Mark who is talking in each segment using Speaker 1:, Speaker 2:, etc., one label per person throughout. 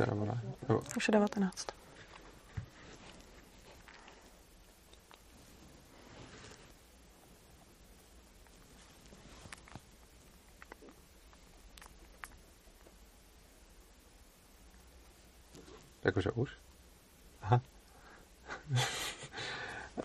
Speaker 1: ještě, nebo ne? Nebo...
Speaker 2: Už je 19.
Speaker 1: Jakože už? Aha.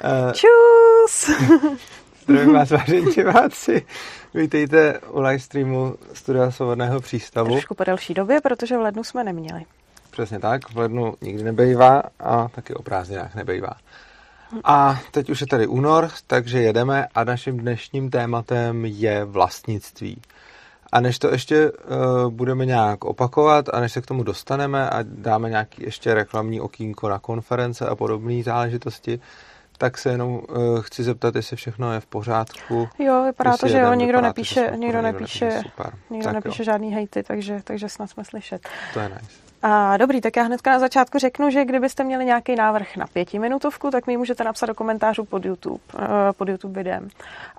Speaker 2: uh, Čus!
Speaker 1: Zdravím vás, vážení diváci. Vítejte u live streamu Studia Svobodného přístavu.
Speaker 2: Trošku po delší době, protože v lednu jsme neměli.
Speaker 1: Přesně tak, v lednu nikdy nebejvá a taky o prázdninách nebejvá. A teď už je tady únor, takže jedeme a naším dnešním tématem je vlastnictví. A než to ještě uh, budeme nějak opakovat a než se k tomu dostaneme a dáme nějaký ještě reklamní okýnko na konference a podobné záležitosti, tak se jenom uh, chci zeptat, jestli všechno je v pořádku.
Speaker 2: Jo, vypadá to, že jo, nikdo nepíše, nikdo nepíše, nikdo nepíše žádný hejty, takže, takže snad jsme slyšet.
Speaker 1: To je nice.
Speaker 2: A dobrý, tak já hnedka na začátku řeknu, že kdybyste měli nějaký návrh na pětiminutovku, tak mi můžete napsat do komentářů pod YouTube, eh, pod YouTube videem.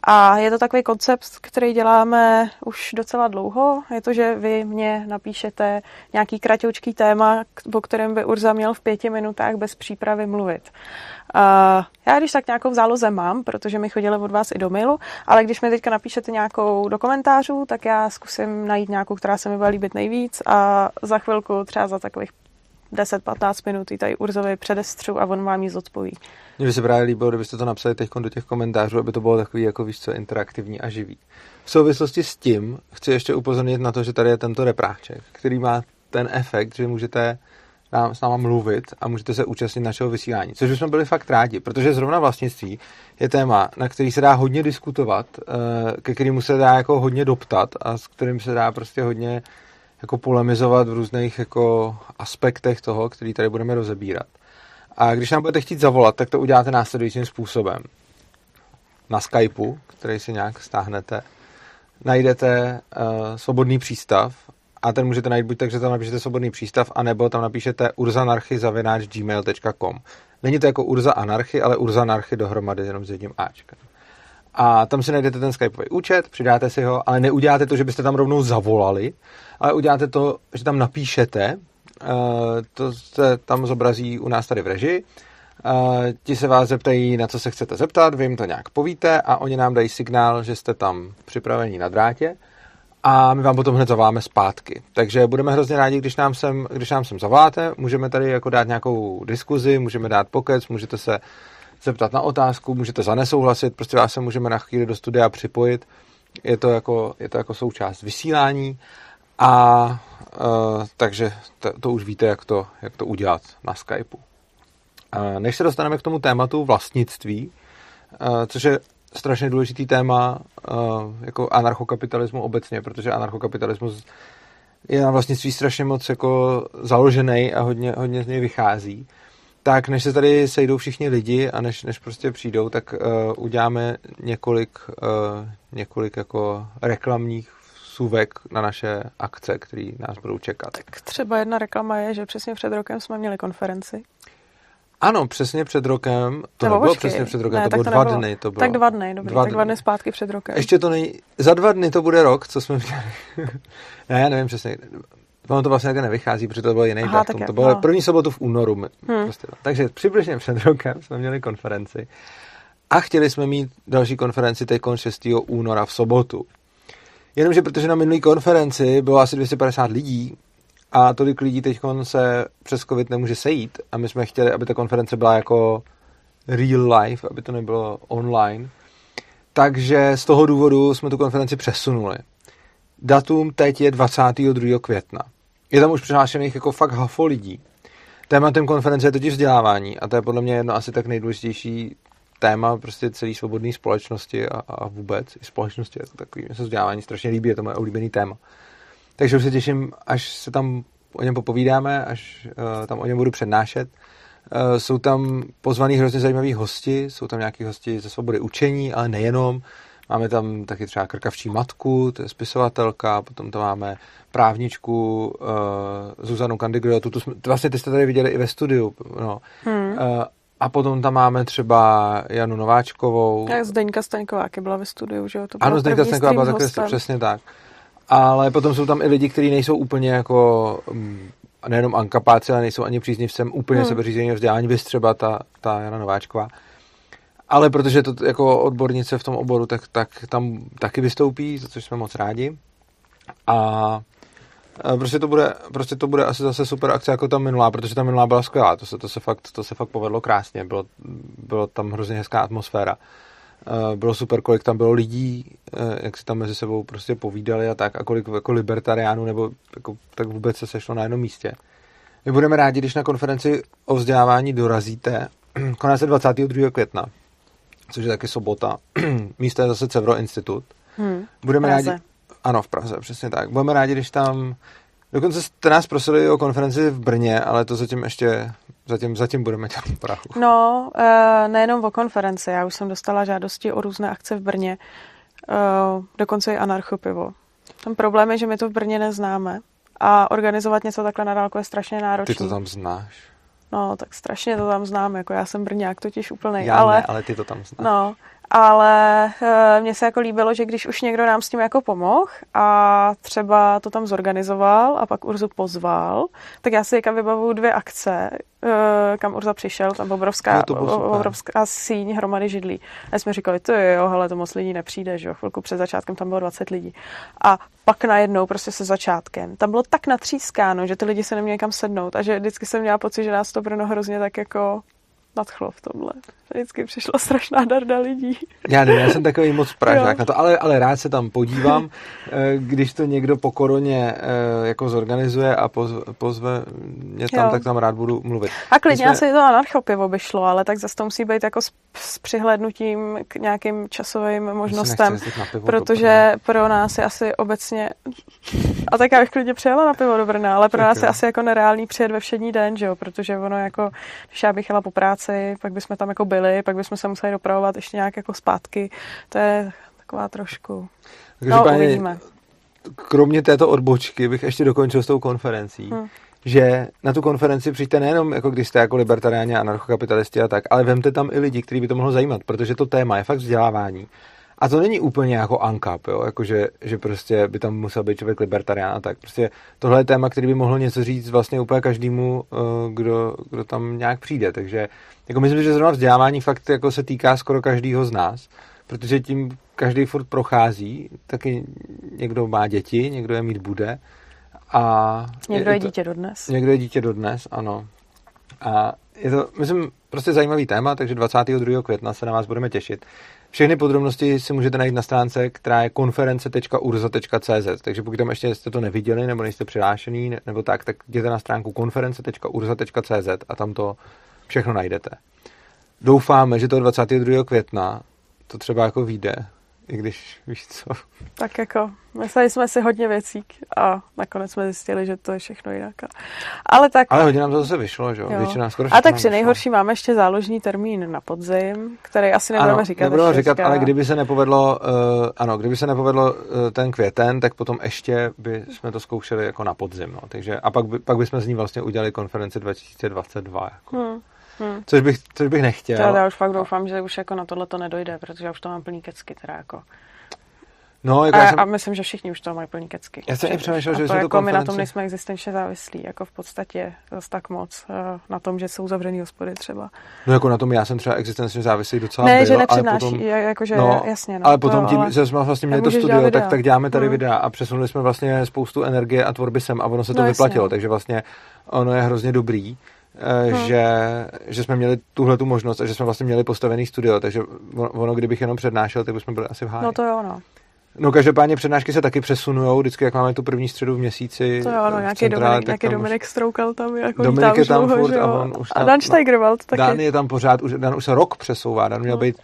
Speaker 2: A je to takový koncept, který děláme už docela dlouho. Je to, že vy mě napíšete nějaký kratoučký téma, o kterém by Urza měl v pěti minutách bez přípravy mluvit. Uh, já když tak nějakou v záloze mám, protože mi chodili od vás i do mailu, ale když mi teďka napíšete nějakou do komentářů, tak já zkusím najít nějakou, která se mi bude líbit nejvíc a za chvilku, třeba za takových 10-15 minut ji tady Urzovi předestřu a on vám ji zodpoví.
Speaker 1: Mně by se právě líbilo, kdybyste to napsali teď do těch komentářů, aby to bylo takový, jako víš co, interaktivní a živý. V souvislosti s tím chci ještě upozornit na to, že tady je tento repráček, který má ten efekt, že můžete nám, s náma mluvit a můžete se účastnit našeho vysílání. Což jsme byli fakt rádi, protože zrovna vlastnictví je téma, na který se dá hodně diskutovat, eh, ke kterému se dá jako hodně doptat a s kterým se dá prostě hodně jako polemizovat v různých jako aspektech toho, který tady budeme rozebírat. A když nám budete chtít zavolat, tak to uděláte následujícím způsobem. Na Skypeu, který si nějak stáhnete, najdete uh, svobodný přístav a ten můžete najít buď tak, že tam napíšete svobodný přístav, anebo tam napíšete urzanarchy.gmail.com Není to jako Urza Anarchy, ale Urza Anarchy dohromady jenom s jedním Ačkem. A tam si najdete ten Skypeový účet, přidáte si ho, ale neuděláte to, že byste tam rovnou zavolali, ale uděláte to, že tam napíšete, uh, to se tam zobrazí u nás tady v režii, uh, ti se vás zeptají, na co se chcete zeptat, vy jim to nějak povíte a oni nám dají signál, že jste tam připraveni na drátě a my vám potom hned zavoláme zpátky. Takže budeme hrozně rádi, když nám sem, když nám sem zavoláte, můžeme tady jako dát nějakou diskuzi, můžeme dát pokec, můžete se zeptat na otázku, můžete zanesouhlasit, prostě vás se můžeme na chvíli do studia připojit. Je to jako, je to jako součást vysílání a uh, takže to, to už víte, jak to, jak to udělat na Skypeu. Uh, než se dostaneme k tomu tématu vlastnictví, uh, což je strašně důležitý téma uh, jako anarchokapitalismu obecně, protože anarchokapitalismus je na vlastnictví strašně moc jako založený a hodně, hodně z něj vychází. Tak než se tady sejdou všichni lidi a než, než prostě přijdou, tak uh, uděláme několik, uh, několik jako reklamních suvek na naše akce, které nás budou čekat.
Speaker 2: Tak třeba jedna reklama je, že přesně před rokem jsme měli konferenci
Speaker 1: ano, přesně před rokem. To Nebo nebylo počkej. přesně před rokem, ne, to bylo to dva nebylo. dny. To bylo.
Speaker 2: Tak dva dny, dobrý, dva tak dva dny zpátky před rokem.
Speaker 1: Ještě to nej... Za dva dny to bude rok, co jsme měli. ne, já nevím přesně. Ono to vlastně nevychází, protože to bylo jiný Aha, datum. To bylo no. první sobotu v únoru. Hmm. Prostě. Takže přibližně před rokem jsme měli konferenci. A chtěli jsme mít další konferenci teď 6. února v sobotu. Jenomže protože na minulý konferenci bylo asi 250 lidí, a tolik lidí teď se přes covid nemůže sejít a my jsme chtěli, aby ta konference byla jako real life, aby to nebylo online. Takže z toho důvodu jsme tu konferenci přesunuli. Datum teď je 22. května. Je tam už přihlášených jako fakt hafo lidí. Tématem konference je totiž vzdělávání a to je podle mě jedno asi tak nejdůležitější téma prostě celé svobodné společnosti a, a vůbec i společnosti. Je to takový, mě se vzdělávání strašně líbí, je to moje oblíbený téma. Takže už se těším, až se tam o něm popovídáme, až uh, tam o něm budu přednášet. Uh, jsou tam pozvaný hrozně zajímaví hosti, jsou tam nějaký hosti ze svobody učení, ale nejenom. Máme tam taky třeba krkavčí matku, to je spisovatelka, potom tam máme právničku uh, Zuzanu Kandigriotu, tu jsme, vlastně ty jste tady viděli i ve studiu. No. Hmm. Uh, a potom tam máme třeba Janu Nováčkovou.
Speaker 2: Jak Zdeňka Staňková, byla ve studiu, že jo? To
Speaker 1: ano, Zdeňka Staňková byla také přesně tak ale potom jsou tam i lidi, kteří nejsou úplně jako mm, nejenom ankapáci, ale nejsou ani příznivcem úplně
Speaker 2: Hmm.
Speaker 1: sebeřízeného vzdělání, vys třeba ta, ta Jana Nováčková. Ale protože to jako odbornice v tom oboru, tak, tak tam taky vystoupí, za což jsme moc rádi. A a prostě to, bude, prostě to bude asi zase super akce jako ta minulá, protože ta minulá byla skvělá, to se, to se, fakt, to se fakt povedlo krásně, bylo, bylo tam hrozně hezká atmosféra. Bylo super, kolik tam bylo lidí, eh, jak si tam mezi sebou prostě povídali a tak, a kolik jako libertariánů, nebo jako, tak vůbec se sešlo na jednom místě. My budeme rádi, když na konferenci o vzdělávání dorazíte, koná se 22. května, což je taky sobota, místo je zase Cevro Institut.
Speaker 2: Hmm.
Speaker 1: Budeme
Speaker 2: Praze.
Speaker 1: rádi, ano, v Praze, přesně tak. Budeme rádi, když tam... Dokonce jste nás prosili o konferenci v Brně, ale to zatím ještě... Zatím, zatím budeme dělat v Prahu.
Speaker 2: No, eh, nejenom o konferenci. Já už jsem dostala žádosti o různé akce v Brně, eh, dokonce i anarchopivo. Ten problém je, že my to v Brně neznáme a organizovat něco takhle na dálku je strašně náročné.
Speaker 1: Ty to tam znáš.
Speaker 2: No, tak strašně to tam znám, jako já jsem Brňák totiž úplnej,
Speaker 1: Já
Speaker 2: ale...
Speaker 1: ne, ale ty to tam znáš.
Speaker 2: No, ale e, mně se jako líbilo, že když už někdo nám s tím jako pomohl a třeba to tam zorganizoval a pak Urzu pozval, tak já si teďka vybavuju dvě akce, e, kam Urza přišel, tam obrovská, obrovská síň hromady židlí. A jsme říkali, to jo, hele, to moc lidí nepřijde, že jo, chvilku před začátkem tam bylo 20 lidí. A pak najednou prostě se začátkem. Tam bylo tak natřískáno, že ty lidi se neměli kam sednout a že vždycky jsem měla pocit, že nás to Brno hrozně tak jako nadchlo v tomhle. Vždycky přišla strašná darda lidí.
Speaker 1: Já nevím, já jsem takový moc pražák
Speaker 2: Jo.
Speaker 1: na to, ale, ale rád se tam podívám, eh, když to někdo po koroně eh, jako zorganizuje a poz- pozve mě tam,
Speaker 2: Jo.
Speaker 1: tak tam rád budu mluvit.
Speaker 2: A klidně
Speaker 1: My jsme-
Speaker 2: asi to anarchopivo by šlo, ale tak zase to musí být jako s, s přihlednutím k nějakým časovým
Speaker 1: se
Speaker 2: možnostem,
Speaker 1: pivo
Speaker 2: protože pro nás je asi obecně, a tak já bych klidně přijela na pivo do Brna, ale pro
Speaker 1: Tak
Speaker 2: nás
Speaker 1: jo.
Speaker 2: je asi jako nereálný přijet ve všední den, že jo, protože ono jako, když já bych jela po práci, pak bychom tam jako byli, pak bychom se museli dopravovat ještě nějak jako zpátky, to je taková trošku,
Speaker 1: Takže
Speaker 2: no
Speaker 1: páni,
Speaker 2: uvidíme.
Speaker 1: kromě této odbočky bych ještě dokončil s tou konferencí,
Speaker 2: Hm.
Speaker 1: že na tu konferenci přijďte nejenom jako když jste jako libertariáni a anarchokapitalisti a tak, ale vemte tam i lidi, který by to mohlo zajímat, protože to téma je fakt vzdělávání. A to není úplně jako ANCAP, jo? Jako že, že prostě by tam musel být člověk libertarián a tak. Prostě tohle je téma, který by mohlo něco říct vlastně úplně každému, eh, kdo, kdo tam nějak přijde. Takže jako myslím, že zrovna vzdělávání fakt jako se týká skoro každého z nás, protože tím každý furt prochází, taky někdo má děti, někdo je mít bude. A
Speaker 2: Někdo je
Speaker 1: to-
Speaker 2: dítě dodnes.
Speaker 1: Někdo je dítě dodnes, ano. A je to, myslím, prostě zajímavý téma, takže 22. května se na vás budeme těšit. Všechny podrobnosti si můžete najít na stránce, která je konference.urza.cz, takže pokud tam ještě jste to neviděli nebo nejste přihlášený ne- nebo tak, tak jděte na stránku konference.urza.cz a tam to všechno najdete. Doufáme, že toho 22. května to třeba jako vyjde, i když víš co.
Speaker 2: Tak jako, mysleli jsme si hodně věcí a nakonec jsme zjistili, že to je všechno jinak. Ale tak,
Speaker 1: Ale hodně nám to zase vyšlo, že jo? Většina skoro
Speaker 2: a
Speaker 1: všechno
Speaker 2: tak
Speaker 1: nám
Speaker 2: při
Speaker 1: vyšlo.
Speaker 2: nejhorší máme ještě záložní termín na podzim, který asi nebudeme
Speaker 1: ano,
Speaker 2: říkat.
Speaker 1: Nebudeme říkat, ale kdyby se nepovedlo, uh, ano, kdyby se nepovedlo uh, ten květen, tak potom ještě by jsme to zkoušeli jako na podzim, no. Takže, a pak, by, pak bychom z ní vlastně udělali konferenci 2022, jako.
Speaker 2: Hmm, hmm.
Speaker 1: Což, bych, což bych nechtěl.
Speaker 2: Já, já už fakt doufám, že už jako na tohle to nedojde, protože já už to mám plný kecky teda jako.
Speaker 1: No, jako
Speaker 2: A,
Speaker 1: já jsem,
Speaker 2: a myslím, že všichni už to mají plný kecky.
Speaker 1: Já jsem i
Speaker 2: Že-
Speaker 1: přemýšlel, že
Speaker 2: to
Speaker 1: jsme
Speaker 2: jako my na
Speaker 1: konferenci-
Speaker 2: tom nejsme existenčně závislí, jako v podstatě zase tak moc eh, na tom, že jsou zavřený hospody třeba.
Speaker 1: no jako na tom já jsem třeba existenčně závislý docela
Speaker 2: ne,
Speaker 1: byl,
Speaker 2: že
Speaker 1: ale
Speaker 2: nepřednáší,
Speaker 1: potom,
Speaker 2: je- jakože
Speaker 1: no,
Speaker 2: jasně. No,
Speaker 1: ale
Speaker 2: to
Speaker 1: potom tím,
Speaker 2: ale-
Speaker 1: že jsme vlastně měli to studio, tak, tak děláme tady
Speaker 2: Hmm.
Speaker 1: videa a přesunuli jsme vlastně spoustu energie a tvorby sem a ono se to
Speaker 2: No, jasně,
Speaker 1: vyplatilo,
Speaker 2: no.
Speaker 1: takže vlastně ono je hrozně dobrý,
Speaker 2: Hmm.
Speaker 1: že, že jsme měli tuhle tu možnost a že jsme vlastně měli postavený studio, takže ono, kdybych jenom přednášel, tak bychom byli asi v háji.
Speaker 2: No to jo, no.
Speaker 1: No každopádně přednášky se taky přesunujou, vždycky jak máme tu první středu v měsíci.
Speaker 2: To jo, no,
Speaker 1: v
Speaker 2: nějaký
Speaker 1: centrále,
Speaker 2: Dominik, nějaký
Speaker 1: tam už-
Speaker 2: Dominik Stroukal tam jako
Speaker 1: Dominik je tam
Speaker 2: dlouho,
Speaker 1: furt a on už
Speaker 2: A
Speaker 1: tam-
Speaker 2: Dan Steigerwald taky.
Speaker 1: Dan je tam pořád, už, Dan už se rok přesouvá, Dan měl
Speaker 2: No.
Speaker 1: být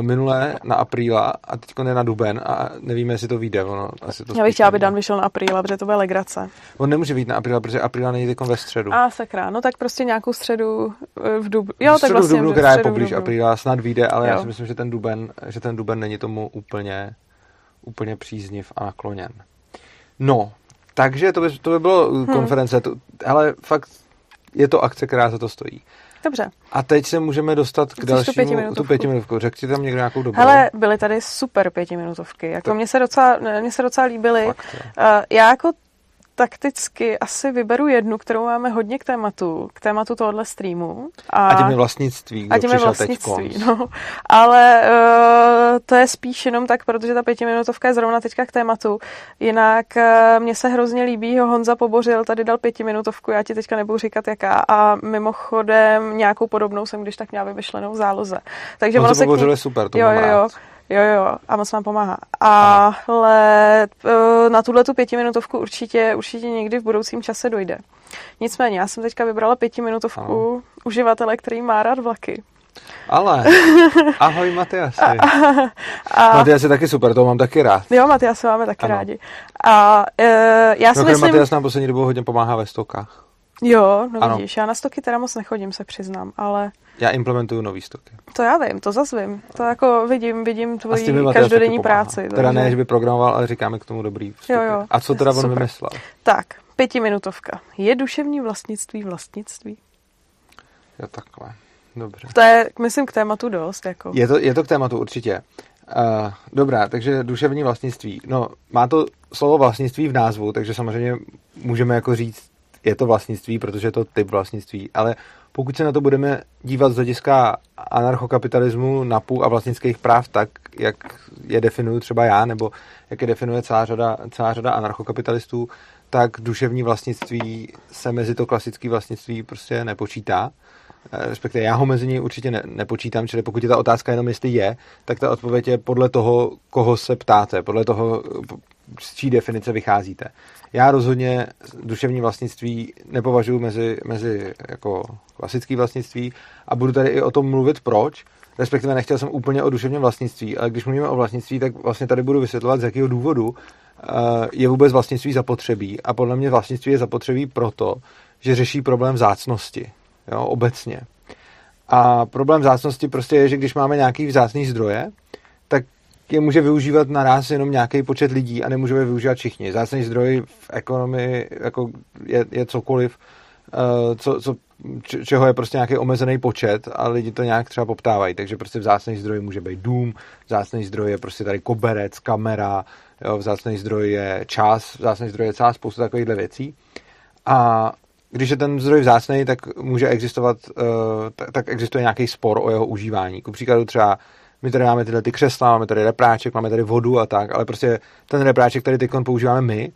Speaker 1: minulé na apríla a teď je na duben a nevíme, jestli to vyjde. Ono, asi to
Speaker 2: Já bych chtěla, aby. Dan vyšel na apríla, protože to bude legrace.
Speaker 1: On nemůže být na apríla, protože apríla není teď ve středu.
Speaker 2: A sakra, no tak prostě nějakou středu eh, v dubnu. Jo,
Speaker 1: v
Speaker 2: tak
Speaker 1: středu
Speaker 2: vlastně
Speaker 1: v dubnu, která je
Speaker 2: středu
Speaker 1: poblíž apríla, snad vyjde, ale já
Speaker 2: Jo.
Speaker 1: si myslím, že ten duben, že ten duben není tomu úplně, úplně přízniv a nakloněn. No, takže to by, to by bylo hmm. konference, to, ale fakt je to akce, která za to stojí.
Speaker 2: Dobře.
Speaker 1: A teď se můžeme dostat k
Speaker 2: Chceš tu
Speaker 1: dalšímu,
Speaker 2: pětiminutovku?
Speaker 1: tu pětiminutovku. Řekl ti tam někdo nějakou dobu?
Speaker 2: Hele, byly tady super pětiminutovky. Jako
Speaker 1: To-
Speaker 2: mně se docela, mně se docela líbily.
Speaker 1: Fakt.
Speaker 2: Uh, já jako takticky asi vyberu jednu, kterou máme hodně k tématu, k tématu tohohle streamu.
Speaker 1: A, a tím je vlastnictví,
Speaker 2: a je vlastnictví, no. Ale uh, to je spíš jenom tak, protože ta pětiminutovka je zrovna teďka k tématu. Jinak uh, mně se hrozně líbí, ho Honza Pobořil tady dal pětiminutovku, já ti teďka nebudu říkat jaká. A mimochodem nějakou podobnou jsem když tak měla vymyšlenou v záloze.
Speaker 1: Takže Honza Pobořil je super, to jo, jo, jo.
Speaker 2: Jo, jo, a moc vám pomáhá. Ale eh, na tuhle tu pětiminutovku určitě, určitě někdy v budoucím čase dojde. Nicméně, já jsem teďka vybrala pětiminutovku ano. uživatele, který má rád vlaky.
Speaker 1: Ale, ahoj Matyasi. A, a, Matyas je taky super, to mám taky rád.
Speaker 2: Jo, Matyas máme taky ano. rádi. A e, já si no, myslím...
Speaker 1: Matyas nám poslední dobou hodně pomáhá ve stokách.
Speaker 2: Jo, no ano. vidíš, já na stoky teda moc nechodím, se přiznám, ale...
Speaker 1: Já implementuju nový stoky.
Speaker 2: To já vím, to zase vím. To jako vidím, vidím tvoji každodenní práci.
Speaker 1: Teda ne, že by programoval, ale říkáme k tomu dobrý vstupy. Jo, jo. A co teda on vymyslel?
Speaker 2: Tak, pětiminutovka. Je duševní vlastnictví vlastnictví?
Speaker 1: Jo, takhle. Dobře.
Speaker 2: To je, myslím, k tématu dost. Jako.
Speaker 1: Je, to, je to k tématu určitě. Uh, dobrá, takže duševní vlastnictví. No, má to slovo vlastnictví v názvu, takže samozřejmě můžeme jako říct, je to vlastnictví, protože je to typ vlastnictví, ale pokud se na to budeme dívat z hlediska anarchokapitalismu, NAPu a vlastnických práv tak, jak je definuju třeba já, nebo jak je definuje celá řada, celá řada anarchokapitalistů, tak duševní vlastnictví se mezi to klasické vlastnictví prostě nepočítá. Eh, respektive já ho mezi ní určitě ne, nepočítám, čili pokud je ta otázka jenom jestli je, tak ta odpověď je podle toho, koho se ptáte, podle toho, z čí definice vycházíte. Já rozhodně duševní vlastnictví nepovažuji mezi, mezi jako klasický vlastnictví a budu tady i o tom mluvit proč, respektive nechtěl jsem úplně o duševním vlastnictví, ale když mluvíme o vlastnictví, tak vlastně tady budu vysvětlovat, z jakého důvodu eh, je vůbec vlastnictví zapotřebí. A podle mě vlastnictví je zapotřebí proto, že řeší problém vzácnosti, jo, obecně. A problém vzácnosti prostě je, že když máme nějaký vzácný zdroje, je může využívat naraz jenom nějaký počet lidí a nemůžeme využívat všichni. Zácný zdroj v ekonomii jako je, je cokoliv, uh, co, co, čeho je prostě nějaký omezený počet a lidi to nějak třeba poptávají. Takže prostě vzácný zdroj může být dům, vzácný zdroj je prostě tady koberec, kamera, jo, vzácný zdroj je čas, vzácný zdroj je celá spousta takovýchhle věcí. A když je ten zdroj vzácný, tak může existovat, tak, tak existuje nějaký spor o jeho užívání. Ku příkladu třeba my tady máme tyhle ty křesla, máme tady repráček, máme tady vodu a tak, ale prostě ten repráček tady teď používáme my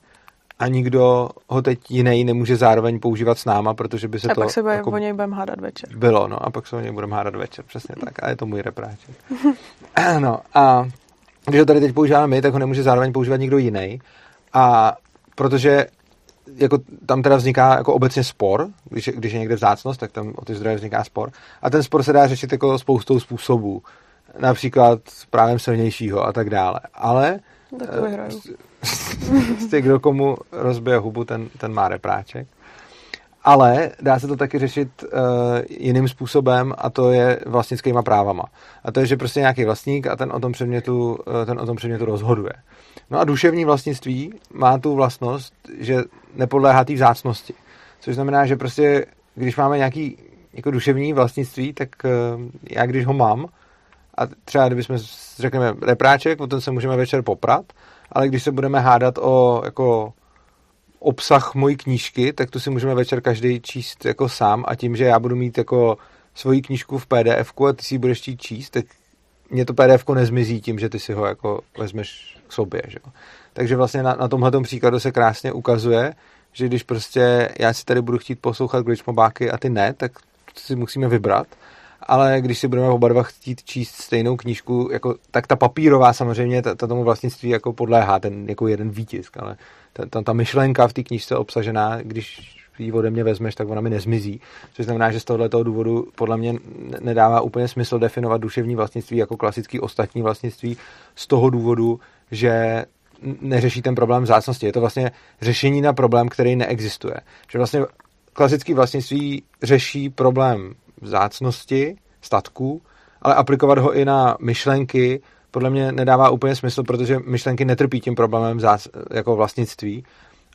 Speaker 1: a nikdo ho teď jiný nemůže zároveň používat s náma, protože by se
Speaker 2: a
Speaker 1: to...
Speaker 2: A pak se jako o něj budeme hádat večer.
Speaker 1: Bylo, no, a pak se o něj budeme hádat večer, přesně tak. A je to můj repráček. no, a když ho tady teď používáme my, tak ho nemůže zároveň používat nikdo jiný. A protože jako tam teda vzniká jako obecně spor, když když je někde vzácnost, tak tam o ty zdroje vzniká spor. A ten spor se dá řešit jako spoustou způsobů například právem silnějšího a tak dále. Ale prostě kdo komu rozbije hubu, ten, ten má repráček. Ale dá se to taky řešit uh, jiným způsobem a to je vlastnickýma právama. A to je, že prostě nějaký vlastník a ten o tom předmětu, uh, ten o tom předmětu rozhoduje. No a duševní vlastnictví má tu vlastnost, že nepodléhá té vzácnosti. Což znamená, že prostě, když máme nějaký jako duševní vlastnictví, tak uh, já když ho mám, a třeba kdybychom řekneme repráček, potom se můžeme večer poprat, ale když se budeme hádat o jako obsah mojí knížky, tak tu si můžeme večer každý číst jako sám a tím, že já budu mít jako svoji knížku v pdf a ty si ji budeš chtít číst, tak mě to pdf nezmizí tím, že ty si ho jako vezmeš k sobě. Že? Takže vlastně na, na tomhle příkladu se krásně ukazuje, že když prostě já si tady budu chtít poslouchat glitchmobáky a ty ne, tak si musíme vybrat ale když si budeme oba dva chtít číst stejnou knížku, jako, tak ta papírová samozřejmě, ta, ta tomu vlastnictví jako podléhá, ten jako jeden výtisk, ale ta, ta, ta myšlenka v té knížce obsažená, když ji ode mě vezmeš, tak ona mi nezmizí. Což znamená, že z tohoto důvodu podle mě nedává úplně smysl definovat duševní vlastnictví jako klasický ostatní vlastnictví z toho důvodu, že neřeší ten problém vzácnosti. Je to vlastně řešení na problém, který neexistuje. Že vlastně klasický vlastnictví řeší problém vzácnosti statků, ale aplikovat ho i na myšlenky podle mě nedává úplně smysl, protože myšlenky netrpí tím problémem vzác, jako vlastnictví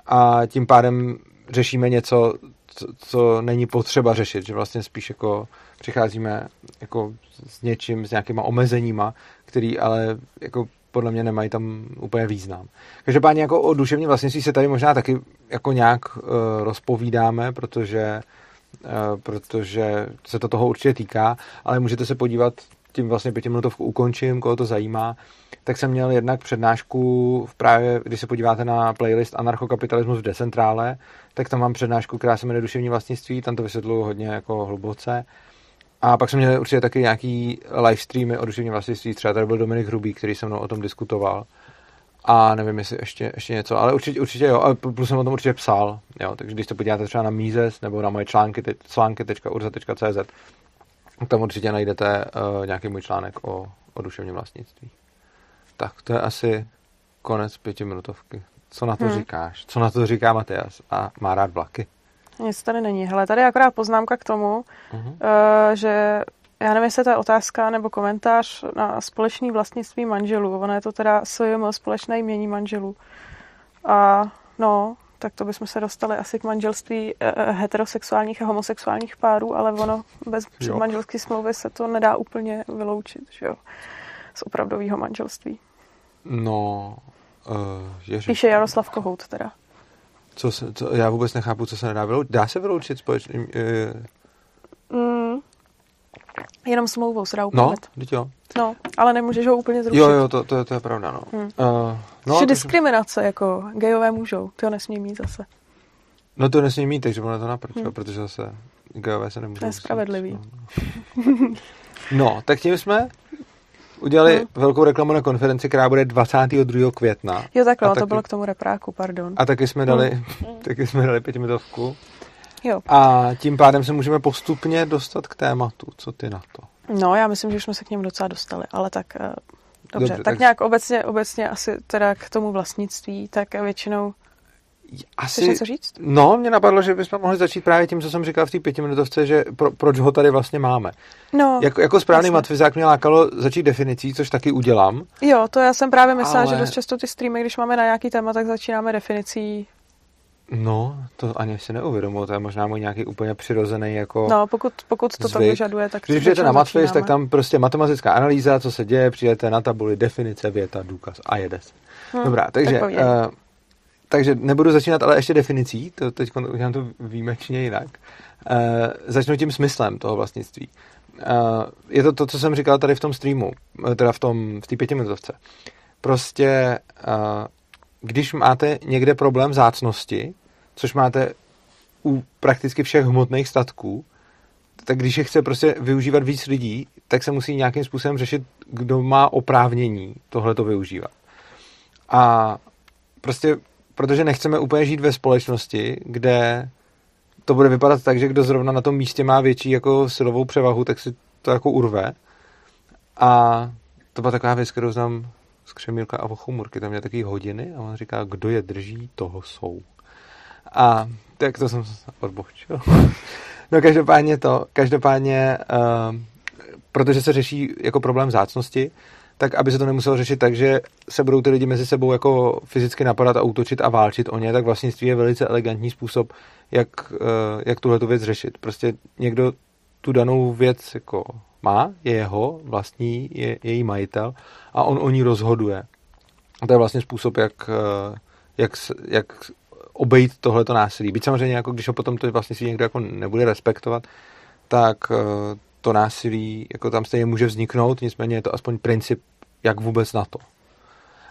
Speaker 1: a tím pádem řešíme něco, co, co není potřeba řešit, že vlastně spíš jako přicházíme jako s něčím, s nějakýma omezeníma, který ale jako podle mě nemají tam úplně význam. Každopádně jako o duševní vlastnictví se tady možná taky jako nějak uh, rozpovídáme, protože protože se to toho určitě týká, ale můžete se podívat, tím vlastně pětiminutovku ukončím, koho to zajímá, tak jsem měl jednak přednášku v právě, když se podíváte na playlist Anarchokapitalismus v decentrále, tak tam mám přednášku, která se jmenuje Duševní vlastnictví, tam to vysvětluju hodně jako hluboce. A pak jsem měl určitě taky nějaký live streamy o duševním vlastnictví, třeba tady byl Dominik Hrubý, který se mnou o tom diskutoval. A nevím, jestli ještě, ještě něco, ale určitě, určitě jo, a plus jsem o tom určitě psal, jo, takže když se podíváte třeba na Mízes nebo na moje články, články.urza.cz, tam určitě najdete uh, nějaký můj článek o, o duševním vlastnictví. Tak to je asi konec pětiminutovky. Co na to hmm. říkáš? Co na to říká Matias? A má rád vlaky?
Speaker 2: Nic tady není. Hele, tady je akorát poznámka k tomu, uh-huh. uh, že já nevím, jestli to je otázka nebo komentář na společné vlastnictví manželů. Ono je to teda SJM, společné jmění manželů. A no, tak to bychom se dostali asi k manželství uh, heterosexuálních a homosexuálních párů, ale ono bez manželské smlouvy se to nedá úplně vyloučit, že jo, z opravdového manželství.
Speaker 1: No, uh,
Speaker 2: ježiš. Píše Jaroslav Kohout teda.
Speaker 1: Co se, co, já vůbec nechápu, co se nedá vyloučit. Dá se vyloučit společným... Uh...
Speaker 2: Jenom smlouvou se dá upravit.
Speaker 1: No, jo.
Speaker 2: No, ale nemůžeš ho úplně zrušit.
Speaker 1: Jo, jo, to, to, to je pravda, no.
Speaker 2: Hmm. Uh, no Že diskriminace, jako gejové můžou, ty ho nesmí mít zase.
Speaker 1: No to nesmí mít, takže ono to naprč, hmm. protože zase gejové se nemůžou. To
Speaker 2: je spravedlivý. No,
Speaker 1: no. tak tím jsme udělali hmm. velkou reklamu na konferenci, která bude 22. května.
Speaker 2: Jo, takhle, taky, to bylo k tomu repráku, pardon.
Speaker 1: A taky jsme dali, hmm. taky jsme dali pětimitovku.
Speaker 2: Jo.
Speaker 1: A tím pádem se můžeme postupně dostat k tématu. Co ty na to?
Speaker 2: No, já myslím, že už jsme se k němu docela dostali, ale tak uh, dobře. dobře tak, tak nějak obecně, obecně asi teda k tomu vlastnictví, tak většinou asi, Chceš něco říct?
Speaker 1: No, mě napadlo, že bychom mohli začít právě tím, co jsem říkal v té pětiminutovce, že pro, proč ho tady vlastně máme.
Speaker 2: No,
Speaker 1: jako, jako správný matvizák mě lákalo začít definicí, což taky udělám.
Speaker 2: Jo, to já jsem právě myslela, ale... že dost často ty streamy, když máme na nějaký téma, tak začínáme definicí
Speaker 1: No, to ani si neuvědomuji, to je možná můj nějaký úplně přirozený jako
Speaker 2: No, pokud, pokud to tak vyžaduje, tak
Speaker 1: Když přijete na Matfiz, tak tam prostě matematická analýza, co se děje, přijete na tabuli, definice, věta, důkaz a jede se. Hmm, Dobrá, takže, tak uh, takže nebudu začínat ale ještě definicí, to teď udělám to výjimečně jinak. Uh, začnu tím smyslem toho vlastnictví. Uh, je to to, co jsem říkal tady v tom streamu, teda v tom, v té pětiminutovce. Prostě uh, když máte někde problém zácnosti, což máte u prakticky všech hmotných statků, tak když je chce prostě využívat víc lidí, tak se musí nějakým způsobem řešit, kdo má oprávnění tohle to využívat. A prostě, protože nechceme úplně žít ve společnosti, kde to bude vypadat tak, že kdo zrovna na tom místě má větší jako silovou převahu, tak si to jako urve. A to byla taková věc, kterou znám z Křemílka a Vochumurky. Tam měl taky hodiny a on říká, kdo je drží, toho jsou. A tak to jsem odbočil. no každopádně to, každopádně, uh, protože se řeší jako problém zácnosti, tak aby se to nemuselo řešit tak, že se budou ty lidi mezi sebou jako fyzicky napadat a útočit a válčit o ně, tak vlastnictví je velice elegantní způsob, jak, uh, jak tuhle tu věc řešit. Prostě někdo tu danou věc jako má, je jeho, vlastní, je její majitel a on o ní rozhoduje. A to je vlastně způsob, jak, eh, jak, jak obejít tohleto násilí. Byť samozřejmě, jako když ho potom to vlastně si někdo jako nebude respektovat, tak eh, to násilí jako tam stejně může vzniknout, nicméně je to aspoň princip, jak vůbec na to.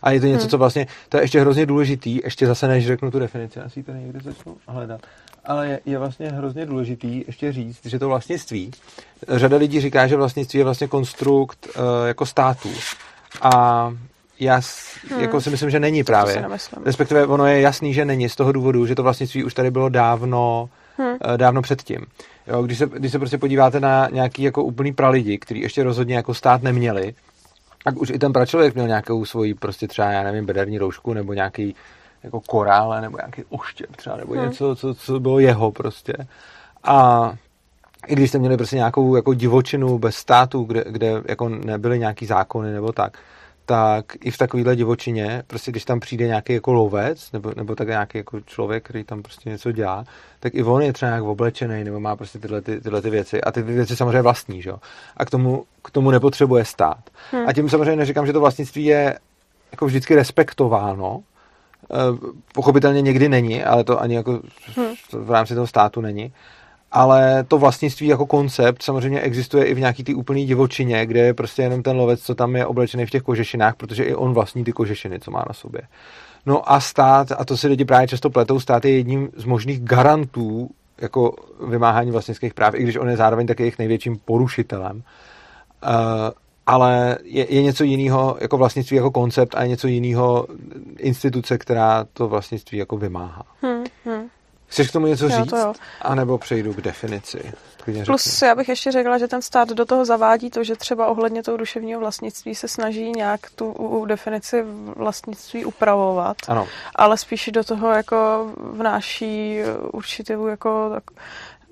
Speaker 1: A je to něco, hmm. co vlastně, to je ještě hrozně důležitý, ještě zase než řeknu tu definici, asi to někdy začnu hledat ale je, je vlastně hrozně důležitý ještě říct, že to vlastnictví, řada lidí říká, že vlastnictví je vlastně konstrukt uh, jako států. A já hmm. jako si myslím, že není právě. Respektive ono je jasný, že není z toho důvodu, že to vlastnictví už tady bylo dávno, hmm. uh, dávno předtím. Jo, když, se, když se prostě podíváte na nějaký jako úplný pralidi, který ještě rozhodně jako stát neměli, tak už i ten pračlověk měl nějakou svoji prostě třeba, já nevím, bederní roušku nebo nějaký jako korále nebo nějaký oštěp třeba, nebo hmm. něco, co, co bylo jeho prostě. A i když jste měli prostě nějakou jako divočinu bez státu, kde, kde jako nebyly nějaký zákony nebo tak, tak i v takovéhle divočině, prostě když tam přijde nějaký jako lovec, nebo, nebo tak nějaký jako člověk, který tam prostě něco dělá, tak i on je třeba nějak oblečený, nebo má prostě tyhle, ty, tyhle ty věci. A ty věci samozřejmě vlastní, že? A k tomu, k tomu nepotřebuje stát. Hmm. A tím samozřejmě neříkám, že to vlastnictví je jako vždycky respektováno. Eh, pochopitelně někdy není, ale to ani jako v rámci toho státu není. Ale to vlastnictví jako koncept samozřejmě existuje i v nějaký ty úplný divočině, kde je prostě jenom ten lovec, co tam je oblečený v těch kožešinách, protože i on vlastní ty kožešiny, co má na sobě. No a stát, a to si lidi právě často pletou, stát je jedním z možných garantů jako vymáhání vlastnických práv, i když on je zároveň taky jejich největším porušitelem. Ale je, je něco jiného jako vlastnictví jako koncept a je něco jiného instituce, která to vlastnictví jako vymáhá. Hmm, hmm. Chceš k tomu něco říct? Jo, to jo. A nebo přejdu k definici?
Speaker 2: Plus já bych ještě řekla, že ten stát do toho zavádí to, že třeba ohledně toho duševního vlastnictví se snaží nějak tu definici vlastnictví upravovat,
Speaker 1: ano.
Speaker 2: ale spíš do toho jako vnáší určitou jako, tak,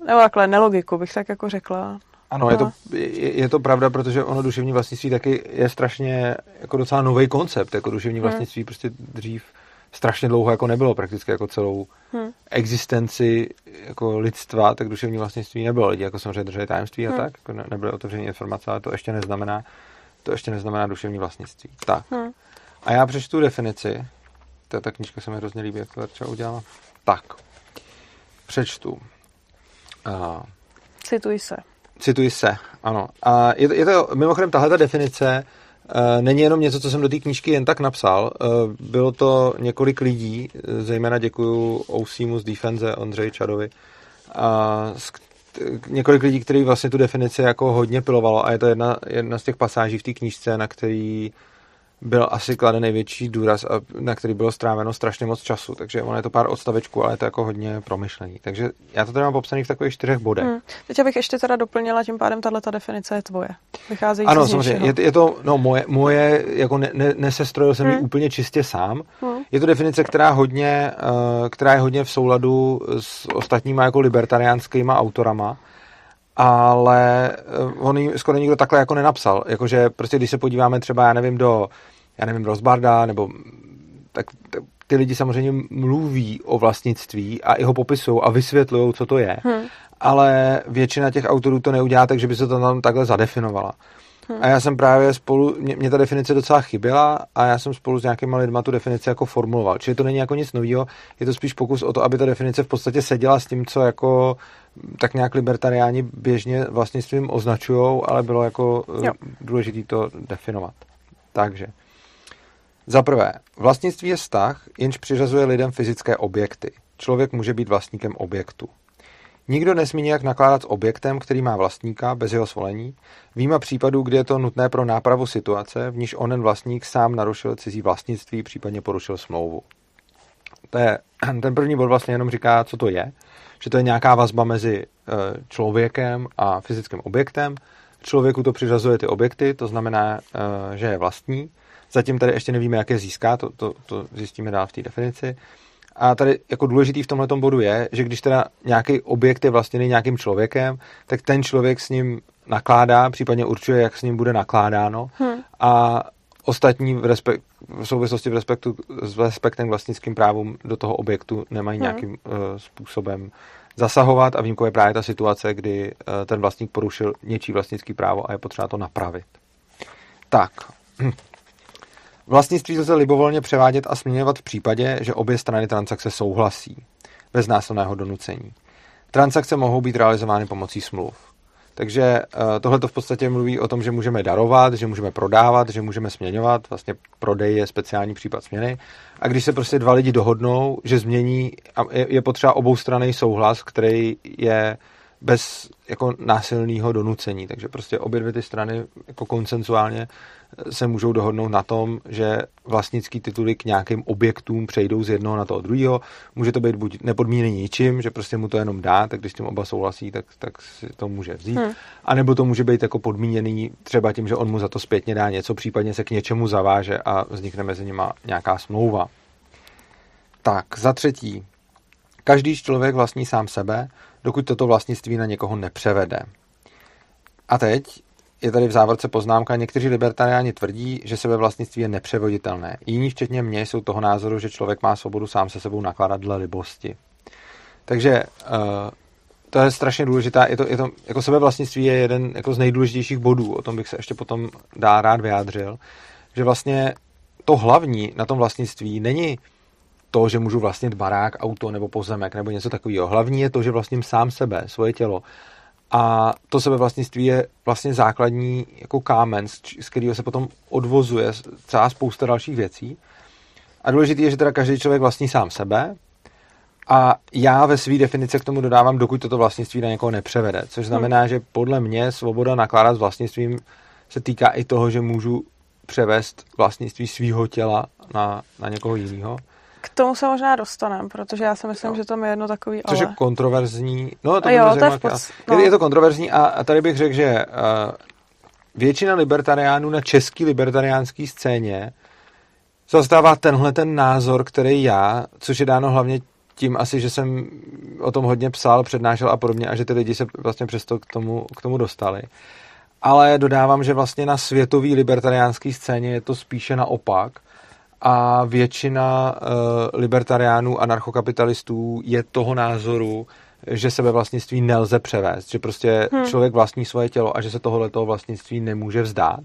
Speaker 2: nebo takhle nelogiku bych tak jako řekla.
Speaker 1: Ano, je to, je, je to pravda, protože ono duševní vlastnictví taky je strašně jako docela nový koncept, jako duševní hmm. vlastnictví hmm. prostě dřív strašně dlouho jako nebylo, prakticky jako celou hmm. existenci jako lidstva, tak duševní vlastnictví nebylo. Lidi jako samozřejmě drželi tajemství hmm. a tak, jako ne, nebyly otevřené informace, ale to ještě neznamená, to ještě neznamená duševní vlastnictví. Tak. Hmm. A já přečtu definici. Ta, ta knížka se mi hrozně líbí, jak to Verča udělala. Tak. Přečtu. Uh,
Speaker 2: Cituji se.
Speaker 1: Cituji se, ano. A je, je to, mimochodem, tahle ta definice uh, není jenom něco, co jsem do té knížky jen tak napsal. Uh, bylo to několik lidí, zejména děkuju Ousimu z Defense, Ondřej Čadovi, a několik lidí, kteří vlastně tu definici jako hodně pilovalo a je to jedna, jedna z těch pasáží v té knížce, na který byl asi kladen největší důraz, na který bylo stráveno strašně moc času. Takže ono je to pár odstavečků, ale je to jako hodně promyšlený. Takže já to tady mám popsaný v takových čtyřech bodech. Hmm.
Speaker 2: Teď bych ještě teda doplnila, tím pádem tahle definice je tvoje. Vycházejí
Speaker 1: ano, samozřejmě. Je, je, to no, moje, moje jako ne, ne, nesestrojil jsem hmm. ji úplně čistě sám. Hmm. Je to definice, která, hodně, uh, která je hodně v souladu s ostatníma jako libertariánskýma autorama ale uh, on ji skoro nikdo takhle jako nenapsal. Jakože prostě když se podíváme třeba, já nevím, do já nevím, Rozbarda, nebo tak, tak ty lidi samozřejmě mluví o vlastnictví a i ho popisují a vysvětlují, co to je. Hmm. Ale většina těch autorů to neudělá tak, že by se to tam takhle zadefinovala. Hmm. A já jsem právě spolu, mě, mě ta definice docela chyběla a já jsem spolu s nějakýma lidma tu definici jako formuloval. Čili to není jako nic nového, je to spíš pokus o to, aby ta definice v podstatě seděla s tím, co jako tak nějak libertariáni běžně vlastnictvím označují, ale bylo jako jo. důležité to definovat. Takže. Za prvé, vlastnictví je vztah, jenž přiřazuje lidem fyzické objekty. Člověk může být vlastníkem objektu. Nikdo nesmí nějak nakládat s objektem, který má vlastníka, bez jeho svolení, výjima případů, kdy je to nutné pro nápravu situace, v níž onen vlastník sám narušil cizí vlastnictví, případně porušil smlouvu. To je, ten první bod vlastně jenom říká, co to je, že to je nějaká vazba mezi eh, člověkem a fyzickým objektem. Člověku to přiřazuje ty objekty, to znamená, eh, že je vlastní, Zatím tady ještě nevíme, jak je získá, to, to, to zjistíme dál v té definici. A tady jako důležitý v tomhle bodu je, že když teda nějaký objekt je vlastněný nějakým člověkem, tak ten člověk s ním nakládá, případně určuje, jak s ním bude nakládáno. Hmm. A ostatní v, respekt, v souvislosti v respektu, s respektem k vlastnickým právům do toho objektu nemají hmm. nějakým uh, způsobem zasahovat a výjimkou je právě ta situace, kdy uh, ten vlastník porušil něčí vlastnický právo a je potřeba to napravit. Tak, Vlastnictví lze libovolně převádět a směňovat v případě, že obě strany transakce souhlasí, bez násilného donucení. Transakce mohou být realizovány pomocí smluv. Takže eh, tohle to v podstatě mluví o tom, že můžeme darovat, že můžeme prodávat, že můžeme směňovat. Vlastně prodej je speciální případ směny. A když se prostě dva lidi dohodnou, že změní, je potřeba obou strany souhlas, který je bez jako násilného donucení. Takže prostě obě dvě ty strany jako konsenzuálně se můžou dohodnout na tom, že vlastnický tituly k nějakým objektům přejdou z jednoho na toho druhého. Může to být buď nepodmíněný ničím, že prostě mu to jenom dá, tak když s tím oba souhlasí, tak, tak si to může vzít. Hmm. A nebo to může být jako podmíněný třeba tím, že on mu za to zpětně dá něco, případně se k něčemu zaváže a vznikne mezi nimi nějaká smlouva. Tak, za třetí. Každý člověk vlastní sám sebe, dokud toto vlastnictví na někoho nepřevede. A teď je tady v závorce poznámka, někteří libertariáni tvrdí, že sebevlastnictví je nepřevoditelné. Jiní, včetně mě, jsou toho názoru, že člověk má svobodu sám se sebou nakládat dle libosti. Takže uh, to je strašně důležitá. Je to, je to, jako sebevlastnictví je jeden jako z nejdůležitějších bodů, o tom bych se ještě potom dá rád vyjádřil, že vlastně to hlavní na tom vlastnictví není to, že můžu vlastnit barák, auto nebo pozemek nebo něco takového. Hlavní je to, že vlastním sám sebe, svoje tělo. A to sebevlastnictví je vlastně základní jako kámen, z kterého se potom odvozuje celá spousta dalších věcí. A důležité je, že teda každý člověk vlastní sám sebe, a já ve své definici k tomu dodávám, dokud toto vlastnictví na někoho nepřevede. Což znamená, hmm. že podle mě svoboda nakládat s vlastnictvím se týká i toho, že můžu převést vlastnictví svého těla na, na někoho jiného.
Speaker 2: K tomu se možná dostaneme, protože já si myslím, jo. že tam je jedno takový
Speaker 1: Což
Speaker 2: ale.
Speaker 1: je kontroverzní. No, to,
Speaker 2: jo, to je, poc...
Speaker 1: no. je to kontroverzní a, a tady bych řekl, že uh, většina libertariánů na český libertariánské scéně zastává tenhle ten názor, který já, což je dáno hlavně tím asi, že jsem o tom hodně psal, přednášel a podobně a že ty lidi se vlastně přesto k tomu, k tomu dostali. Ale dodávám, že vlastně na světové libertariánské scéně je to spíše naopak a většina uh, libertariánů, anarchokapitalistů je toho názoru, že sebevlastnictví nelze převést, že prostě hmm. člověk vlastní svoje tělo a že se tohoto vlastnictví nemůže vzdát.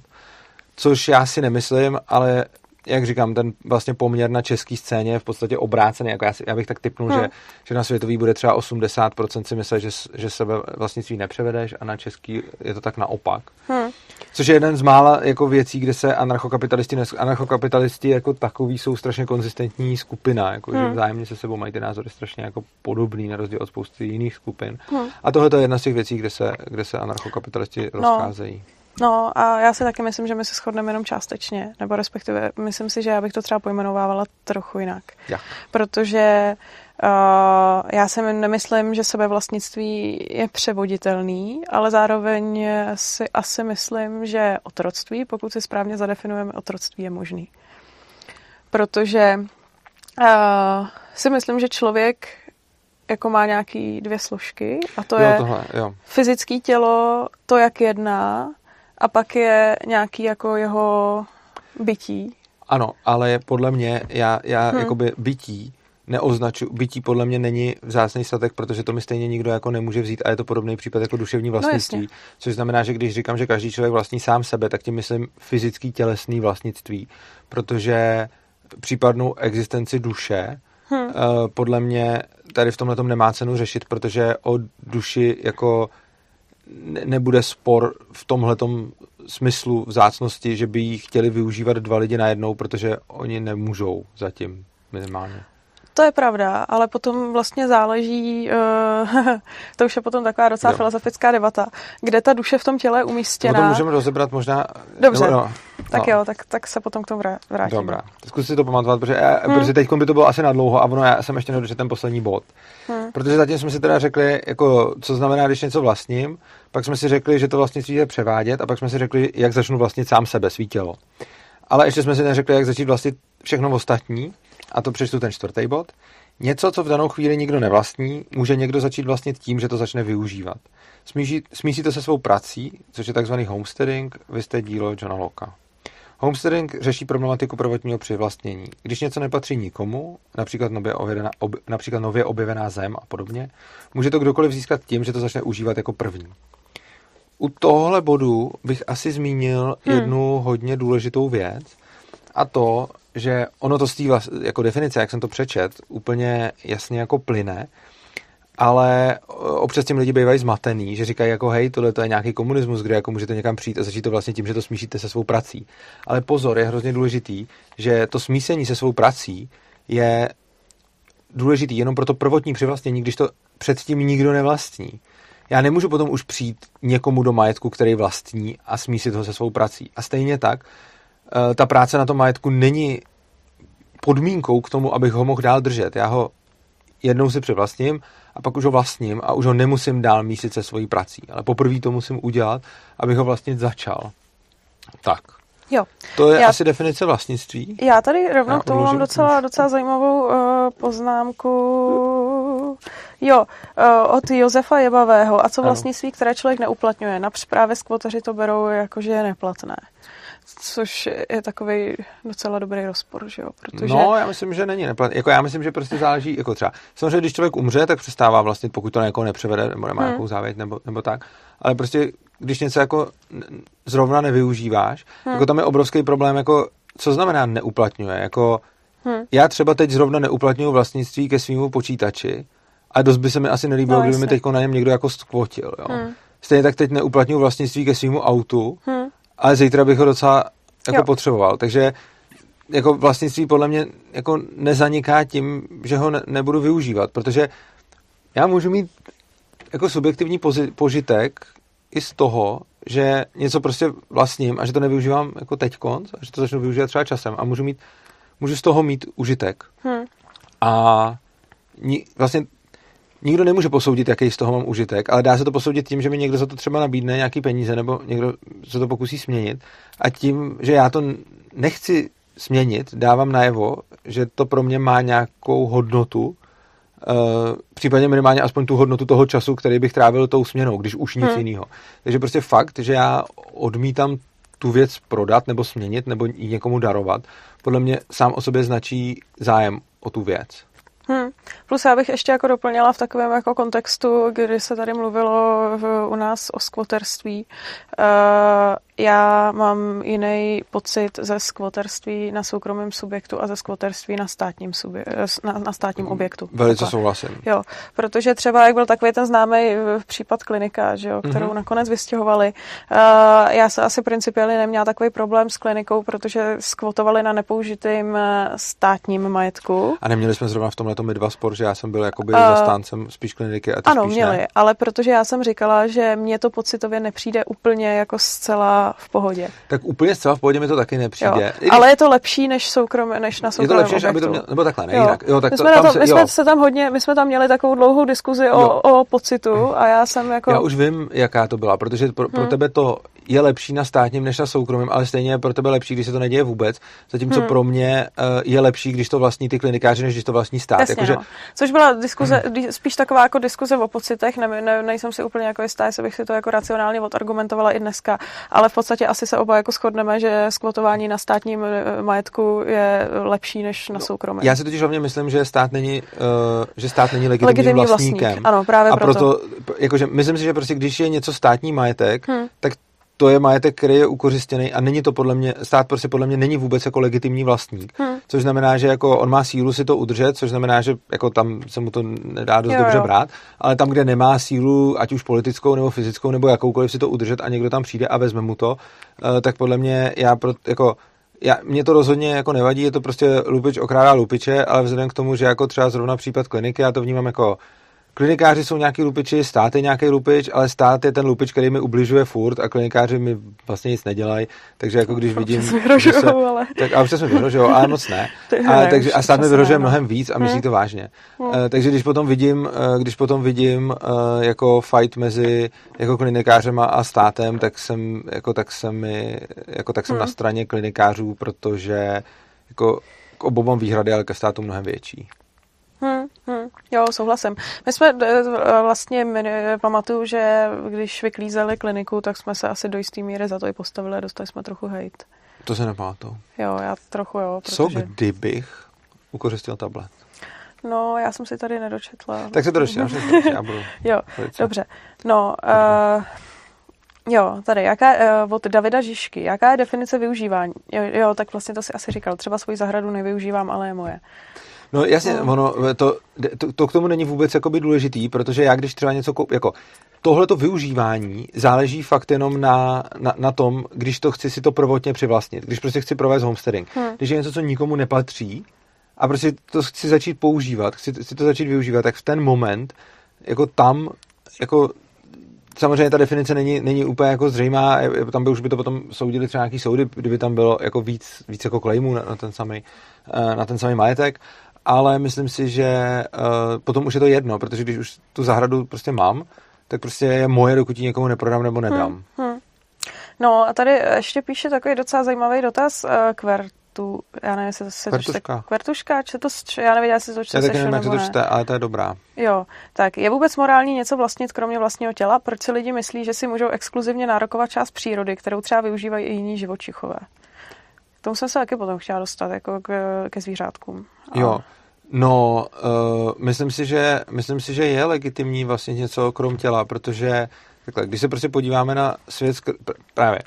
Speaker 1: Což já si nemyslím, ale jak říkám, ten vlastně poměr na české scéně je v podstatě obrácený. Jako já, si, já bych tak typnul, hmm. že, že na světový bude třeba 80% si myslet, že, že sebe vlastnictví nepřevedeš a na český je to tak naopak. Hmm. Což je jeden z mála jako věcí, kde se anarchokapitalisti, anarchokapitalisti jako takový jsou strašně konzistentní skupina, jako, hmm. že vzájemně se sebou mají ty názory strašně jako podobný na rozdíl od spousty jiných skupin. Hmm. A tohle je jedna z těch věcí, kde se, kde se anarchokapitalisti no. rozcházejí.
Speaker 2: No a já si taky myslím, že my se shodneme jenom částečně, nebo respektive myslím si, že já bych to třeba pojmenovávala trochu jinak.
Speaker 1: Jak?
Speaker 2: Protože uh, já si nemyslím, že sebevlastnictví je převoditelný, ale zároveň si asi myslím, že otroctví, pokud si správně zadefinujeme, otroctví je možný. Protože uh, si myslím, že člověk jako má nějaký dvě složky a to jo, je tohle, jo. fyzické tělo, to, jak jedná a pak je nějaký jako jeho bytí.
Speaker 1: Ano, ale podle mě, já, já hmm. jakoby bytí neoznaču, bytí podle mě není vzácný statek, protože to mi stejně nikdo jako nemůže vzít a je to podobný případ jako duševní no, vlastnictví. No, což znamená, že když říkám, že každý člověk vlastní sám sebe, tak tím myslím fyzický tělesný vlastnictví, protože případnou existenci duše hmm. podle mě tady v tomhle nemá cenu řešit, protože o duši jako nebude spor v tomhle smyslu vzácnosti, že by ji chtěli využívat dva lidi najednou, protože oni nemůžou zatím minimálně.
Speaker 2: To je pravda, ale potom vlastně záleží, uh, to už je potom taková docela jo. filozofická debata, kde ta duše v tom těle je umístěná.
Speaker 1: To můžeme rozebrat možná...
Speaker 2: Dobře, nebo, no, tak no. jo, tak, tak se potom k tomu vrátím.
Speaker 1: Dobrá, zkus si to pamatovat, protože, já, hmm. protože teď by to bylo asi na dlouho a ono, já jsem ještě nedočetl ten poslední bod. Hmm. Protože zatím jsme si teda řekli, jako, co znamená, když něco vlastním, pak jsme si řekli, že to vlastnictví je převádět a pak jsme si řekli, jak začnu vlastnit sám sebe, svý tělo. Ale ještě jsme si neřekli, jak začít vlastnit všechno ostatní, a to přečtu ten čtvrtý bod. Něco, co v danou chvíli nikdo nevlastní, může někdo začít vlastnit tím, že to začne využívat. Smíší, smísí to se svou prací, což je takzvaný homesteading, vy jste dílo Johna Locke. Homesteading řeší problematiku prvotního přivlastnění. Když něco nepatří nikomu, například nově, objevená, ob, například nově objevená zem a podobně, může to kdokoliv získat tím, že to začne užívat jako první. U tohle bodu bych asi zmínil hmm. jednu hodně důležitou věc, a to, že ono to z té jako definice, jak jsem to přečet, úplně jasně jako plyne, ale občas tím lidi bývají zmatený, že říkají jako hej, tohle to je nějaký komunismus, kde jako můžete někam přijít a začít to vlastně tím, že to smíšíte se svou prací. Ale pozor, je hrozně důležitý, že to smísení se svou prací je důležitý jenom pro to prvotní přivlastnění, když to předtím nikdo nevlastní. Já nemůžu potom už přijít někomu do majetku, který vlastní a smísit ho se svou prací. A stejně tak, eh, ta práce na tom majetku není podmínkou k tomu, abych ho mohl dál držet. Já ho jednou si přivlastním a pak už ho vlastním a už ho nemusím dál mísit se svojí prací. Ale poprvé to musím udělat, abych ho vlastnit začal. Tak.
Speaker 2: Jo.
Speaker 1: To je já, asi definice vlastnictví.
Speaker 2: Já tady rovnou já k tomu mám docela, docela zajímavou uh, poznámku. Jo, uh, od Josefa Jebavého. A co vlastnictví, které člověk neuplatňuje? Například právě skvoteři to berou jako, že je neplatné což je takový docela dobrý rozpor, že jo?
Speaker 1: Protože... No, já myslím, že není neplat... Jako já myslím, že prostě záleží, jako třeba, samozřejmě, když člověk umře, tak přestává vlastně, pokud to někoho nepřevede, nebo nemá hmm. nějakou závěť, nebo, nebo tak, ale prostě, když něco jako zrovna nevyužíváš, hmm. jako tam je obrovský problém, jako co znamená neuplatňuje? Jako, hmm. Já třeba teď zrovna neuplatňuju vlastnictví ke svýmu počítači a dost by se mi asi nelíbilo, no, kdyby mi teď na něm někdo jako skvotil. Jo? Hmm. Stejně tak teď neuplatňuju vlastnictví ke svýmu autu, hmm. Ale zítra bych ho docela jako potřeboval. Takže jako vlastnictví podle mě jako nezaniká tím, že ho ne, nebudu využívat, protože já můžu mít jako subjektivní pozi, požitek i z toho, že něco prostě vlastním a že to nevyužívám jako teď konc, a že to začnu využívat třeba časem a můžu mít, můžu z toho mít užitek. Hmm. A ni, vlastně nikdo nemůže posoudit, jaký z toho mám užitek, ale dá se to posoudit tím, že mi někdo za to třeba nabídne nějaký peníze nebo někdo se to pokusí směnit a tím, že já to nechci směnit, dávám najevo, že to pro mě má nějakou hodnotu, Uh, případně minimálně aspoň tu hodnotu toho času, který bych trávil tou směnou, když už nic hmm. jiného. Takže prostě fakt, že já odmítám tu věc prodat nebo směnit nebo ji někomu darovat, podle mě sám o sobě značí zájem o tu věc.
Speaker 2: Hmm. Plus já bych ještě jako doplnila v takovém jako kontextu, kdy se tady mluvilo v, u nás o skvoterství. Uh, já mám jiný pocit ze skvoterství na soukromém subjektu a ze skvoterství na státním, subje, na, na státním hmm. objektu.
Speaker 1: Velice Takhle. souhlasím.
Speaker 2: Jo, protože třeba, jak byl takový ten známý případ klinika, že jo, kterou mm-hmm. nakonec vystěhovali, uh, já se asi principiálně neměla takový problém s klinikou, protože skvotovali na nepoužitým eh, státním majetku.
Speaker 1: A neměli jsme zrovna v tomhle my dva spor, že já jsem byl jakoby uh, zastáncem spíš kliniky a ty
Speaker 2: Ano,
Speaker 1: spíš
Speaker 2: měli,
Speaker 1: ne.
Speaker 2: ale protože já jsem říkala, že mně to pocitově nepřijde úplně jako zcela v pohodě.
Speaker 1: Tak úplně zcela v pohodě mi to taky nepřijde.
Speaker 2: Jo. Když... Ale je to lepší než soukromé, než na soukromém Je to lepší,
Speaker 1: než aby to měl, nebo takhle, ne, jo. jinak. Jo, tak
Speaker 2: my
Speaker 1: to,
Speaker 2: jsme, tam, to, my jsme se tam hodně, my jsme tam měli takovou dlouhou diskuzi o, o pocitu a já jsem jako...
Speaker 1: Já už vím, jaká to byla, protože pro, pro hmm. tebe to je lepší na státním než na soukromém, ale stejně je pro tebe lepší, když se to neděje vůbec. Zatímco hmm. pro mě uh, je lepší, když to vlastní ty klinikáři, než když to vlastní stát.
Speaker 2: Jasně, Jakože... no. Což byla diskuze, hmm. spíš taková jako diskuze o pocitech, ne, ne, nejsem si úplně jako jistá, jestli bych si to jako racionálně odargumentovala i dneska, ale v podstatě asi se oba jako shodneme, že skvotování na státním eh, majetku je lepší než na no, soukromém.
Speaker 1: Já si totiž hlavně myslím, že stát není, uh, že stát není legitimním legitimní vlastníkem. Vlastník.
Speaker 2: Ano, právě
Speaker 1: a
Speaker 2: proto.
Speaker 1: proto jakože myslím si, že prostě když je něco státní majetek, hmm. tak to je majetek, který je ukořistěný a není to podle mě, stát prostě podle mě není vůbec jako legitimní vlastník. Hmm. Což znamená, že jako on má sílu si to udržet, což znamená, že jako tam se mu to nedá dost jo, dobře jo. brát, ale tam, kde nemá sílu, ať už politickou nebo fyzickou nebo jakoukoliv si to udržet a někdo tam přijde a vezme mu to, eh, tak podle mě já pro, jako já, mě to rozhodně jako nevadí, je to prostě lupič okrádá lupiče, ale vzhledem k tomu, že jako třeba zrovna případ kliniky, já to vnímám jako klinikáři jsou nějaký lupiči, stát je nějaký lupič, ale stát je ten lupič, který mi ubližuje furt a klinikáři mi vlastně nic nedělají, takže jako když vidím...
Speaker 2: že se, ale...
Speaker 1: Tak, a občas mi vyhrožují, ale moc ne. A, takže, a stát mi vyhrožuje mnohem víc a myslí to vážně. Hmm. Uh, takže když potom vidím, uh, když potom vidím uh, jako fight mezi jako klinikářem a státem, tak jsem, jako, tak jsem, mi, jako, tak jsem hmm. na straně klinikářů, protože jako k obou výhrady, ale ke státu mnohem větší.
Speaker 2: Hmm, hmm, jo, souhlasím. My jsme eh, vlastně, pamatuju, že když vyklízeli kliniku, tak jsme se asi do jisté míry za to i postavili a dostali jsme trochu hejt.
Speaker 1: To se nepamatuju.
Speaker 2: Jo, já trochu jo.
Speaker 1: Protože... Co kdybych ukořistil tablet?
Speaker 2: No, já jsem si tady nedočetla.
Speaker 1: Tak se to dočetla, já budu.
Speaker 2: jo, velice. dobře. No, uh, Jo, tady, jaká, uh, od Davida Žižky, jaká je definice využívání? Jo, jo, tak vlastně to si asi říkal, třeba svoji zahradu nevyužívám, ale je moje.
Speaker 1: No jasně, no. ono, to, to, to, k tomu není vůbec jakoby důležitý, protože já když třeba něco koupím, jako tohleto využívání záleží fakt jenom na, na, na tom, když to chci si to prvotně přivlastnit, když prostě chci provést homesteading. Hmm. Když je něco, co nikomu nepatří a prostě to chci začít používat, chci, chci to začít využívat, tak v ten moment jako tam jako samozřejmě ta definice není, není úplně jako zřejmá, tam by už by to potom soudili třeba nějaký soudy, kdyby tam bylo jako víc, víc jako claimů na, na ten samý na ten samý majetek, ale myslím si, že uh, potom už je to jedno, protože když už tu zahradu prostě mám, tak prostě je moje, dokud ji někomu neprodám nebo nedám. Hmm, hmm.
Speaker 2: No a tady ještě píše takový docela zajímavý dotaz uh, Kvertu, já nevím, jestli to se
Speaker 1: Kvertuška.
Speaker 2: Kvertuška, če to, já nevím, jestli to čte
Speaker 1: Já taky nevím, jak se to čte, ale to je dobrá.
Speaker 2: Jo, tak je vůbec morální něco vlastnit kromě vlastního těla? Proč si lidi myslí, že si můžou exkluzivně nárokovat část přírody, kterou třeba využívají i jiní živočichové? K tomu jsem se taky potom chtěla dostat, jako k, ke zvířátkům.
Speaker 1: Jo, No, uh, myslím, si, že, myslím si, že je legitimní vlastně něco krom těla, protože takhle, když se prostě podíváme na svět, skr- právě,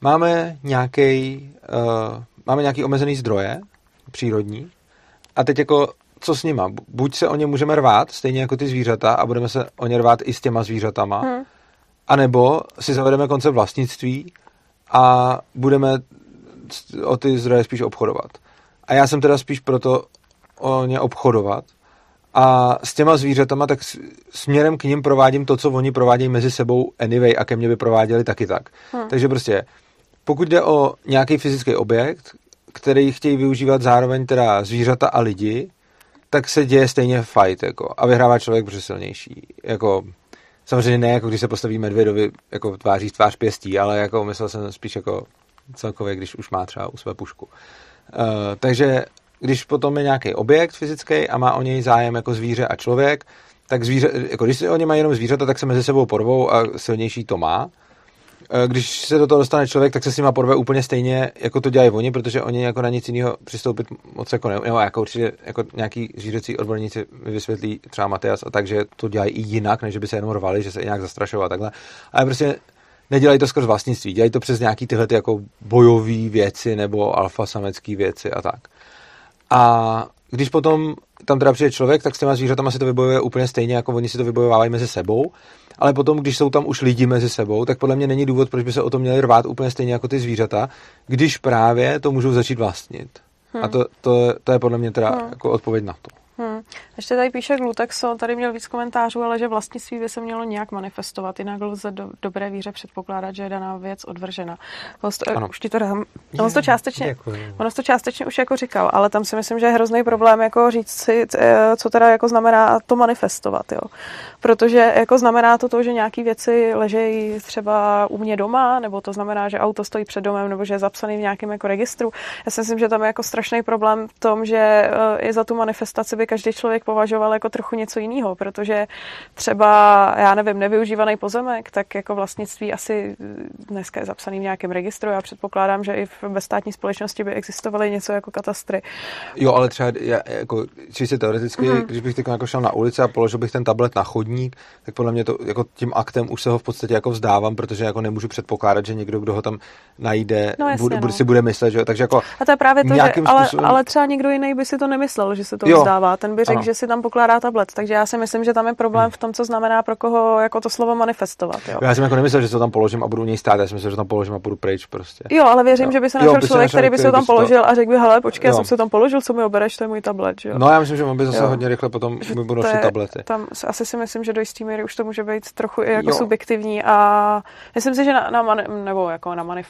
Speaker 1: máme nějaký, uh, máme nějaký omezený zdroje, přírodní, a teď jako co s nima? Buď se o ně můžeme rvát, stejně jako ty zvířata, a budeme se o ně rvát i s těma zvířatama, hmm. anebo si zavedeme koncept vlastnictví a budeme o ty zdroje spíš obchodovat. A já jsem teda spíš proto o ně obchodovat, a s těma zvířatama, tak směrem k ním provádím to, co oni provádějí mezi sebou anyway a ke mně by prováděli taky tak. Hmm. Takže prostě, pokud jde o nějaký fyzický objekt, který chtějí využívat zároveň teda zvířata a lidi, tak se děje stejně fight, jako, a vyhrává člověk, protože silnější. Jako, samozřejmě ne, jako když se postaví medvědovi jako tváří tvář pěstí, ale jako myslel jsem spíš jako celkově, když už má třeba u své pušku. Uh, takže když potom je nějaký objekt fyzický a má o něj zájem jako zvíře a člověk, tak zvíře, jako když se o ně mají jenom zvířata, tak se mezi sebou porvou a silnější to má. E, když se do toho dostane člověk, tak se s nima porve úplně stejně, jako to dělají oni, protože oni jako na nic jiného přistoupit moc jako ne, nebo jako určitě jako nějaký zvířecí odborníci vysvětlí třeba Matias a tak, že to dělají i jinak, než by se jenom rvali, že se nějak zastrašovali a takhle. Ale prostě nedělají to skrz vlastnictví, dělají to přes nějaký tyhle ty jako bojové věci nebo alfa samecké věci a tak. A když potom tam teda přijde člověk, tak s těma zvířatama se to vybojuje úplně stejně, jako oni si to vybojovávají mezi sebou. Ale potom, když jsou tam už lidi mezi sebou, tak podle mě není důvod, proč by se o to měli rvát úplně stejně jako ty zvířata, když právě to můžou začít vlastnit. Hmm. A to, to, to je podle mě teda hmm. jako odpověď na to.
Speaker 2: Hmm. Ještě tady píše Glutexo, tady měl víc komentářů, ale že vlastnictví by se mělo nějak manifestovat, jinak lze do dobré víře předpokládat, že je daná věc odvržena. Ono, už ti to dám. Ono to částečně, ono to částečně už jako říkal, ale tam si myslím, že je hrozný problém jako říct si, co teda jako znamená to manifestovat, jo. Protože jako znamená to to, že nějaký věci ležejí třeba u mě doma, nebo to znamená, že auto stojí před domem, nebo že je zapsaný v nějakém jako registru. Já si myslím, že tam je jako strašný problém v tom, že je eh, za tu manifestaci by každý člověk považoval jako trochu něco jiného, protože třeba, já nevím, nevyužívaný pozemek, tak jako vlastnictví asi dneska je zapsaný v nějakém registru. Já předpokládám, že i v bezstátní společnosti by existovaly něco jako katastry.
Speaker 1: Jo, ale třeba já, jako, čistě teoreticky, mm. když bych teď jako šel na ulici a položil bych ten tablet na chodník, tak podle mě to jako tím aktem už se ho v podstatě jako vzdávám, protože jako nemůžu předpokládat, že někdo, kdo ho tam najde, no, jasně, bude, no. si bude myslet, že Takže jako
Speaker 2: a to je právě to, že, ale, způsobem... ale třeba někdo jiný by si to nemyslel, že se to jo. vzdává. Ten by řekl, že si tam pokládá tablet. Takže já si myslím, že tam je problém v tom, co znamená pro koho jako to slovo manifestovat. Jo.
Speaker 1: Já jsem jako nemyslel, že to tam položím a budu u něj stát. Já jsem myslel, že to tam položím a budu pryč prostě.
Speaker 2: Jo, ale věřím, jo. že by se našel jo, člověk, který by se to tam položil a řekl by, hele, počkej, já jsem se tam položil, co mi obereš, to je můj tablet. Jo.
Speaker 1: No já myslím, že on by zase jo. hodně rychle potom mi budou tablety.
Speaker 2: Tam asi si myslím, že do jisté míry už to může být trochu i jako jo. subjektivní a myslím si, že na, na mani, nebo jako na manif,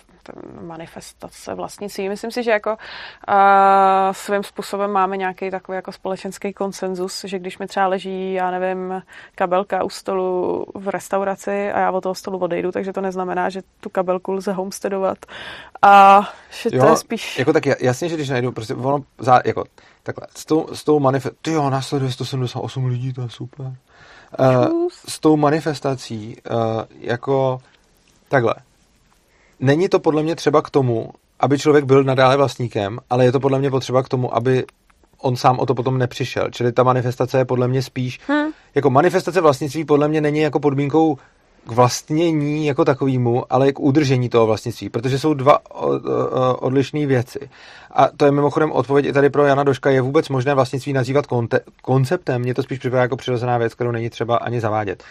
Speaker 2: manifestace vlastnictví, myslím si, že jako uh, svým způsobem máme nějaký takový jako společenský konsenzus, že když mi třeba leží, já nevím, kabelka u stolu v restauraci a já od toho stolu odejdu, takže to neznamená, že tu kabelku lze homesteadovat. A že to jo, je spíš...
Speaker 1: Jako tak jasně, že když najdu, prostě ono, za, jako, takhle, s tou, s tou manifestací, ty jo, následuje 178 lidí, to je super. Uh, s tou manifestací, uh, jako, takhle, není to podle mě třeba k tomu, aby člověk byl nadále vlastníkem, ale je to podle mě potřeba k tomu, aby on sám o to potom nepřišel. Čili ta manifestace je podle mě spíš, hmm. jako manifestace vlastnictví podle mě není jako podmínkou k vlastnění jako takovému, ale k udržení toho vlastnictví, protože jsou dva odlišné věci. A to je mimochodem odpověď i tady pro Jana Doška, je vůbec možné vlastnictví nazývat konte- konceptem? Mně to spíš připadá jako přirozená věc, kterou není třeba ani zavádět.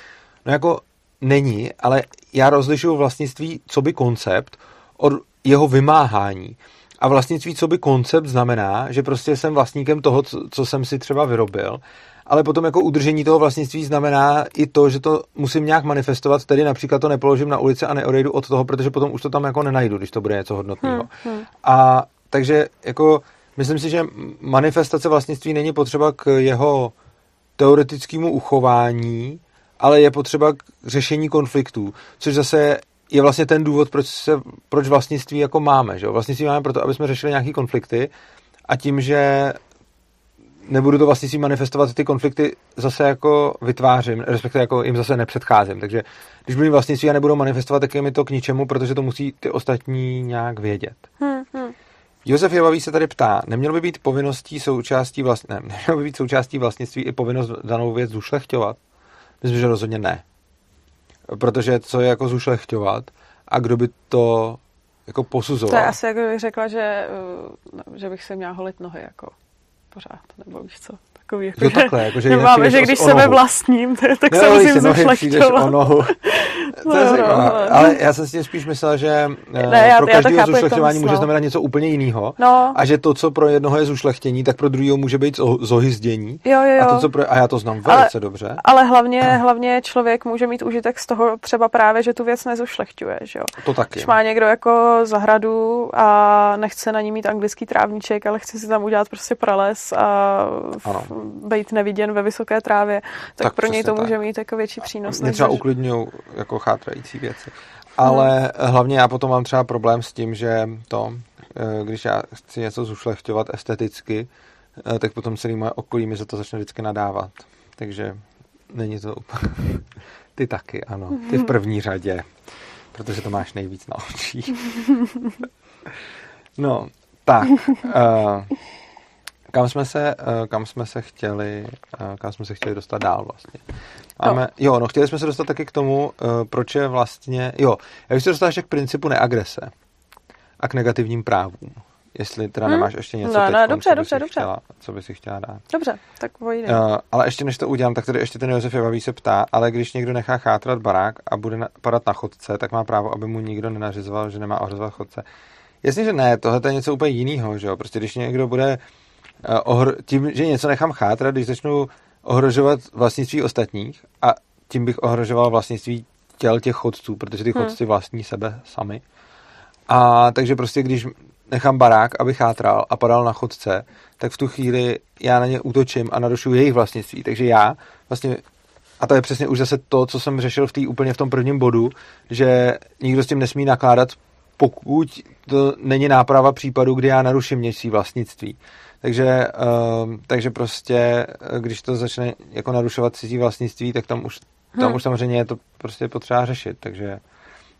Speaker 1: No jako není, ale já rozlišuju vlastnictví co by koncept od jeho vymáhání. A vlastnictví, co by koncept znamená, že prostě jsem vlastníkem toho, co, co jsem si třeba vyrobil, ale potom jako udržení toho vlastnictví znamená i to, že to musím nějak manifestovat, tedy například to nepoložím na ulici a neodejdu od toho, protože potom už to tam jako nenajdu, když to bude něco hodnotného. Hmm, hmm. A takže jako myslím si, že manifestace vlastnictví není potřeba k jeho teoretickému uchování, ale je potřeba k řešení konfliktů, což zase je vlastně ten důvod, proč, se, proč vlastnictví jako máme. Že? Vlastnictví máme proto, aby jsme řešili nějaké konflikty a tím, že nebudu to vlastnictví manifestovat, ty konflikty zase jako vytvářím, respektive jako jim zase nepředcházím. Takže když budu vlastnictví a nebudu manifestovat, tak je mi to k ničemu, protože to musí ty ostatní nějak vědět. Hmm, hmm. Josef Jovavý se tady ptá, nemělo by být povinností součástí vlast... ne, nemělo by být součástí vlastnictví i povinnost danou věc zušlechťovat? Myslím, že rozhodně ne protože co je jako zušlechťovat a kdo by to jako posuzoval.
Speaker 2: To je asi jako bych řekla, že, uh, že bych se měla holit nohy jako pořád, nebo víš co. Takový, jako,
Speaker 1: Jo, takhle, jako, že
Speaker 2: nemáme,
Speaker 1: jinak
Speaker 2: že když sebe vlastním, tak
Speaker 1: Ne,
Speaker 2: se
Speaker 1: ale
Speaker 2: musím
Speaker 1: nohu. Je
Speaker 2: No,
Speaker 1: zajímavé.
Speaker 2: no.
Speaker 1: Ale já jsem si tím spíš myslel, že ne,
Speaker 2: Ne, já-
Speaker 1: pro každého zušlechťování může znamenat něco úplně jiného.
Speaker 2: No,
Speaker 1: A že to, co pro jednoho je zušlechtění, tak pro druhého může být zo- zohyzdění.
Speaker 2: jo, jo, jo.
Speaker 1: A, to, co pro, a já to znám
Speaker 2: Ale-
Speaker 1: velice dobře.
Speaker 2: Ale hlavně, hlavně člověk může mít užitek z toho třeba právě, že tu věc nezušlechťuje, že jo.
Speaker 1: To taky.
Speaker 2: Když má někdo jako zahradu a nechce na ní mít anglický trávníček, ale chce si tam udělat prostě prales a
Speaker 1: Ano.
Speaker 2: Být neviděn ve vysoké trávě, tak,
Speaker 1: Tak
Speaker 2: pro něj to může
Speaker 1: tak.
Speaker 2: mít jako větší přínos.
Speaker 1: Mě
Speaker 2: než
Speaker 1: třeba
Speaker 2: když-
Speaker 1: uklidňují jako chátrající věci. Ale hlavně já potom mám třeba problém s tím, že to, eh, když já chci něco zušlechťovat esteticky, eh, tak potom celý moje okolí mi za to začne vždycky nadávat. Takže není to úplně... Ty taky, ano. Ty v první řadě. Protože to máš nejvíc na očích. No, tak. Uh, kam jsme se, uh, kam jsme se chtěli, uh, kam jsme se chtěli dostat dál vlastně. Máme, jo, no chtěli jsme se dostat taky k tomu, uh, proč je vlastně, jo, já bych se dostal ještě k principu neagrese a k negativním právům. Jestli teda
Speaker 2: Hmm?
Speaker 1: nemáš ještě něco
Speaker 2: No,
Speaker 1: teď,
Speaker 2: no, dobře,
Speaker 1: co, by
Speaker 2: dobře, dobře.
Speaker 1: Chtěla, co by si chtěla dát.
Speaker 2: Dobře, tak vojde.
Speaker 1: Uh, ale ještě než to udělám, tak tady ještě ten Josef Jevavý se ptá, ale když někdo nechá chátrat barák a bude na, padat na chodce, tak má právo, aby mu nikdo nenařizoval, že nemá ohrazovat chodce. Jasně, že ne, tohle to je něco úplně jiného, že jo? Prostě když někdo bude uh, ohr- tím, že něco nechám chátrat, když začnu ohrožovat vlastnictví ostatních a tím bych ohrožoval vlastnictví těl těch chodců, protože ty
Speaker 2: Hmm.
Speaker 1: chodci vlastní sebe sami. A takže prostě když nechám barák, aby chátral a padal na chodce, tak v tu chvíli já na ně útočím a narušuju jejich vlastnictví. Takže já vlastně, a to je přesně už zase to, co jsem řešil v tý, úplně v tom prvním bodu, že nikdo s tím nesmí nakládat, pokud to není náprava případu, kdy já naruším něčí vlastnictví. Takže, uh, takže prostě, eh, když to začne jako narušovat cizí vlastnictví, tak tam už, tam
Speaker 2: Hmm.
Speaker 1: už samozřejmě je to prostě potřeba řešit. Takže,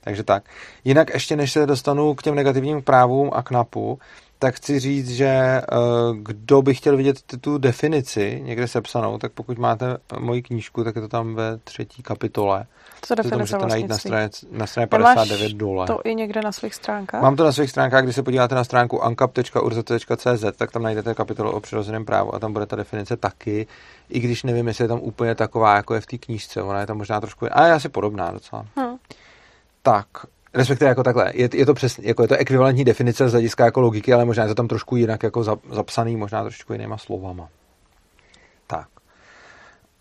Speaker 1: takže tak. Jinak ještě než se dostanu k těm negativním právům a k NAPu, tak chci říct, že uh, kdo by chtěl vidět tu definici někde sepsanou, tak pokud máte moji knížku, tak je to tam ve třetí kapitole.
Speaker 2: To
Speaker 1: To
Speaker 2: definice
Speaker 1: můžete najít na straně, na straně
Speaker 2: Nemáš
Speaker 1: 59 dole.
Speaker 2: To i někde na svých stránkách?
Speaker 1: Mám to na svých stránkách, když se podíváte na stránku ankap.urz.cz, tak tam najdete kapitolu o přirozeném právu a tam bude ta definice taky, i když nevím, jestli je tam úplně taková, jako je v té knížce, ona je tam možná trošku, a je asi podobná docela.
Speaker 2: Hm.
Speaker 1: Tak, respektive jako takhle, je, je to přesně, jako je to ekvivalentní definice z hlediska jako logiky, ale možná je to tam trošku jinak jako zap, zapsaný, možná trošku jinýma slovama. Tak.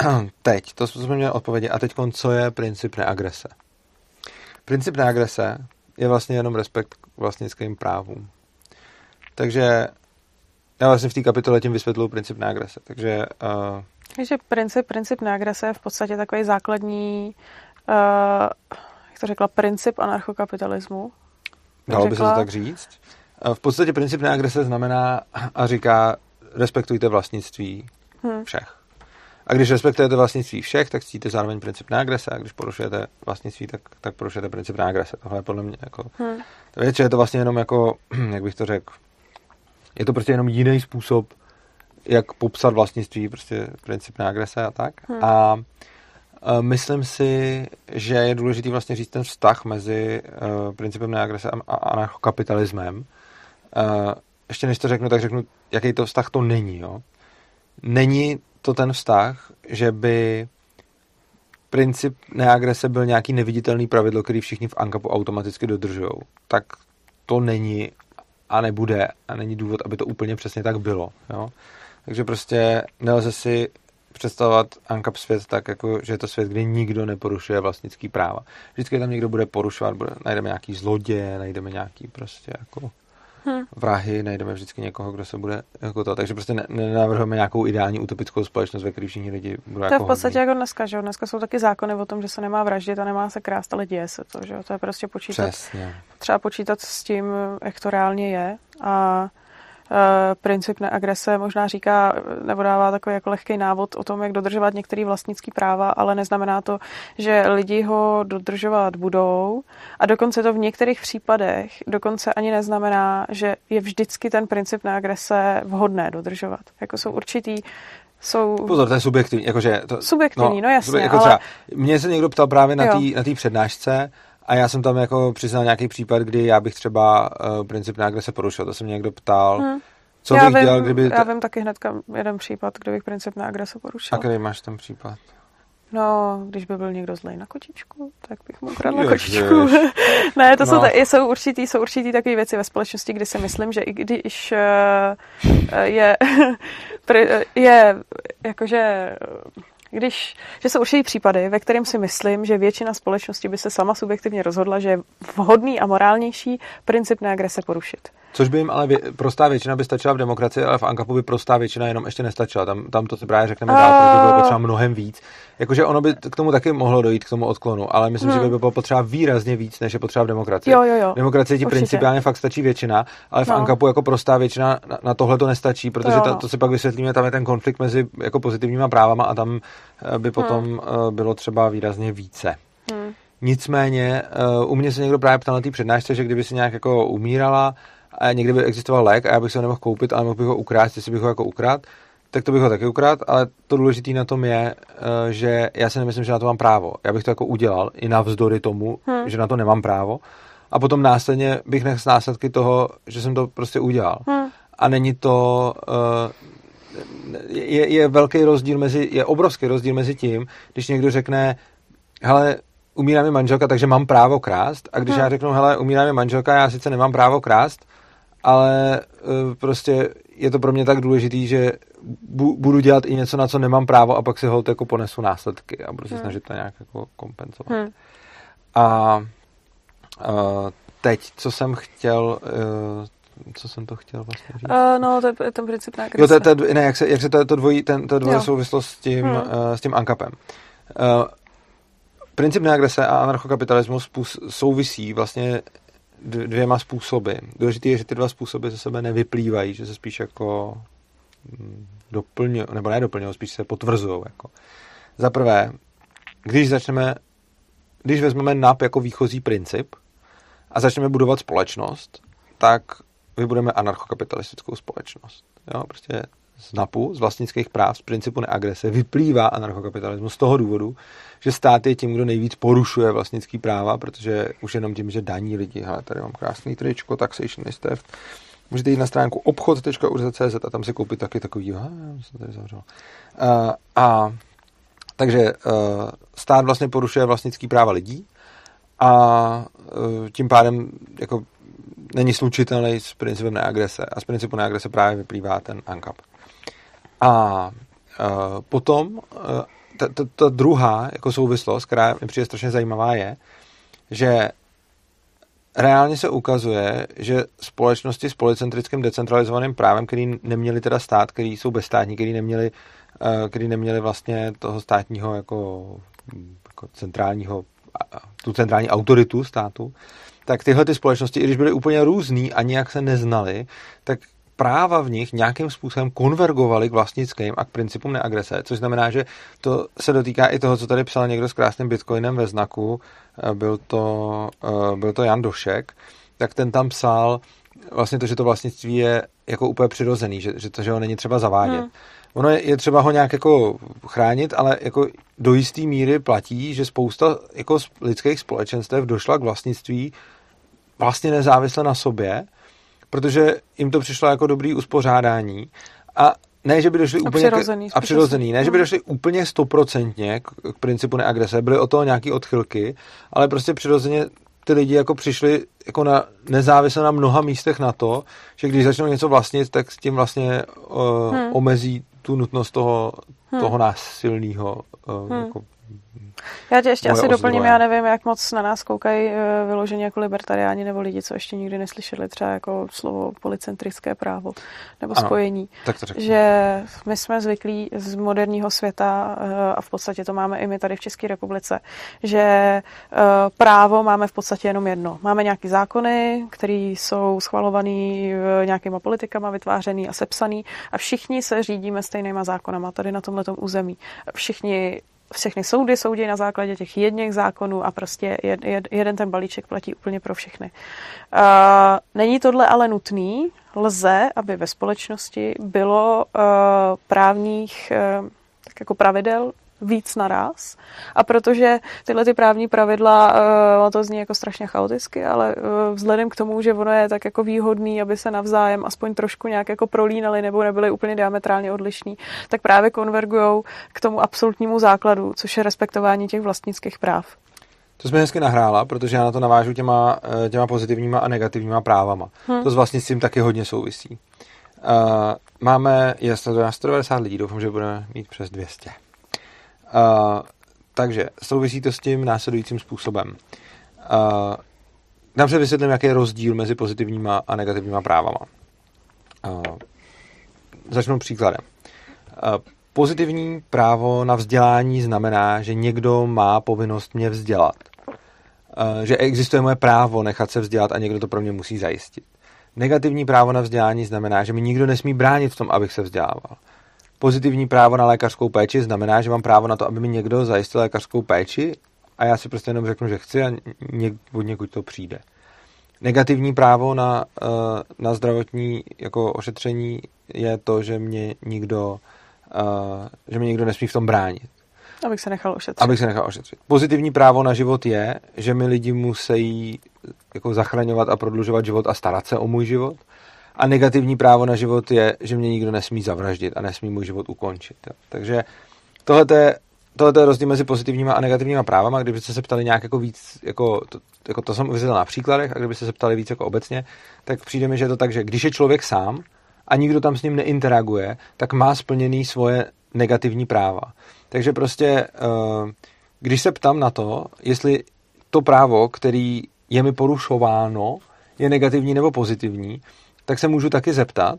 Speaker 1: Teď, to jsme měli odpovědi. A teď, co je princip neagrese? Princip neagrese je vlastně jenom respekt k vlastnickým právům. Takže já vlastně v té kapitole tím vysvětluji princip neagrese. Takže uh,
Speaker 2: Takže princip, princip neagrese je v podstatě takový základní, uh, to řekla, princip anarchokapitalismu.
Speaker 1: dalo by se to tak říct. Uh, v podstatě princip neagrese znamená a říká respektujte vlastnictví
Speaker 2: Hm.
Speaker 1: všech. A když respektujete vlastnictví všech, tak ctíte zároveň princip neagrese a když porušujete vlastnictví, tak, tak porušujete princip neagrese. Tohle je podle mě jako...
Speaker 2: Hm.
Speaker 1: To je, že je to vlastně jenom jako, jak bych to řekl, je to prostě jenom jiný způsob, jak popsat vlastnictví, prostě princip neagrese a tak.
Speaker 2: Hmm.
Speaker 1: A myslím si, že je důležitý vlastně říct ten vztah mezi uh, principem neagrese a, a anarchokapitalismem. Uh, ještě než to řeknu, tak řeknu, jaký to vztah to není. Jo? Není to ten vztah, že by princip neagrese byl nějaký neviditelný pravidlo, který všichni v ANKAPu automaticky dodržují. Tak to není a nebude a není důvod, aby to úplně přesně tak bylo. Jo? Takže prostě nelze si představovat ANKAP svět tak, jako, že je to svět, kde nikdo neporušuje vlastnický práva. Vždycky tam někdo bude porušovat, bude, najdeme nějaký zlodě, najdeme nějaký prostě jako
Speaker 2: Hm.
Speaker 1: vrahy, najdeme vždycky někoho, kdo se bude jako to. Takže prostě ne- nenavrhujeme nějakou ideální utopickou společnost, ve které všichni lidi budou
Speaker 2: To je
Speaker 1: jako
Speaker 2: v podstatě
Speaker 1: hodní.
Speaker 2: jako dneska, že jo? Dneska jsou taky zákony o tom, že se nemá vraždit a nemá se krást, ale děje se to, že jo? To je prostě počítat,
Speaker 1: Přesně.
Speaker 2: třeba počítat s tím, jak to reálně je a princip neagrese možná říká, nebo dává takový jako lehký návod o tom, jak dodržovat některé vlastnické práva, ale neznamená to, že lidi ho dodržovat budou a dokonce to v některých případech dokonce ani neznamená, že je vždycky ten princip neagrese vhodné dodržovat. Jako jsou určitý, jsou
Speaker 1: Pozor, to je subjektivní, jakože to,
Speaker 2: subjektivní, no, jasně,
Speaker 1: jako
Speaker 2: ale
Speaker 1: třeba, mě se někdo ptal právě na té přednášce A já jsem tam jako přiznal nějaký případ, kdy já bych třeba uh, princip na agrese porušil. To se mě někdo ptal. Hmm. Co
Speaker 2: já
Speaker 1: bych
Speaker 2: vím,
Speaker 1: dělal, kdyby...
Speaker 2: Já vím taky hnedka jeden případ, kde bych princip na agrese porušil.
Speaker 1: A který máš ten případ?
Speaker 2: No, když by byl někdo zlej na kočičku, tak bych mu ukradla kočičku. ne, to no. jsou, jsou, určitý, jsou určitý takové věci ve společnosti, kdy si myslím, že i když uh, je, je jakože když, že jsou určitě případy, ve kterém si myslím, že většina společnosti by se sama subjektivně rozhodla, že je vhodný a morálnější princip neagrese porušit.
Speaker 1: Což by jim ale vě, prostá většina by stačila v demokracii, ale v Ankapu by prostá většina jenom ještě nestačila. Tam, tam to si právě řekneme dál, protože by bylo potřeba mnohem víc. Jakože ono by k tomu taky mohlo dojít, k tomu odklonu, ale myslím, hmm. že by bylo potřeba výrazně víc, než je potřeba v demokracii.
Speaker 2: Jo, jo, jo.
Speaker 1: V demokracii ti principiálně fakt stačí většina, ale v no. Ankapu jako prostá většina na, na tohle to nestačí, protože to, to, to si pak vysvětlíme, tam je ten konflikt mezi jako pozitivníma právama a tam eh, by potom hmm. bylo třeba výrazně více. Hmm. Nicméně, uh, u mě se někdo právě ptal na té přednášce, že kdyby si nějak jako umírala, a někdy by existoval lék a já bych se ho nemohl koupit, ale mohl bych ho ukrást, jestli bych ho jako ukrát, tak to bych ho taky ukrát, ale to důležité na tom je, eh, že já si nemyslím, že na to mám právo. Já bych to jako udělal i navzdory tomu, hmm. že na to nemám právo. A potom následně bych nechl následky toho, že jsem to prostě udělal. Hmm. A není to... Eh, je, je velký rozdíl mezi, je obrovský rozdíl mezi tím, když někdo řekne, hele, umírá mi manželka, takže mám právo krást. A když hmm. já řeknu, hele, umírá mi manželka, já sice nemám právo krást, ale uh, prostě je to pro mě tak důležitý, že bu- budu dělat i něco, na co nemám právo a pak si hold jako ponesu následky a budu se hmm. snažit to nějak jako kompenzovat. Hmm. A uh, teď, co jsem chtěl, uh, co jsem to chtěl vlastně říct?
Speaker 2: Uh, no, to je ten princip
Speaker 1: Jo, to, to, ne, jak se, jak se to, to dvojí, ten, to dvojí souvislost s tím, hmm. uh, s tím ankapem. Uh, princip neagrese a anarchokapitalismus souvisí vlastně dvěma způsoby. Důležité je, že ty dva způsoby ze sebe nevyplývají, že se spíš jako mm, doplňují, nebo ne doplňují, spíš se potvrzují. Jako. Za prvé, když začneme, když vezmeme NAP jako výchozí princip a začneme budovat společnost, tak vybudeme anarchokapitalistickou společnost. Jo, prostě z NAPu, z vlastnických práv, z principu neagrese, vyplývá anarchokapitalismus z toho důvodu, že stát je tím, kdo nejvíc porušuje vlastnický práva, protože už jenom tím, že daní lidi, hele, tady mám krásný tričko, taxation is theft, můžete jít na stránku obchod.urz.cz a tam si koupit taky takový, a, jsem tady. Uh, a takže uh, stát vlastně porušuje vlastnický práva lidí a uh, tím pádem jako není slučitelný s principem neagrese a z principu neagrese právě vyplývá ten ANCAP. A uh, potom ta, ta, ta druhá jako souvislost, která mi přijde strašně zajímavá, je, že reálně se ukazuje, že společnosti s policentrickým decentralizovaným právem, který neměli teda stát, který jsou bezstátní, který neměli, uh, který neměli vlastně toho státního jako, jako centrálního, tu centrální autoritu státu, tak tyhle ty společnosti, i když byly úplně různý a nějak se neznali, tak práva v nich nějakým způsobem konvergovaly k vlastnickým a k principům neagrese, což znamená, že to se dotýká i toho, co tady psal někdo s krásným bitcoinem ve znaku, eh, byl to, eh, byl to Jan Došek, tak ten tam psal vlastně to, že to vlastnictví je jako úplně přirozený, že, že to, že ho není třeba zavádět. Hmm. Ono je, je třeba ho nějak jako chránit, ale jako do jisté míry platí, že spousta jako lidských společenstev došla k vlastnictví vlastně nezávisle na sobě, protože jim to přišlo jako dobrý uspořádání a ne, že by došli
Speaker 2: a
Speaker 1: úplně...
Speaker 2: Přirozený,
Speaker 1: k, a přirozený. Ne, že by hmm. došli úplně stoprocentně k, k principu neagrese, byly o toho nějaký odchylky, ale prostě přirozeně ty lidi jako přišli jako na, nezávisle na mnoha místech na to, že když začnou něco vlastnit, tak s tím vlastně uh, hmm. omezí tu nutnost toho, hmm. toho násilného uh, hmm. jako
Speaker 2: já tě ještě asi doplním, já nevím, jak moc na nás koukají eh, vyloženě jako libertariáni nebo lidi, co ještě nikdy neslyšeli třeba jako slovo policentrické právo nebo ano, spojení.
Speaker 1: Tak to
Speaker 2: že my jsme zvyklí z moderního světa eh, a v podstatě to máme i my tady v České republice, že eh, právo máme v podstatě jenom jedno. Máme nějaké zákony, které jsou schvalované nějakýma politikama, vytvářený a sepsaný a všichni se řídíme stejnýma zákonama tady na tomhle území. Všichni všechny soudy soudí na základě těch jedných zákonů a prostě jed, jed, jeden ten balíček platí úplně pro všechny. Uh, není tohle ale nutný, lze, aby ve společnosti bylo uh, právních uh, tak jako pravidel víc naraz. A protože tyhle ty právní pravidla, uh, to zní jako strašně chaoticky, ale uh, vzhledem k tomu, že ono je tak jako výhodný, aby se navzájem aspoň trošku nějak jako prolínali nebo nebyly úplně diametrálně odlišní, tak právě konvergují k tomu absolutnímu základu, což je respektování těch vlastnických práv.
Speaker 1: To jsme hezky nahrála, protože já na to navážu těma, eh, těma pozitivníma a negativníma právama. Hmm. To s vlastnictvím taky hodně souvisí. Uh, máme, je 190 lidí, doufám, že budeme mít přes 200. Uh, takže souvisí to s tím následujícím způsobem. Uh, Napřed vysvětlím, jaký je rozdíl mezi pozitivníma a negativníma právama. Uh, začnu příkladem. Uh, pozitivní právo na vzdělání znamená, že někdo má povinnost mě vzdělat. Uh, že existuje moje právo nechat se vzdělat a někdo to pro mě musí zajistit. Negativní právo na vzdělání znamená, že mi nikdo nesmí bránit v tom, abych se vzdělával. Pozitivní právo na lékařskou péči znamená, že mám právo na to, aby mi někdo zajistil lékařskou péči a já si prostě jenom řeknu, že chci a něk, od někud to přijde. Negativní právo na, eh, na zdravotní jako ošetření je to, že mě nikdo, eh, že mě nikdo nesmí v tom bránit.
Speaker 2: Abych se nechal ošetřit.
Speaker 1: Abych se nechal ošetřit. Pozitivní právo na život je, že mi lidi musí jako zachraňovat a prodlužovat život a starat se o můj život. A negativní právo na život je, že mě nikdo nesmí zavraždit a nesmí můj život ukončit. Jo. Takže tohle je, tohle je rozdíl mezi pozitivníma a negativníma právama. Kdybyste se ptali nějak jako víc, jako to, jako to jsem uvěděl na příkladech, a kdybyste se ptali víc jako obecně, tak přijde mi, že je to tak, že když je člověk sám a nikdo tam s ním neinteraguje, tak má splněný svoje negativní práva. Takže prostě, eh, když se ptám na to, jestli to právo, který je mi porušováno, je negativní nebo pozitivní, tak se můžu taky zeptat,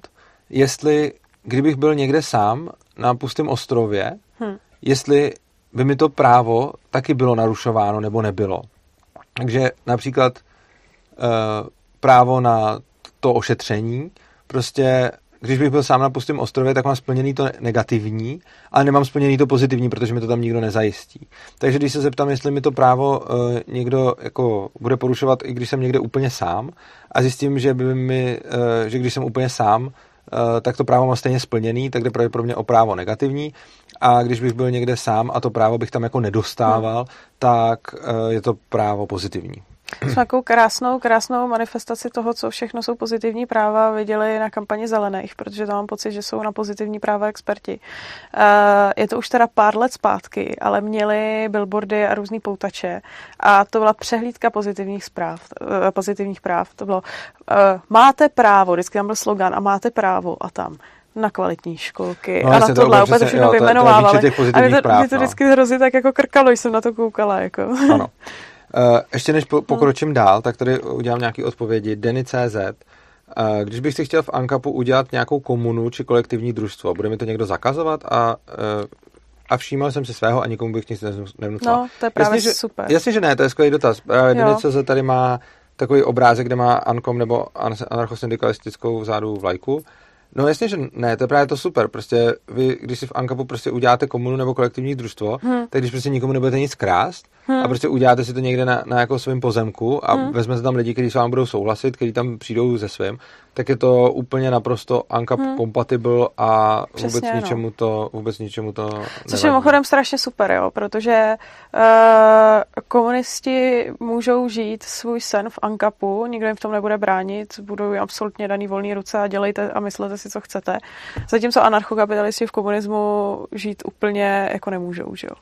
Speaker 1: jestli, kdybych byl někde sám na pustém ostrově, hmm. jestli by mi to právo taky bylo narušováno nebo nebylo. Takže například e, právo na to ošetření, prostě když bych byl sám na pustém ostrově, tak mám splněný to negativní, ale nemám splněný to pozitivní, protože mi to tam nikdo nezajistí. Takže když se zeptám, jestli mi to právo uh, někdo jako bude porušovat, i když jsem někde úplně sám, a zjistím, že by mi, uh, že když jsem úplně sám, uh, tak to právo mám stejně splněný, tak jde pravděpodobně o právo negativní. A když bych byl někde sám a to právo bych tam jako nedostával, hmm. tak je to právo pozitivní.
Speaker 2: Jsme takovou krásnou, krásnou manifestaci toho, co všechno jsou pozitivní práva, viděli na kampani zelených, protože tam mám pocit, že jsou na pozitivní práva experti. Eh, je to už teda pár let zpátky, ale měli billboardy a různý poutače a to byla přehlídka pozitivních zpráv, eh, pozitivních práv. To bylo eh, máte právo, vždycky tam byl slogan a máte právo a tam na kvalitní školky no, a na tohle, to úplně to všechno vyjmenovávali. A mě to, práv, mě to no. vždycky hrozně tak jako krkalo, když jsem na to koukala. Jako.
Speaker 1: Ano. Uh, ještě než po, hmm. pokročím hmm. dál, tak tady udělám nějaké odpovědi. Denny.cz uh, Když bych si chtěl v Ankapu udělat nějakou komunu či kolektivní družstvo, bude mi to někdo zakazovat a uh, a všímal jsem si svého a nikomu bych nic nevnucoval.
Speaker 2: No, to je právě jasně,
Speaker 1: super. Že, jasně, že ne, to je skvělý dotaz. Právě Denny.cz tady má takový obrázek, kde má Ankom nebo anarchosyndikalistickou vzadu vlajku No jasně, že ne, to je právě to super. Prostě vy, když si v Ankapu prostě uděláte komunu nebo kolektivní družstvo, hmm. tak když prostě nikomu nebudete nic krást hmm. a prostě uděláte si to někde na, na jako svém pozemku a hmm. vezmete tam lidi, kteří s vámi budou souhlasit, kteří tam přijdou ze svým, tak je to úplně naprosto Ankap hmm. compatible a Přesně, vůbec no. ničemu to vůbec ničemu to
Speaker 2: Což nevadí. je mimochodem strašně super, jo, protože uh, komunisti můžou žít svůj sen v Ankapu, nikdo jim v tom nebude bránit, budou absolutně daný volný ruce a dělejte a myslete si, co chcete. Zatímco anarchokapitalisti v komunismu žít úplně jako nemůžou, že jo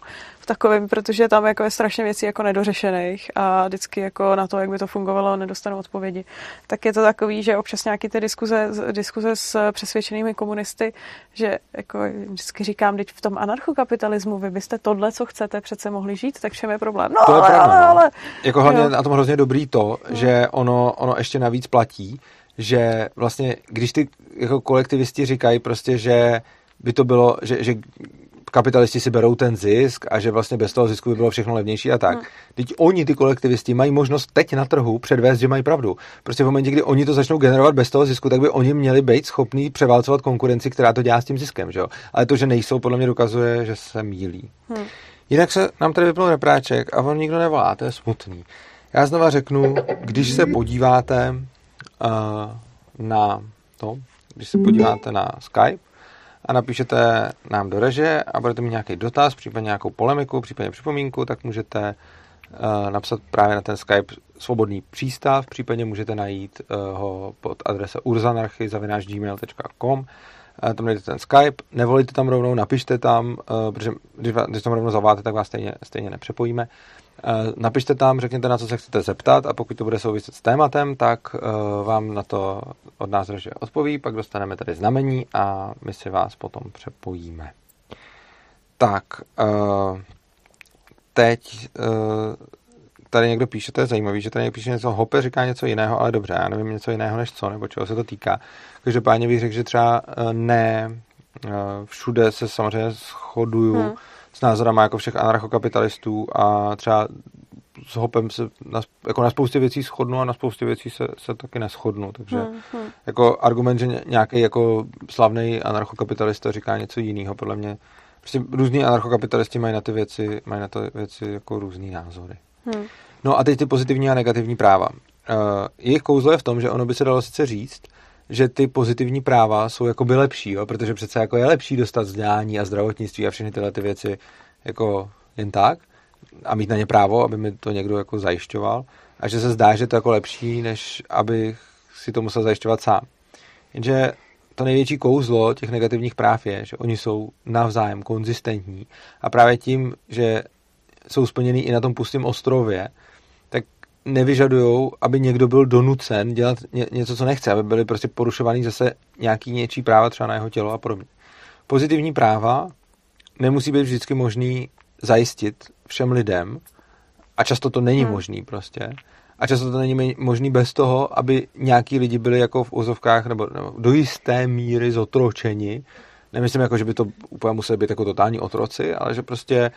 Speaker 2: takovým, protože tam jako je strašně věcí jako nedořešených a vždycky jako na to, jak by to fungovalo, nedostanou odpovědi. Tak je to takový, že občas nějaký ty diskuze, diskuze s přesvědčenými komunisty, že jako vždycky říkám, teď v tom anarchokapitalismu vy byste tohle, co chcete, přece mohli žít, tak všem je problém. No,
Speaker 1: to
Speaker 2: ale,
Speaker 1: je pravda,
Speaker 2: ale,
Speaker 1: no.
Speaker 2: ale,
Speaker 1: Jako hlavně jo. na tom hrozně dobrý to, no. že ono, ono ještě navíc platí, že vlastně, když ty jako kolektivisti říkají prostě, že by to bylo, že, že kapitalisti si berou ten zisk a že vlastně bez toho zisku by bylo všechno levnější a tak. Hmm. Teď oni, ty kolektivisti, mají možnost teď na trhu předvést, že mají pravdu. Prostě v momentě, kdy oni to začnou generovat bez toho zisku, tak by oni měli být schopní převálcovat konkurenci, která to dělá s tím ziskem. Že jo? Ale to, že nejsou, podle mě dokazuje, že se mílí. Hmm. Jinak se nám tady vypnul repráček a on nikdo nevolá, to je smutný. Já znova řeknu, když se podíváte uh, na to, když se podíváte na Skype, a napíšete nám do reže a budete mít nějaký dotaz, případně nějakou polemiku, případně připomínku, tak můžete uh, napsat právě na ten Skype svobodný přístav, případně můžete najít uh, ho pod adrese urzanarchy.gmail.com uh, tam najdete ten Skype, nevolíte tam rovnou, napište tam, protože když, když tam rovnou zavoláte, tak vás stejně, stejně nepřepojíme. Uh, napište tam, řekněte, na co se chcete zeptat a pokud to bude souviset s tématem, tak uh, vám na to od nás režie odpoví, pak dostaneme tady znamení a my si vás potom přepojíme. Tak, uh, teď tady někdo píše, to je zajímavé, že tady někdo píše něco, Hope říká něco jiného, ale dobře, já nevím něco jiného než co, nebo čeho se to týká. Každopádně bych řekl, že třeba ne všude se samozřejmě shoduju hmm. S názorama jako všech anarchokapitalistů a třeba s Hopem se na, jako na spoustě věcí shodnu a na spoustě věcí se, se taky neschodnu, takže hmm, hmm. jako argument, že nějaký jako slavný anarchokapitalista říká něco jiného, podle mě prostě různí anarchokapitalisti mají na ty věci, mají na ty věci jako různý názory. Hmm. No a teď ty pozitivní a negativní práva. Uh, jejich kouzlo je v tom, že ono by se dalo sice říct, že ty pozitivní práva jsou jako by lepší, jo? protože přece jako je lepší dostat vzdělání a zdravotnictví a všechny tyhle ty věci jako jen tak, a mít na ně právo, aby mi to někdo jako zajišťoval a že se zdá, že to je jako lepší, než aby si to musel zajišťovat sám. Jenže to největší kouzlo těch negativních práv je, že oni jsou navzájem konzistentní a právě tím, že jsou splněný i na tom pustém ostrově, nevyžadují, aby někdo byl donucen dělat něco, co nechce, aby byly prostě porušovaný zase nějaký něčí práva třeba na jeho tělo a podobně. Pozitivní práva nemusí být vždycky možný zajistit všem lidem a často to není hmm. možný prostě. A často to není možný bez toho, aby nějaký lidi byli jako v úzovkách nebo, nebo do jisté míry zotročeni. Nemyslím jako, že by to úplně museli být jako totální otroci, ale že prostě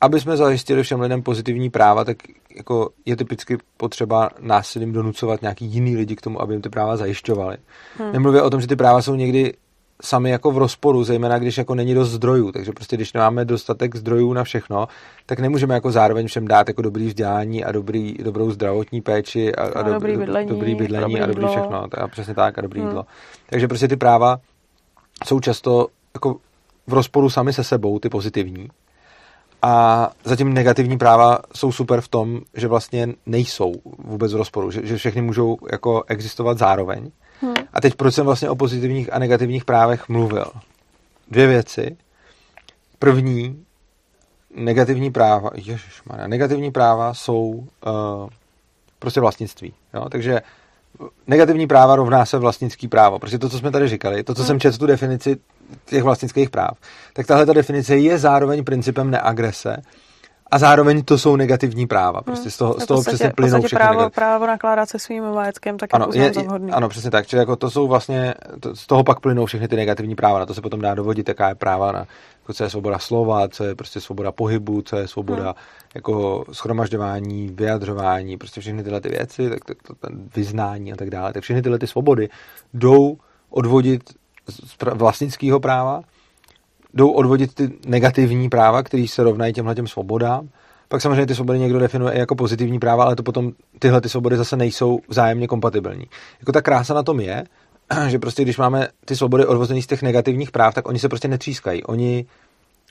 Speaker 1: aby jsme zajistili všem lidem pozitivní práva, tak jako je typicky potřeba násilím donucovat nějaký jiný lidi k tomu, aby jim ty práva zajišťovali. Hmm. Nemluvě o tom, že ty práva jsou někdy sami jako v rozporu, zejména když jako není dost zdrojů. Takže prostě když nemáme dostatek zdrojů na všechno, tak nemůžeme jako zároveň všem dát jako dobrý vzdělání a dobrý, dobrou zdravotní péči a, a, a dobrý, bydlení, dobrý bydlení dobrý a dobrý všechno. A přesně tak a dobrý hmm. jídlo. Takže prostě ty práva jsou často jako v rozporu sami se sebou, ty pozitivní. A zatím negativní práva jsou super v tom, že vlastně nejsou vůbec v rozporu, že, že všechny můžou jako existovat zároveň. Hmm. A teď proč jsem vlastně o pozitivních a negativních právech mluvil? Dvě věci. První, negativní práva, ježišmarja, negativní práva jsou uh, prostě vlastnictví. Jo? Takže negativní práva rovná se vlastnický právo. Prostě to, co jsme tady říkali, to, co hmm. jsem četl tu definici těch vlastnických práv, tak tahle ta definice je zároveň principem neagrese a zároveň to jsou negativní práva. Prostě hmm. z toho, z toho podstatě, přesně plynou všechny
Speaker 2: právo, negativ... právo nakládat se svým majetkem, tak ano, je, vhodný.
Speaker 1: Ano, přesně tak. Čili jako to jsou vlastně, to, z toho pak plynou všechny ty negativní práva. Na to se potom dá dovodit, jaká je práva na, jako co je svoboda slova, co je prostě svoboda pohybu, co je svoboda hmm. jako schromažďování, vyjadřování, prostě všechny tyhle ty věci, tak to, to, to, vyznání a tak dále. Tak všechny tyhle ty svobody jdou odvodit z vlastnického práva jdou odvodit ty negativní práva, které se rovnají těmhle těm svobodám. Pak samozřejmě ty svobody někdo definuje i jako pozitivní práva, ale to potom tyhle ty svobody zase nejsou vzájemně kompatibilní. Jako ta krása na tom je, že prostě když máme ty svobody odvozené z těch negativních práv, tak oni se prostě netřískají. Oni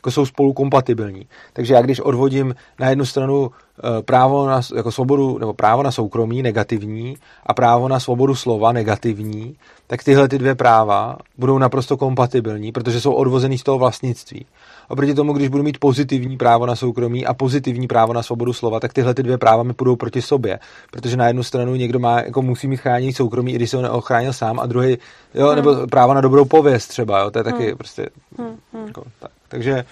Speaker 1: jako jsou spolu kompatibilní. Takže já když odvodím na jednu stranu eh, právo na jako svobodu, nebo právo na soukromí negativní a právo na svobodu slova negativní, tak tyhle ty dvě práva budou naprosto kompatibilní, protože jsou odvozený z toho vlastnictví. Oproti tomu, když budu mít pozitivní právo na soukromí a pozitivní právo na svobodu slova, tak tyhle ty dvě práva mi půjdou proti sobě. Protože na jednu stranu někdo má, jako musí mít chránit soukromí, i když se ho neochránil sám, a druhý, jo, hmm. nebo právo na dobrou pověst třeba, jo, to je taky hmm. prostě, hmm. hmm. Jako, tak. Takže,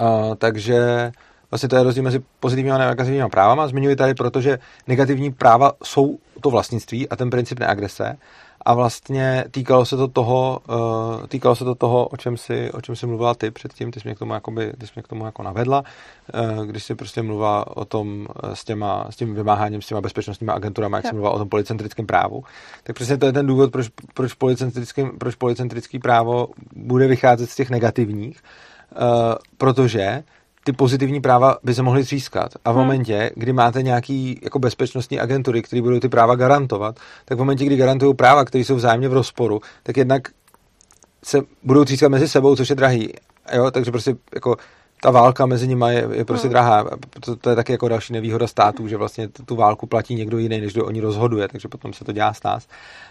Speaker 1: uh, takže vlastně to je rozdíl mezi pozitivními a negativními právama. Zmiňuji tady, protože negativní práva jsou to vlastnictví a ten princip neagrese a vlastně týkalo se to toho, uh, týkalo se to toho, o čem si, o čem si mluvila ty předtím, ty jsi mě k tomu, jakoby, ty jsi mě k tomu jako navedla, uh, když jsi prostě mluvila o tom s, těma, s tím vymáháním, s těma bezpečnostními agenturami, jak jsi mluvila o tom policentrickém právu, tak přesně to je ten důvod, proč, proč, policentrický, proč policentrický právo bude vycházet z těch negativních, uh, protože ty pozitivní práva by se mohly třískat. A v hmm. momentě, kdy máte nějaký jako bezpečnostní agentury, které budou ty práva garantovat, tak v momentě, kdy garantují práva, které jsou vzájemně v rozporu, tak jednak se budou třískat mezi sebou, což je drahý. Jo, takže prostě jako ta válka mezi nimi je, je prostě hmm. drahá. To, to je taky jako další nevýhoda států, že vlastně tu válku platí někdo jiný, než kdo oni rozhoduje, takže potom se to dělá s nás.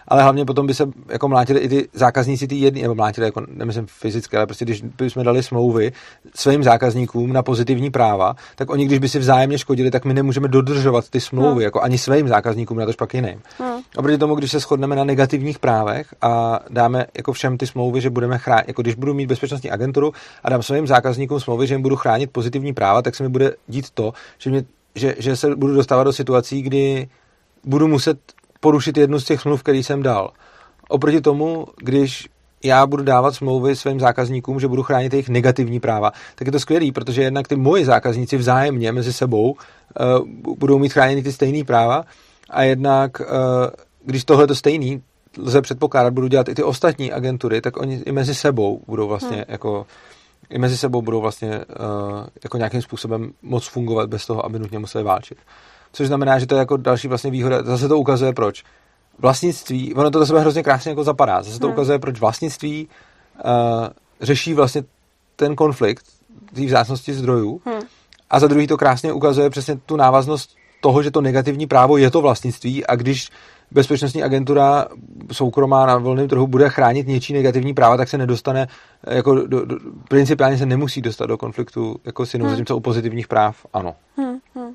Speaker 1: Ale hlavně potom by se jako mlátili i ty zákazníci ty jedný, nebo mlátili jako, nemyslím fyzicky, ale prostě když bychom dali smlouvy svým zákazníkům na pozitivní práva, tak oni, když by si vzájemně škodili, tak my nemůžeme dodržovat ty smlouvy, hmm. jako ani svým zákazníkům, na to pak jiným. Hmm. Oproti tomu, když se shodneme na negativních právech a dáme jako všem ty smlouvy, že budeme chránit, jako když budu mít bezpečnostní agenturu a dám svým zákazníkům smlouvy, že jim budu chránit pozitivní práva, tak se mi bude dít to, že, mě, že, že se budu dostávat do situací, kdy budu muset porušit jednu z těch smluv, který jsem dal. Oproti tomu, když já budu dávat smlouvy svým zákazníkům, že budu chránit jejich negativní práva, tak je to skvělý, protože jednak ty moji zákazníci vzájemně mezi sebou uh, budou mít chráněny ty stejné práva a jednak, uh, když tohle to stejný lze předpokládat, budou dělat i ty ostatní agentury, tak oni i mezi sebou budou vlastně hmm. jako i mezi sebou budou vlastně uh, jako nějakým způsobem moc fungovat bez toho, aby nutně museli válčit. Což znamená, že to je jako další vlastně výhoda. Zase to ukazuje, proč. Vlastnictví, ono to do sebe hrozně krásně jako zapadá. Zase to hmm. ukazuje, proč vlastnictví uh, řeší vlastně ten konflikt té vzácnosti zdrojů. Hmm. A za druhý to krásně ukazuje přesně tu návaznost toho, že to negativní právo je to vlastnictví a když bezpečnostní agentura soukromá na volném trhu bude chránit něčí negativní práva, tak se nedostane, jako do, do, principiálně se nemusí dostat do konfliktu jako s jinou, hmm. zatímco u pozitivních práv ano. Hmm, hmm.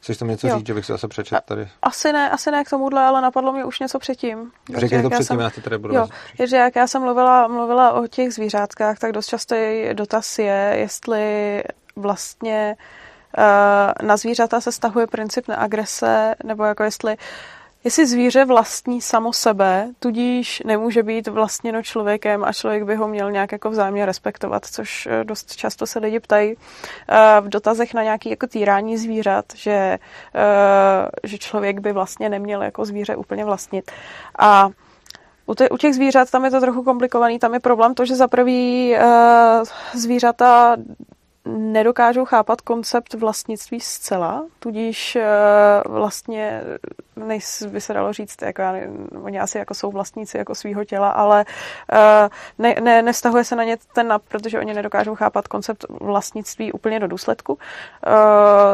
Speaker 1: Chceš tam něco jo. říct, že bych si zase přečet tady?
Speaker 2: Asi ne, asi ne k tomuhle, ale napadlo mě už něco předtím.
Speaker 1: Řekni to předtím, jsem, já ti tady budu
Speaker 2: jo, je, že jak já jsem mluvila, mluvila o těch zvířátkách, tak dost často dotaz je, jestli vlastně uh, na zvířata se stahuje princip neagrese, nebo jako jestli uh, Jestli zvíře vlastní samo sebe, tudíž nemůže být vlastněno člověkem a člověk by ho měl nějak jako vzájemně respektovat, což eh, dost často se lidi ptají eh, v dotazech na nějaký jako týrání zvířat, že, eh, že člověk by vlastně neměl jako zvíře úplně vlastnit. A u těch zvířat tam je to trochu komplikovaný, tam je problém to, že za prvý zvířata nedokážou chápat koncept vlastnictví zcela, tudíž vlastně nejs, by se dalo říct, jako já, oni asi jako jsou vlastníci jako svého těla, ale uh, ne, ne, nestahuje se na ně ten nap, protože oni nedokážou chápat koncept vlastnictví úplně do důsledku. Uh,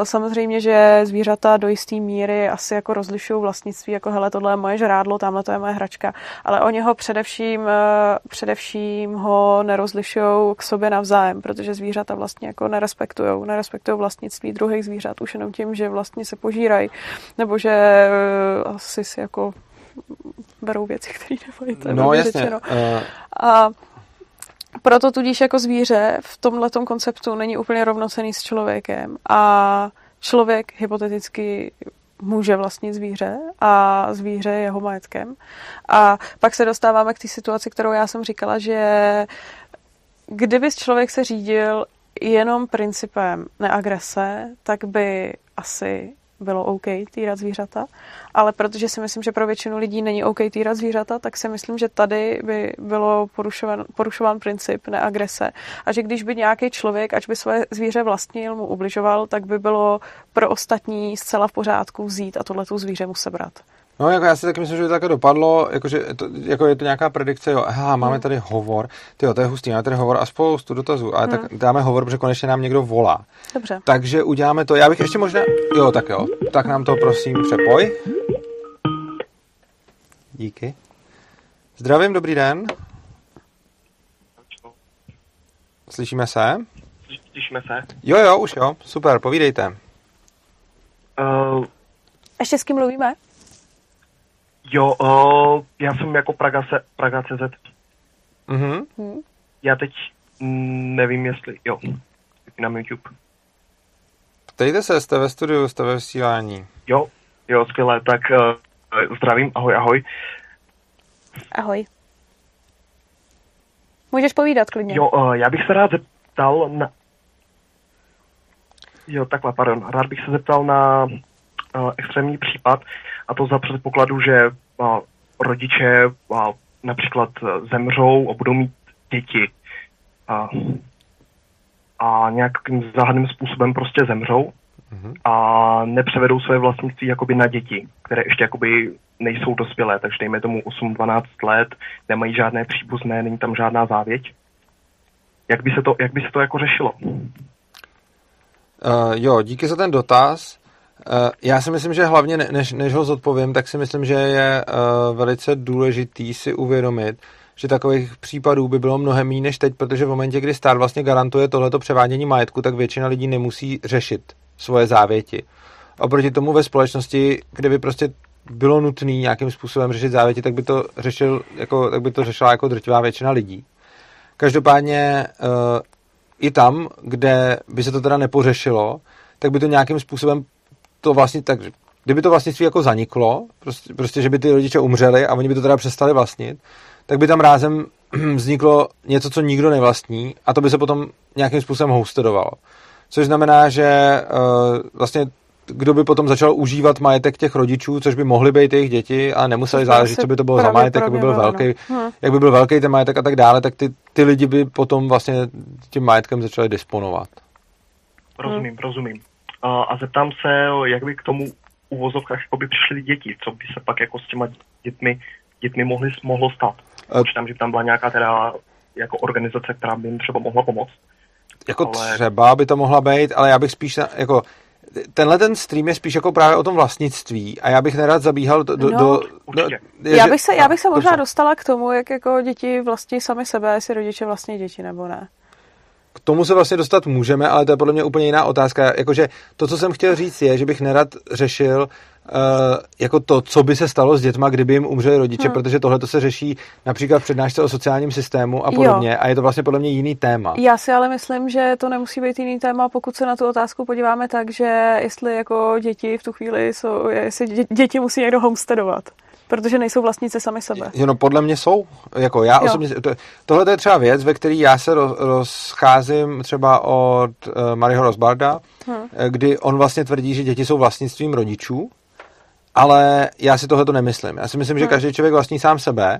Speaker 2: samozřejmě, že zvířata do jisté míry asi jako rozlišují vlastnictví, jako hele, tohle je moje žrádlo, tamhle to je moje hračka, ale oni ho především, uh, především ho nerozlišují k sobě navzájem, protože zvířata vlastně jako nerespektují, nerespektují vlastnictví druhých zvířat už jenom tím, že vlastně se požírají, nebo že asi si jako berou věci, které nemají. To
Speaker 1: no jasně. Řečeno.
Speaker 2: Uh... A proto tudíž jako zvíře v tomhle konceptu není úplně rovnocený s člověkem a člověk hypoteticky může vlastnit zvíře a zvíře je jeho majetkem. A pak se dostáváme k té situaci, kterou já jsem říkala, že kdyby člověk se řídil jenom principem neagrese, tak by asi bylo OK týrat zvířata, ale protože si myslím, že pro většinu lidí není OK týrat zvířata, tak si myslím, že tady by bylo porušovan, porušován princip neagrese a že když by nějaký člověk, ať by své zvíře vlastnil, mu ubližoval, tak by bylo pro ostatní zcela v pořádku vzít a tohle zvíře mu sebrat.
Speaker 1: No, jako já si taky myslím, že to také dopadlo, jakože to, jako je to nějaká predikce, jo, aha, máme hmm. tady hovor, tyjo, to je hustý, máme tady hovor a spoustu dotazů, ale hmm. tak dáme hovor, protože konečně nám někdo volá.
Speaker 2: Dobře.
Speaker 1: Takže uděláme to, já bych ještě možná, jo, tak jo, tak nám to prosím přepoj. Díky. Zdravím, dobrý den. Slyšíme se?
Speaker 3: Slyšíme se.
Speaker 1: Jo, jo, už jo, super, povídejte.
Speaker 3: Uh...
Speaker 2: Ještě s kým mluvíme?
Speaker 3: Jo, uh, já jsem jako Praga, se, Praga CZ.
Speaker 1: Mhm.
Speaker 3: Já teď mm, nevím, jestli, jo, na YouTube.
Speaker 1: Ptejte se, jste ve studiu, jste ve vysílání.
Speaker 3: Jo, jo, skvěle, tak uh, zdravím, ahoj, ahoj.
Speaker 2: Ahoj. Můžeš povídat klidně.
Speaker 3: Jo, uh, já bych se rád zeptal na... Jo, takhle, pardon. Rád bych se zeptal na uh, extrémní případ, a to za předpokladu, že a, rodiče a, například zemřou a budou mít děti a, a nějakým záhadným způsobem prostě zemřou mm-hmm. a nepřevedou své vlastnictví jakoby na děti, které ještě jakoby nejsou dospělé, takže dejme tomu 8-12 let, nemají žádné příbuzné, není tam žádná závěť. Jak by se to, jak by se to jako řešilo? Uh,
Speaker 1: jo, díky za ten dotaz. Uh, já si myslím, že hlavně než, než ho zodpovím, tak si myslím, že je uh, velice důležitý si uvědomit, že takových případů by bylo mnohem méně než teď, protože v momentě, kdy stát vlastně garantuje tohleto převádění majetku, tak většina lidí nemusí řešit svoje závěti. Oproti tomu ve společnosti, kde by prostě bylo nutné nějakým způsobem řešit závěti, tak by to, řešil, jako, tak by to řešila jako drtivá většina lidí. Každopádně uh, i tam, kde by se to teda nepořešilo, tak by to nějakým způsobem to vlastně tak, kdyby to vlastnictví jako zaniklo, prostě, prostě, že by ty rodiče umřeli a oni by to teda přestali vlastnit, tak by tam rázem vzniklo něco, co nikdo nevlastní a to by se potom nějakým způsobem hostedovalo. Což znamená, že uh, vlastně kdo by potom začal užívat majetek těch rodičů, což by mohly být jejich děti a nemuseli záležet, co by to bylo za majetek, jak by byl velký, hmm. jak by byl velký ten majetek a tak dále, tak ty, ty lidi by potom vlastně tím majetkem začali disponovat.
Speaker 3: Rozumím, hmm. rozumím. A, a zeptám se, jak by k tomu uvozovkách by přišly děti, co by se pak jako s těma dětmi, dětmi mohli, mohlo stát. Počítám, že tam byla nějaká teda jako organizace, která by jim třeba mohla pomoct.
Speaker 1: Jako ale... třeba by to mohla být, ale já bych spíš jako tenhle ten stream je spíš jako právě o tom vlastnictví a já bych nerad zabíhal do... do, no, do,
Speaker 2: do je, já, bych se, já bych se možná dostala k tomu, jak jako děti vlastní sami sebe, jestli rodiče vlastní děti nebo ne.
Speaker 1: K tomu se vlastně dostat můžeme, ale to je podle mě úplně jiná otázka. Jakože to, co jsem chtěl říct, je, že bych nerad řešil Uh, jako to, co by se stalo s dětma, kdyby jim umřeli rodiče, hmm. protože tohle to se řeší například v přednášce o sociálním systému a podobně jo. a je to vlastně podle mě jiný téma.
Speaker 2: Já si ale myslím, že to nemusí být jiný téma, pokud se na tu otázku podíváme tak, že jestli jako děti v tu chvíli jsou, jestli děti musí někdo homesteadovat. Protože nejsou vlastníci sami sebe.
Speaker 1: Jo, no podle mě jsou. Jako já jo. osobně, to, tohle je třeba věc, ve který já se roz, rozcházím třeba od uh, Mariho Rosbarda, hmm. kdy on vlastně tvrdí, že děti jsou vlastnictvím rodičů, ale já si tohle to nemyslím. Já si myslím, že hmm. každý člověk vlastní sám sebe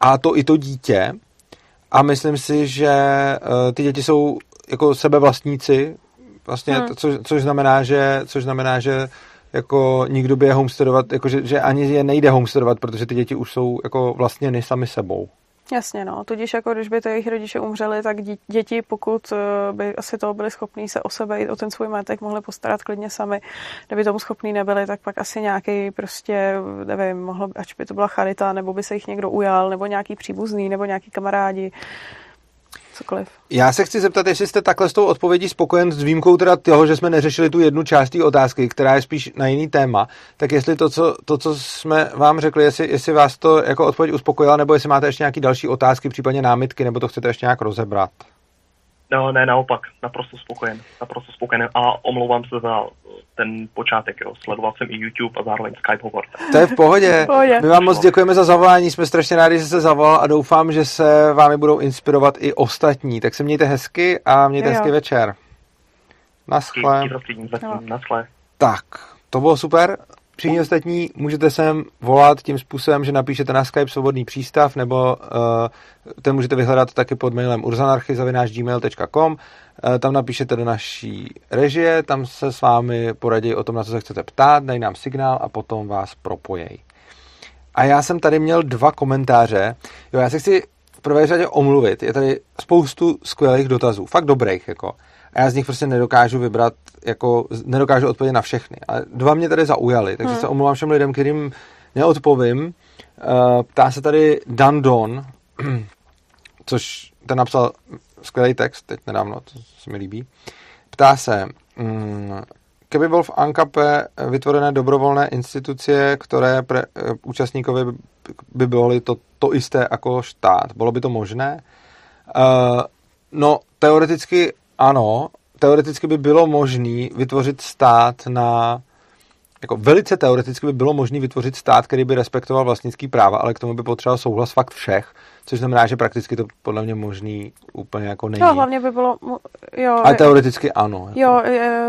Speaker 1: a to i to dítě a myslím si, že uh, ty děti jsou jako sebevlastníci, vlastně, hmm. co, což znamená, že, což znamená, že jako nikdo by je homesteadovat, jako že, že ani je nejde homesteadovat, protože ty děti už jsou jako vlastně sami sebou.
Speaker 2: Jasně, no. Tudíž jako když by to jejich rodiče umřeli, tak děti, pokud eh, by asi toho byli schopní se o sebe i o ten svůj majetek mohli postarat klidně sami, kdyby tomu schopní nebyli, tak pak asi nějaký prostě, nevím, mohlo, ať by to byla charita, nebo by se jich někdo ujal, nebo nějaký příbuzný, nebo nějaký kamarádi, cokoliv.
Speaker 1: Já se chci zeptat, jestli jste takhle s tou odpovědí spokojen s výjimkou teda toho, že jsme neřešili tu jednu část té otázky, která je spíš na jiný téma, tak jestli to, co, to, co jsme vám řekli, jestli, jestli vás to jako odpověď uspokojila, nebo jestli máte ještě nějaké další otázky, případně námitky, nebo to chcete ještě nějak rozebrat.
Speaker 3: No, ne, naopak, naprosto spokojen, naprosto spokojen a omlouvám se za ten počátek, jo. Sledoval jsem i YouTube a zároveň Skype hovor.
Speaker 1: To je v pohodě. pohodě. My vám moc děkujeme za zavolání, jsme strašně rádi, že se zavolal a doufám, že se vámi budou inspirovat i ostatní. Tak se mějte hezky a mějte jo. hezký večer. Naschle.
Speaker 3: Naschle.
Speaker 1: Tak, to bylo super. Všichni ostatní můžete sem volat tím způsobem, že napíšete na Skype svobodný přístav, nebo uh, ten můžete vyhledat taky pod mailem urzanarchy.gmail.com uh, tam napíšete do naší režie, tam se s vámi poradí o tom, na co se chcete ptát, dají nám signál a potom vás propojejí. A já jsem tady měl dva komentáře. Jo, já se chci v prvé řadě omluvit. Je tady spoustu skvělých dotazů, fakt dobrých, jako a já z nich prostě nedokážu vybrat, jako nedokážu odpovědět na všechny. Ale dva mě tady zaujaly, takže hmm. se omlouvám všem lidem, kterým neodpovím. Uh, ptá se tady Dan Don, což ten napsal skvělý text, teď nedávno, to se mi líbí. Ptá se, um, keby byl v ANKAPE vytvorené dobrovolné instituce, které pre, uh, účastníkovi by, by byly to, to isté jako štát, bylo by to možné? Uh, no, teoreticky ano, teoreticky by bylo možné vytvořit stát na jako velice teoreticky by bylo možné vytvořit stát, který by respektoval vlastnický práva, ale k tomu by potřeboval souhlas fakt všech, což znamená, že prakticky to podle mě možný úplně jako není.
Speaker 2: No, hlavně by bylo, jo.
Speaker 1: Ale teoreticky ano.
Speaker 2: Jako. Jo,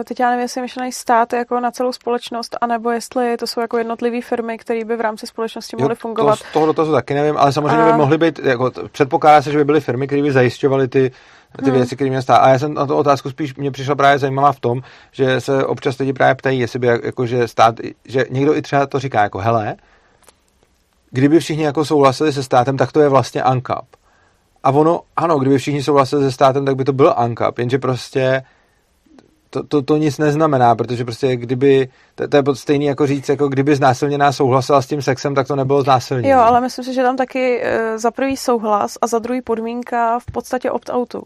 Speaker 2: teď já nevím, jestli myšlený stát jako na celou společnost, anebo jestli to jsou jako jednotlivé firmy, které by v rámci společnosti mohly jo, fungovat. To,
Speaker 1: z toho dotazu taky nevím, ale samozřejmě a... by mohly být, jako předpokládá se, že by byly firmy, které by zajišťovaly ty ty hmm. věci, které mě stá. A já jsem na tu otázku spíš, mě přišla právě zajímavá v tom, že se občas lidi právě ptají, jestli by jako, že stát, že někdo i třeba to říká jako hele, kdyby všichni jako souhlasili se státem, tak to je vlastně ANCAP. A ono, ano, kdyby všichni souhlasili se státem, tak by to byl ANCAP, jenže prostě to, to, to nic neznamená, protože prostě kdyby, to, to je stejný jako říct, jako kdyby znásilněná souhlasila s tím sexem, tak to nebylo znásilnění.
Speaker 2: Jo, ale myslím si, že tam taky e, za prvý souhlas a za druhý podmínka v podstatě opt-outu.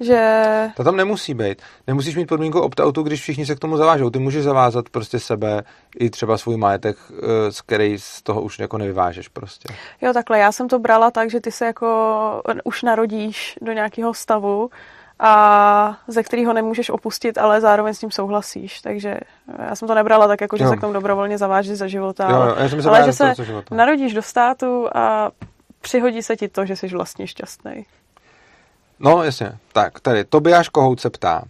Speaker 2: Že...
Speaker 1: To tam nemusí být. Nemusíš mít podmínku opt-outu, když všichni se k tomu zavážou. Ty můžeš zavázat prostě sebe i třeba svůj majetek, e, z který z toho už jako nevyvážeš prostě.
Speaker 2: Jo, takhle. Já jsem to brala tak, že ty se jako už narodíš do nějakého stavu, a ze kterého nemůžeš opustit, ale zároveň s tím souhlasíš. Takže já jsem to nebrala tak, jako že jo. se k tomu dobrovolně zaváží za života,
Speaker 1: jo, jo, já jsem
Speaker 2: ale že se života. narodíš do státu a přihodí se ti to, že jsi vlastně šťastný.
Speaker 1: No, jasně. Tak, tady Tobiáš Kohout se ptá.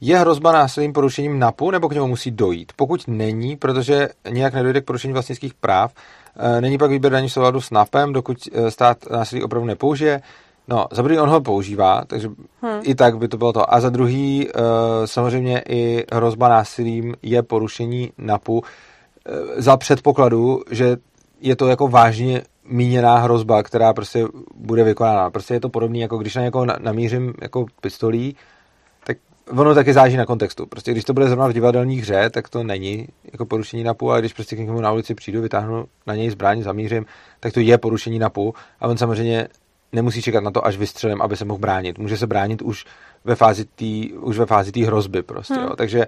Speaker 1: Je hrozba násilným porušením NAPu, nebo k němu musí dojít? Pokud není, protože nějak nedojde k porušení vlastnických práv, eh, není pak výběr daní souladu s NAPem, dokud eh, stát násilí opravdu nepoužije, No, za prvý on ho používá, takže hmm. i tak by to bylo to. A za druhý, uh, samozřejmě i hrozba násilím je porušení NAPu za předpokladu, že je to jako vážně míněná hrozba, která prostě bude vykonána. Prostě je to podobné, jako když na někoho namířím jako pistolí, tak ono taky záží na kontextu. Prostě když to bude zrovna v divadelní hře, tak to není jako porušení NAPu, a když prostě k někomu na ulici přijdu, vytáhnu na něj zbraň, zamířím, tak to je porušení NAPu a on samozřejmě nemusí čekat na to, až vystřelím, aby se mohl bránit. Může se bránit už ve fázi té už ve fázi té hrozby prostě, hmm. jo. Takže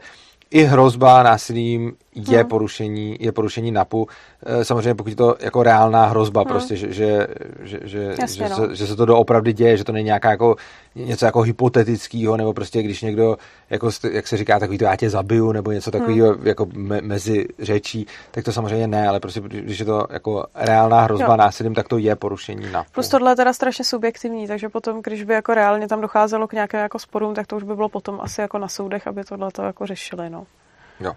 Speaker 1: i hrozba násilím je hmm. porušení, je porušení NAPu. Eh, samozřejmě pokud je to jako reálná hrozba, hmm. prostě, že, že, že, že, Jasně, že, no. se, že se to doopravdy děje, že to není nějaká jako něco jako hypotetického, nebo prostě když někdo, jako, jak se říká, takový to já tě zabiju, nebo něco takového hmm. jako me, mezi řečí, tak to samozřejmě ne, ale prostě když je to jako reálná hrozba jo. násilím, tak to je porušení NAPu.
Speaker 2: Plus tohle je teda strašně subjektivní, takže potom, když by jako reálně tam docházelo k nějakým jako sporům, tak to už by bylo potom asi jako na soudech, aby tohle to jako řešili, no.
Speaker 1: Jo.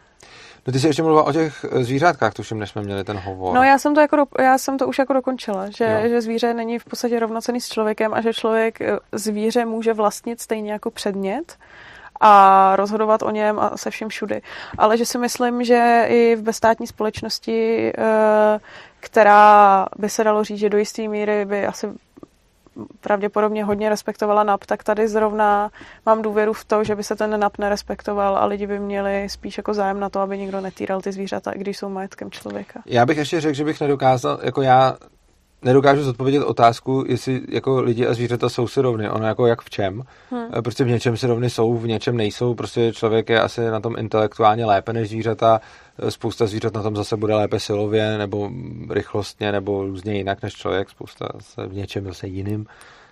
Speaker 1: No ty jsi ještě mluvila o těch eh, zvířátkách, tuším, než jsme měli ten hovor.
Speaker 2: No já jsem to, jako do, já jsem to už jako dokončila, že, že zvíře není v podstatě rovnocený s člověkem a že člověk eh, zvíře může vlastnit stejně jako předmět a rozhodovat o něm a se vším všudy. Ale že si myslím, že i v bezstátní společnosti, eh, která by se dalo říct, že do jisté míry by asi pravděpodobně hodně respektovala NAP, tak tady zrovna mám důvěru v to, že by se ten NAP nerespektoval a lidi by měli spíš jako zájem na to, aby nikdo netýral ty zvířata, když jsou majetkem člověka.
Speaker 1: Já bych ještě řekl, že bych nedokázal, jako já nedokážu zodpovědět otázku, jestli jako lidi a zvířata jsou si rovny. Ono jako jak v čem. Hmm. Prostě v něčem si rovny jsou, v něčem nejsou. Prostě člověk je asi na tom intelektuálně lépe než zvířata. Spousta zvířat na tom zase bude lépe silově, nebo rychlostně, nebo různě jinak než člověk. Spousta se v něčem zase jiným.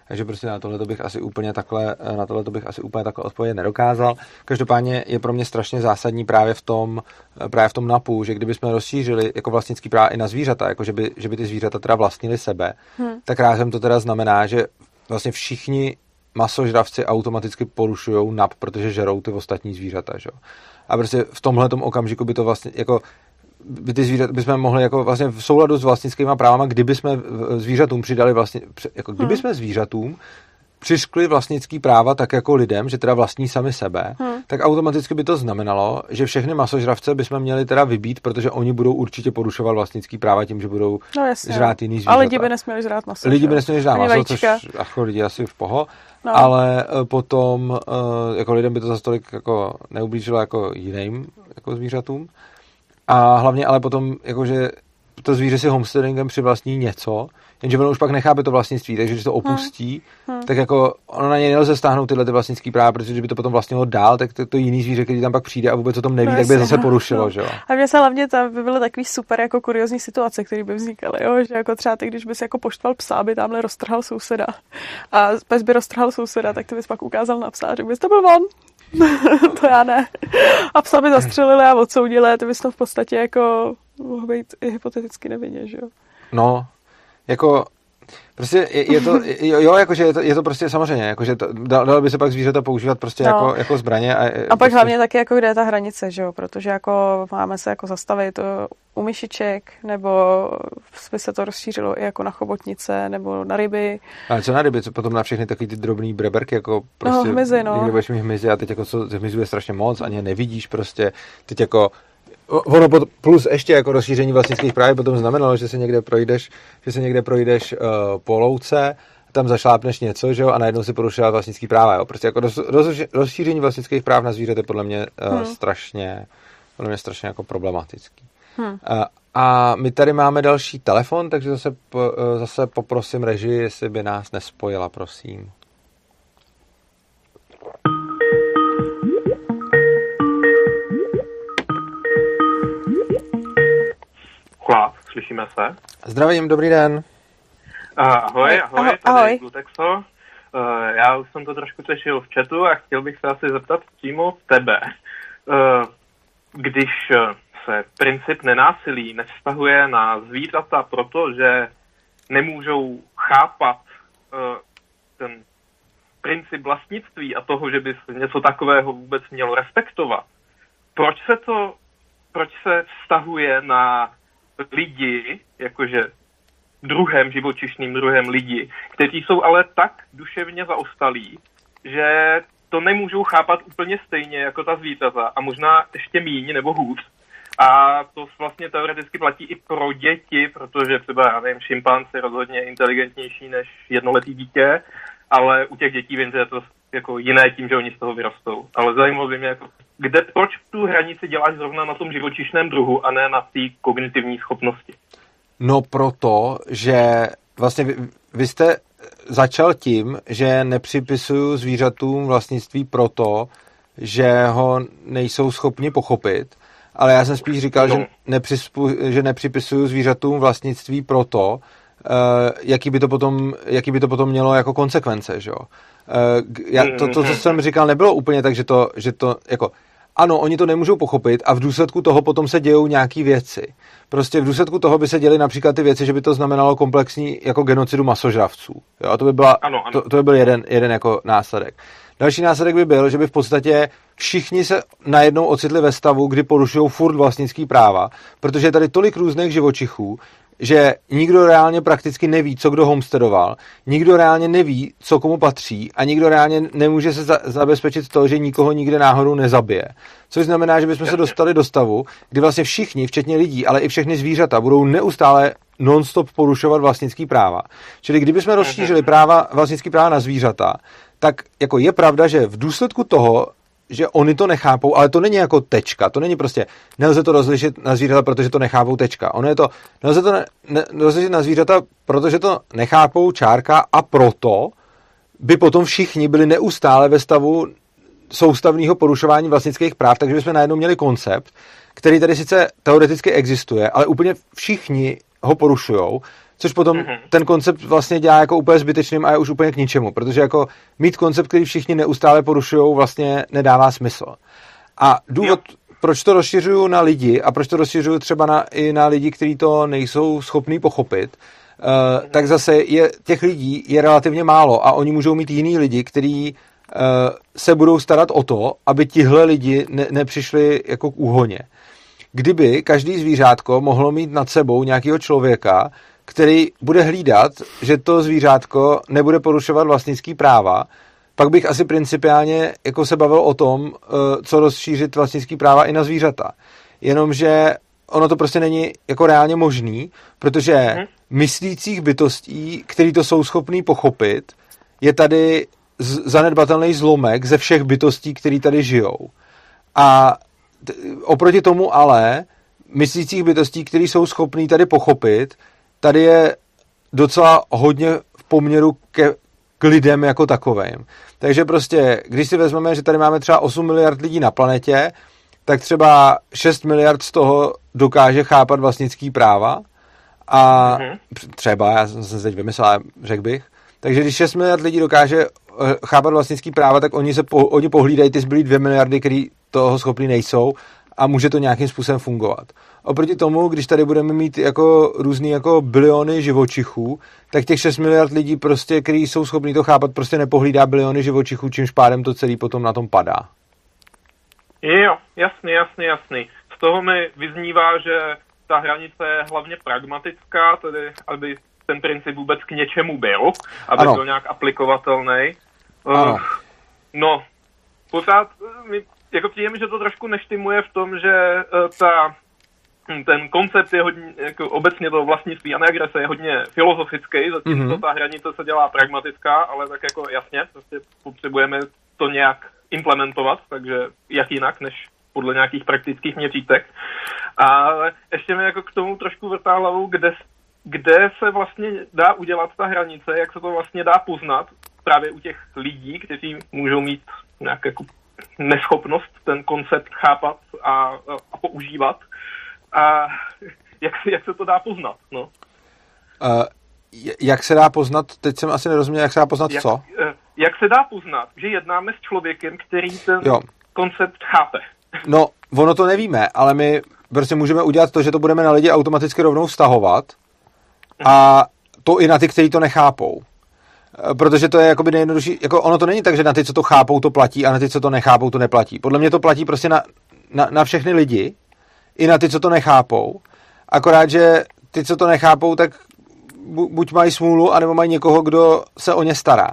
Speaker 1: Takže prostě na tohle bych asi úplně takhle, na tohle bych asi úplně takhle odpovědět nedokázal. Každopádně je pro mě strašně zásadní právě v tom, právě v tom napu, že kdybychom rozšířili jako vlastnický práva i na zvířata, jako že by, že by ty zvířata teda vlastnili sebe, hmm. tak rázem to teda znamená, že vlastně všichni masožravci automaticky porušují NAP, protože žerou ty ostatní zvířata. Že? A prostě v tomhle okamžiku by to vlastně jako by ty zvířata, bychom mohli jako vlastně v souladu s vlastnickými právama, kdyby jsme zvířatům přidali vlastně, jako kdyby hmm. jsme zvířatům přiškli vlastnický práva tak jako lidem, že teda vlastní sami sebe, hmm. tak automaticky by to znamenalo, že všechny masožravce bychom měli teda vybít, protože oni budou určitě porušovat vlastnický práva tím, že budou no, jasně. žrát jiný zvířata.
Speaker 2: A lidi by nesměli žrát maso.
Speaker 1: Lidi by nesměli žrát maso, což jako lidi asi v poho. No. Ale eh, potom eh, jako lidem by to za tolik jako neublížilo jako jiným jako zvířatům. A hlavně ale potom, jakože to zvíře si homesteadingem přivlastní něco, jenže ono už pak nechápe to vlastnictví, takže když to opustí, hmm. Hmm. tak jako ono na něj nelze stáhnout tyhle ty vlastnické práva, protože by to potom vlastnilo dál, tak to, to jiný zvíře, který tam pak přijde a vůbec o tom neví, no, tak by zase no. porušilo, no. že jo.
Speaker 2: A mně se hlavně tam by byly takový super jako kuriozní situace, které by vznikaly, jo? že jako třeba ty, když bys jako poštval psa, aby tamhle roztrhal souseda a pes by roztrhal souseda, tak ty bys pak ukázal na psa řekl bys, to byl on. to já ne. A psa by zastřelili a odsoudili, to bys to v podstatě jako mohl být i hypoteticky nevinně, že jo?
Speaker 1: No, jako Prostě je, je to, jo, jakože je to, je to prostě samozřejmě, jakože to, dalo by se pak zvířata používat prostě no. jako, jako zbraně. A,
Speaker 2: a pak prostě... hlavně taky, jako kde je ta hranice, že jo, protože jako máme se jako zastavit u myšiček, nebo by se to rozšířilo i jako na chobotnice, nebo na ryby.
Speaker 1: Ale co na ryby, co potom na všechny takový ty drobný breberky, jako prostě,
Speaker 2: no, hmyzy, no.
Speaker 1: někdy budeš mít hmyzy a teď jako co, hmyzu je strašně moc, ani nevidíš prostě, teď jako Ono plus ještě jako rozšíření vlastnických práv potom znamenalo, že se někde projdeš, že se někde projdeš uh, po louce, tam zašlápneš něco, že jo, a najednou si porušila vlastnický práva, jo. Prostě jako roz, roz, rozšíření vlastnických práv na zvířete podle mě uh, hmm. strašně, podle mě strašně jako problematický. Hmm. Uh, a my tady máme další telefon, takže zase, po, uh, zase poprosím režii, jestli by nás nespojila, prosím.
Speaker 4: Slyšíme se.
Speaker 1: Zdravím, dobrý den.
Speaker 4: Ahoj, ahoj, tady ahoj. Glutexo. Uh, já už jsem to trošku řešil v chatu a chtěl bych se asi zeptat přímo tebe. Uh, když se princip nenásilí nevztahuje na zvířata, protože nemůžou chápat uh, ten princip vlastnictví a toho, že by se něco takového vůbec mělo respektovat, proč se to, proč se vztahuje na lidi, jakože druhem, živočišným druhem lidi, kteří jsou ale tak duševně zaostalí, že to nemůžou chápat úplně stejně jako ta zvířata a možná ještě míň nebo hůř. A to vlastně teoreticky platí i pro děti, protože třeba, já nevím, šimpanz je rozhodně inteligentnější než jednoletý dítě, ale u těch dětí vím, že je to jako jiné tím, že oni z toho vyrostou. Ale zajímalo by mě, jako, kde, proč tu hranici děláš zrovna na tom živočišném druhu a ne na té kognitivní schopnosti?
Speaker 1: No proto, že vlastně vy, vy jste začal tím, že nepřipisuju zvířatům vlastnictví proto, že ho nejsou schopni pochopit, ale já jsem spíš říkal, no. že, nepřispu, že nepřipisuju zvířatům vlastnictví proto, uh, jaký, by to potom, jaký by to potom mělo jako konsekvence, že jo. Uh, já, to, to, co jsem říkal, nebylo úplně tak, že to, že to jako ano, oni to nemůžou pochopit a v důsledku toho potom se dějou nějaké věci. Prostě v důsledku toho by se děly například ty věci, že by to znamenalo komplexní jako genocidu masožravců. Jo, a to by, byla, ano, ano. To, to by byl jeden, jeden jako následek. Další následek by byl, že by v podstatě všichni se najednou ocitli ve stavu, kdy porušují furt vlastnický práva, protože je tady tolik různých živočichů, že nikdo reálně prakticky neví, co kdo homestedoval, nikdo reálně neví, co komu patří a nikdo reálně nemůže se za- zabezpečit to, že nikoho nikde náhodou nezabije. Což znamená, že bychom se dostali do stavu, kdy vlastně všichni, včetně lidí, ale i všechny zvířata, budou neustále non-stop porušovat vlastnický práva. Čili kdybychom rozšířili práva, vlastnický práva na zvířata, tak jako je pravda, že v důsledku toho že oni to nechápou, ale to není jako tečka, to není prostě, nelze to rozlišit na zvířata, protože to nechápou tečka. Ono je to, nelze to ne, ne, rozlišit na zvířata, protože to nechápou čárka a proto by potom všichni byli neustále ve stavu soustavného porušování vlastnických práv, takže bychom najednou měli koncept, který tady sice teoreticky existuje, ale úplně všichni ho porušují což potom mm-hmm. ten koncept vlastně dělá jako úplně zbytečným a je už úplně k ničemu, protože jako mít koncept, který všichni neustále porušují, vlastně nedává smysl. A důvod, jo. proč to rozšiřuju na lidi a proč to rozšiřuju třeba na, i na lidi, kteří to nejsou schopní pochopit, uh, mm-hmm. tak zase je, těch lidí je relativně málo a oni můžou mít jiný lidi, kteří uh, se budou starat o to, aby tihle lidi ne, nepřišli jako k úhoně. Kdyby každý zvířátko mohlo mít nad sebou nějakého člověka, který bude hlídat, že to zvířátko nebude porušovat vlastnický práva, pak bych asi principiálně jako se bavil o tom, eh, co rozšířit vlastnický práva i na zvířata. Jenomže ono to prostě není jako reálně možný, protože hmm. myslících bytostí, který to jsou schopný pochopit, je tady zanedbatelný zlomek ze všech bytostí, které tady žijou. A t- oproti tomu ale myslících bytostí, které jsou schopný tady pochopit, tady je docela hodně v poměru ke, k lidem jako takovým. Takže prostě, když si vezmeme, že tady máme třeba 8 miliard lidí na planetě, tak třeba 6 miliard z toho dokáže chápat vlastnický práva a mm-hmm. třeba, já jsem se teď vymyslel, řekl bych, takže když 6 miliard lidí dokáže eh, chápat vlastnický práva, tak oni se po, oni pohlídají ty zbylý 2 miliardy, který toho schopní nejsou a může to nějakým způsobem fungovat. Oproti tomu, když tady budeme mít jako různý jako biliony živočichů, tak těch 6 miliard lidí prostě, kteří jsou schopni to chápat, prostě nepohlídá biliony živočichů, čímž pádem to celý potom na tom padá.
Speaker 4: Jo, jasný, jasný, jasný. Z toho mi vyznívá, že ta hranice je hlavně pragmatická, tedy aby ten princip vůbec k něčemu byl, aby ano. byl nějak aplikovatelný. Uh, no, pořád mi jako přijde že to trošku neštimuje v tom, že uh, ta ten koncept je hodně, jako obecně to vlastnictví a neagrese je hodně filozofický, zatímco mm-hmm. ta hranice se dělá pragmatická, ale tak jako jasně, prostě potřebujeme to nějak implementovat, takže jak jinak, než podle nějakých praktických měřítek. A ještě mi jako k tomu trošku vrtá hlavou, kde, kde se vlastně dá udělat ta hranice, jak se to vlastně dá poznat právě u těch lidí, kteří můžou mít nějak jako neschopnost ten koncept chápat a, a používat. A jak, jak se to dá poznat? No?
Speaker 1: Uh, jak se dá poznat, teď jsem asi nerozuměl, jak se dá poznat
Speaker 4: jak,
Speaker 1: co?
Speaker 4: Uh, jak se dá poznat, že jednáme s člověkem, který ten jo. koncept chápe?
Speaker 1: No, ono to nevíme, ale my prostě můžeme udělat to, že to budeme na lidi automaticky rovnou vztahovat a to i na ty, kteří to nechápou. Eh, protože to je jakoby nejjednodušší, jako ono to není tak, že na ty, co to chápou, to platí a na ty, co to nechápou, to neplatí. Podle mě to platí prostě na, na, na všechny lidi, i na ty, co to nechápou. Akorát, že ty, co to nechápou, tak buď mají smůlu, anebo mají někoho, kdo se o ně stará.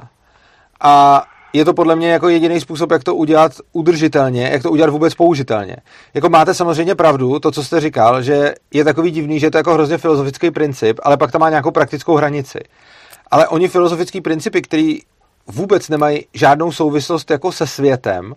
Speaker 1: A je to podle mě jako jediný způsob, jak to udělat udržitelně, jak to udělat vůbec použitelně. Jako máte samozřejmě pravdu, to, co jste říkal, že je takový divný, že je to jako hrozně filozofický princip, ale pak to má nějakou praktickou hranici. Ale oni filozofický principy, který vůbec nemají žádnou souvislost jako se světem,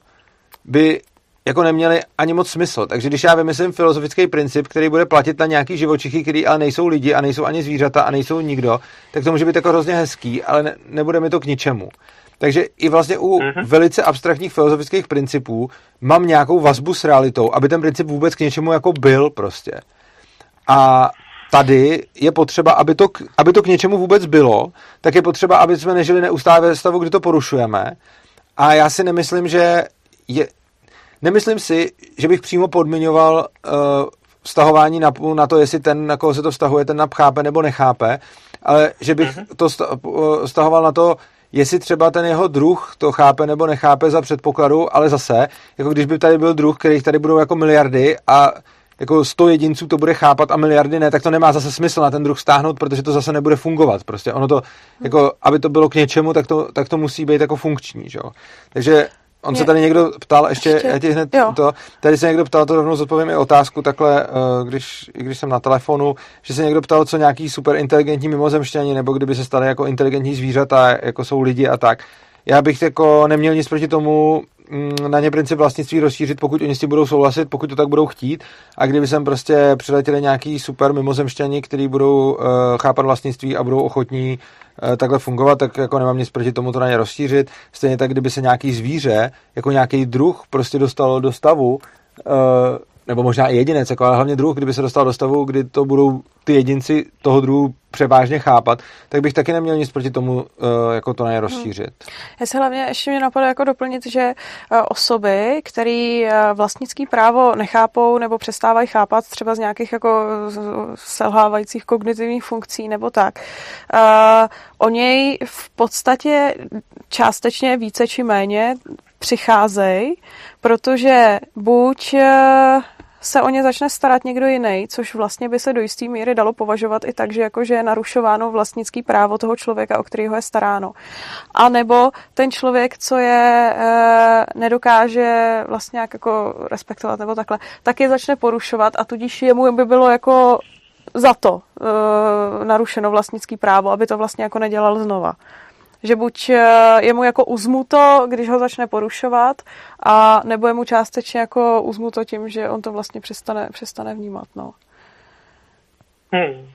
Speaker 1: by jako neměly ani moc smysl. Takže když já vymyslím filozofický princip, který bude platit na nějaký živočichy, který ale nejsou lidi a nejsou ani zvířata a nejsou nikdo, tak to může být jako hrozně hezký, ale ne, nebude mi to k ničemu. Takže i vlastně u mm-hmm. velice abstraktních filozofických principů mám nějakou vazbu s realitou, aby ten princip vůbec k něčemu jako byl prostě. A tady je potřeba, aby to, aby to k něčemu vůbec bylo, tak je potřeba, aby jsme nežili neustále ve stavu, kdy to porušujeme. A já si nemyslím, že je, nemyslím si, že bych přímo podmiňoval uh, vztahování na, na to, jestli ten, na koho se to vztahuje, ten chápe nebo nechápe, ale že bych uh-huh. to vztahoval na to, jestli třeba ten jeho druh to chápe nebo nechápe za předpokladu, ale zase, jako když by tady byl druh, kterých tady budou jako miliardy a jako 100 jedinců to bude chápat a miliardy ne, tak to nemá zase smysl na ten druh stáhnout, protože to zase nebude fungovat. Prostě ono to, jako, aby to bylo k něčemu, tak to, tak to musí být jako funkční, že? Takže On se tady někdo ptal, ještě, ještě já ti hned jo. to, tady se někdo ptal, to rovnou zodpovím i otázku takhle, eh, když, když jsem na telefonu, že se někdo ptal, co nějaký super inteligentní mimozemšťani, nebo kdyby se stali jako inteligentní zvířata, jako jsou lidi a tak. Já bych jako neměl nic proti tomu, na ně princip vlastnictví rozšířit, pokud oni s tím budou souhlasit, pokud to tak budou chtít. A kdyby sem prostě přiletěli nějaký super mimozemšťani, kteří budou uh, chápat vlastnictví a budou ochotní uh, takhle fungovat, tak jako nemám nic proti tomu to na ně rozšířit. Stejně tak, kdyby se nějaký zvíře, jako nějaký druh, prostě dostalo do stavu, uh, nebo možná i jedinec, jako, ale hlavně druh, kdyby se dostal do stavu, kdy to budou ty jedinci toho druhu převážně chápat, tak bych taky neměl nic proti tomu, uh, jako to nerozšířit. Hmm.
Speaker 2: Já se hlavně ještě mě napadlo jako doplnit, že uh, osoby, které uh, vlastnický právo nechápou nebo přestávají chápat třeba z nějakých jako selhávajících kognitivních funkcí nebo tak, uh, o něj v podstatě částečně více či méně přicházejí, protože buď se o ně začne starat někdo jiný, což vlastně by se do jisté míry dalo považovat i tak, že jakože je narušováno vlastnický právo toho člověka, o kterého je staráno. A nebo ten člověk, co je e, nedokáže vlastně nějak jako respektovat nebo takhle, tak je začne porušovat a tudíž jemu by bylo jako za to e, narušeno vlastnický právo, aby to vlastně jako nedělal znova že buď eh, je mu jako uzmuto, když ho začne porušovat, a nebo je mu částečně jako uzmuto tím, že on to vlastně přestane, přestane vnímat, no.
Speaker 4: Hmm.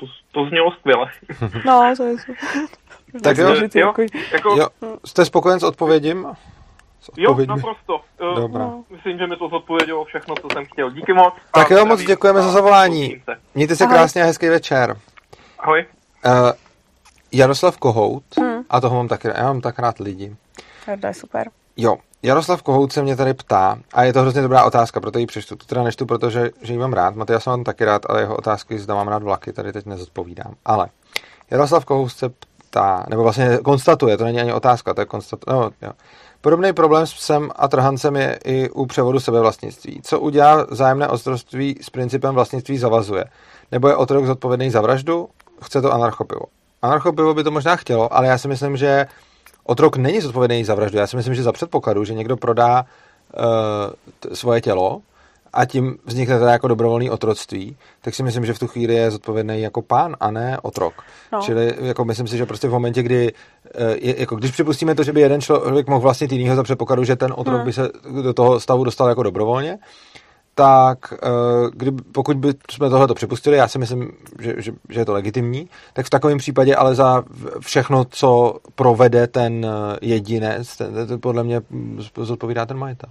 Speaker 4: To, to znělo skvěle.
Speaker 2: No, to je
Speaker 1: Tak jo, jo, jako... jako... jo, jste spokojen s odpovědím?
Speaker 4: S jo, naprosto. Eh, Dobrá. No. Myslím, že mi to zodpovědělo všechno, co jsem chtěl. Díky moc.
Speaker 1: Tak jo, moc děkujeme za zavolání. Mějte se krásně a hezký večer.
Speaker 4: Ahoj.
Speaker 1: Uh, Jaroslav Kohout, hmm. a toho mám taky, já mám tak rád lidi.
Speaker 2: To je super.
Speaker 1: Jo, Jaroslav Kohout se mě tady ptá, a je to hrozně dobrá otázka, proto ji přečtu. To teda neštu, protože že ji mám rád. Maty, já jsem mám taky rád, ale jeho otázky zda mám rád vlaky, tady teď nezodpovídám. Ale Jaroslav Kohout se ptá, nebo vlastně konstatuje, to není ani otázka, to je konstatuje. No, jo. Podobný problém s psem a trhancem je i u převodu sebevlastnictví. Co udělá zájemné ostroství s principem vlastnictví zavazuje? Nebo je otrok zodpovědný za vraždu? Chce to anarchopivo. Anarchopivo by to možná chtělo, ale já si myslím, že otrok není zodpovědný za vraždu. Já si myslím, že za předpokladu, že někdo prodá uh, t- svoje tělo a tím vznikne teda jako dobrovolný otroctví, tak si myslím, že v tu chvíli je zodpovědný jako pán a ne otrok. No. Čili jako myslím si, že prostě v momentě, kdy uh, je, jako když připustíme to, že by jeden člověk mohl vlastnit jinýho za předpokladu, že ten otrok hmm. by se do toho stavu dostal jako dobrovolně, tak eh, kdy, pokud by jsme tohle to připustili, já si myslím, že, že, že je to legitimní, tak v takovém případě ale za všechno, co provede ten eh, jedinec, ten, ten, podle mě zodpovídá ten majitel.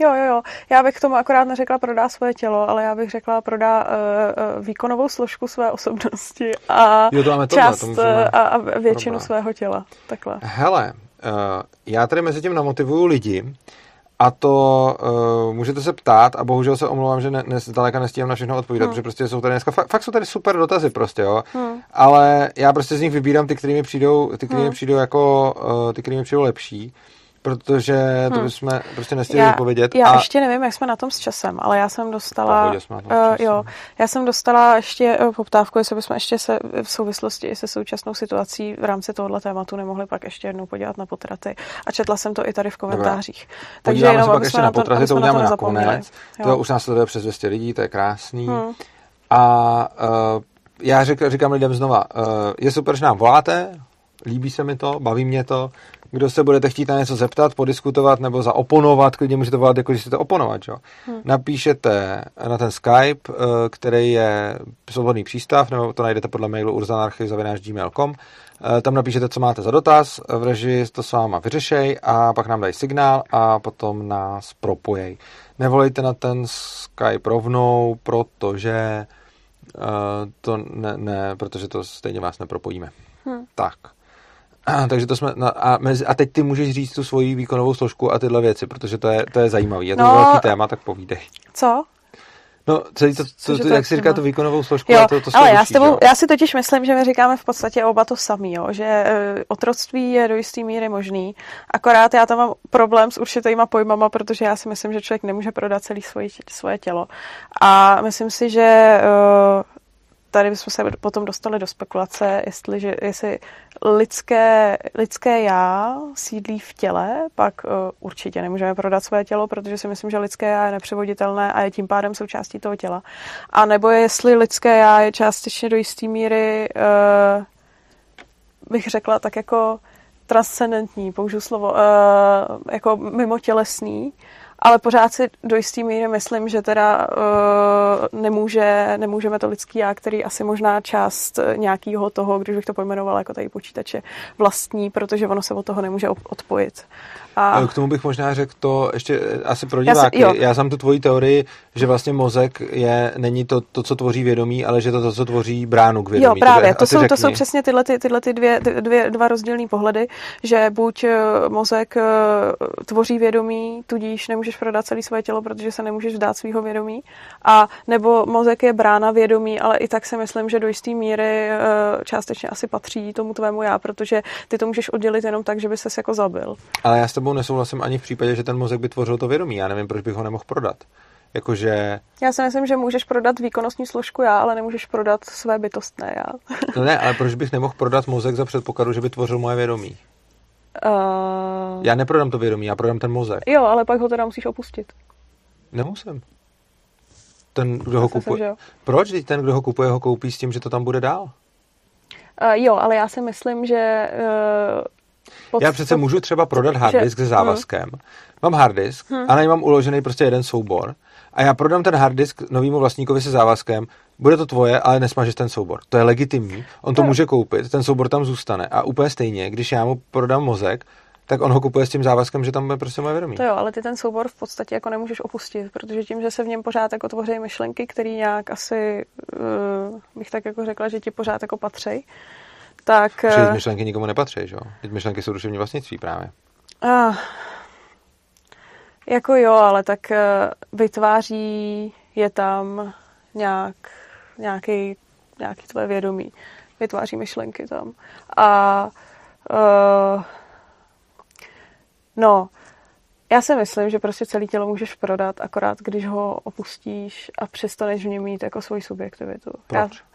Speaker 2: Jo, jo, jo. Já bych k tomu akorát neřekla prodá svoje tělo, ale já bych řekla prodá uh, výkonovou složku své osobnosti a
Speaker 1: jo, to
Speaker 2: část
Speaker 1: tohle,
Speaker 2: a, a většinu problém. svého těla. Takhle.
Speaker 1: Hele, uh, já tady mezi tím namotivuju lidi, a to uh, můžete se ptát a bohužel se omlouvám, že ne, ne, zdaleka nestíhám na všechno odpovídat, hmm. protože prostě jsou tady dneska, fakt, fakt jsou tady super dotazy prostě, jo. Hmm. Ale já prostě z nich vybírám ty, které mi přijdou, ty, které hmm. mi přijdou jako, uh, ty, které mi přijdou lepší protože to hmm. bychom prostě nestihli vypovědět.
Speaker 2: Já a... ještě nevím, jak jsme na tom s časem, ale já jsem dostala... Uh, jo, já jsem dostala ještě uh, poptávku, jestli bychom ještě se v souvislosti se současnou situací v rámci tohohle tématu nemohli pak ještě jednou podívat na potraty. A četla jsem to i tady v komentářích.
Speaker 1: Dobré. Takže jenom, pak ještě na potraty, to uděláme na konec. To už nás sleduje přes 200 lidí, to je krásný. Hmm. A uh, já řek, říkám lidem znova, uh, je super, že nám voláte, líbí se mi to, baví mě to, kdo se budete chtít na něco zeptat, podiskutovat nebo zaoponovat, klidně můžete volat, jako když chcete oponovat. Jo? Hmm. Napíšete na ten Skype, eh, který je svobodný přístav, nebo to najdete podle mailu urzanarchy.gmail.com. Eh, tam napíšete, co máte za dotaz, v režii to s váma vyřešej a pak nám dají signál a potom nás propojej. Nevolejte na ten Skype rovnou, protože uh, to ne, ne, protože to stejně vás nepropojíme. Hmm. Tak. A, takže to jsme, no, a, mezi, a teď ty můžeš říct tu svoji výkonovou složku a tyhle věci, protože to je, to je zajímavý. Je to no, velký téma, tak povídej.
Speaker 2: Co?
Speaker 1: No, celý to, to, to, to jak si říká, tu výkonovou složku,
Speaker 2: jo,
Speaker 1: a to, to
Speaker 2: ale já, s tebou, já si totiž myslím, že my říkáme v podstatě oba to samý, jo, že uh, otroctví je do jisté míry možný, akorát já tam mám problém s určitýma pojmama, protože já si myslím, že člověk nemůže prodat celý svoje, svoje tělo. A myslím si, že uh, tady bychom se potom dostali do spekulace, jestli, že, jestli lidské, lidské já sídlí v těle, pak uh, určitě nemůžeme prodat své tělo, protože si myslím, že lidské já je nepřevoditelné a je tím pádem součástí toho těla. A nebo jestli lidské já je částečně do jisté míry, uh, bych řekla, tak jako transcendentní, použiju slovo, uh, jako mimotělesný, ale pořád si do jistý míry myslím, že teda uh, nemůže, nemůžeme to lidský já, který asi možná část nějakého toho, když bych to pojmenovala jako tady počítače, vlastní, protože ono se od toho nemůže odpojit.
Speaker 1: A... K tomu bych možná řekl to ještě eh, asi pro diváky. Já, si, já jsem tu tvoji teorii, že vlastně mozek je, není to, to, co tvoří vědomí, ale že to to, co tvoří bránu k vědomí.
Speaker 2: Jo, právě. To, to, jsou, to jsou přesně tyhle, ty, tyhle ty dvě, dvě, dva rozdílné pohledy, že buď eh, mozek eh, tvoří vědomí, tudíž nemůžeš prodat celé svoje tělo, protože se nemůžeš vzdát svého vědomí, a nebo mozek je brána vědomí, ale i tak si myslím, že do jisté míry částečně asi patří tomu tvému já, protože ty to můžeš oddělit jenom tak, že by ses jako zabil.
Speaker 1: Ale já tebou nesouhlasím ani v případě, že ten mozek by tvořil to vědomí. Já nevím, proč bych ho nemohl prodat. Jakože...
Speaker 2: Já si myslím, že můžeš prodat výkonnostní složku já, ale nemůžeš prodat své bytostné já.
Speaker 1: no ne, ale proč bych nemohl prodat mozek za předpokladu, že by tvořil moje vědomí? Uh... Já neprodám to vědomí, já prodám ten mozek.
Speaker 2: Jo, ale pak ho teda musíš opustit.
Speaker 1: Nemusím. Ten, kdo ho kupuje. Myslím, Proč? Teď ten, kdo ho kupuje, ho koupí s tím, že to tam bude dál.
Speaker 2: Uh, jo, ale já si myslím, že uh,
Speaker 1: pod, Já přece můžu třeba prodat harddisk se závazkem. Hmm. Mám harddisk hmm. a na něm mám uložený prostě jeden soubor a já prodám ten harddisk novému vlastníkovi se závazkem, bude to tvoje, ale nesmažeš ten soubor. To je legitimní, on to no. může koupit, ten soubor tam zůstane. A úplně stejně, když já mu prodám mozek, tak on ho kupuje s tím závazkem, že tam bude prostě moje vědomí.
Speaker 2: To jo, ale ty ten soubor v podstatě jako nemůžeš opustit, protože tím, že se v něm pořád jako tvoří myšlenky, které nějak asi, uh, bych tak jako řekla, že ti pořád jako patří, tak...
Speaker 1: Protože eh, myšlenky nikomu nepatří, že jo? Teď myšlenky jsou duševní vlastnictví právě. Uh,
Speaker 2: Jako jo, ale tak uh, vytváří je tam nějak, nějaký, nějaký tvoje vědomí. Vytváří myšlenky tam. A uh, no, já si myslím, že prostě celé tělo můžeš prodat, akorát když ho opustíš a přestaneš v něm mít jako svoji subjektivitu.
Speaker 1: Proč? Já,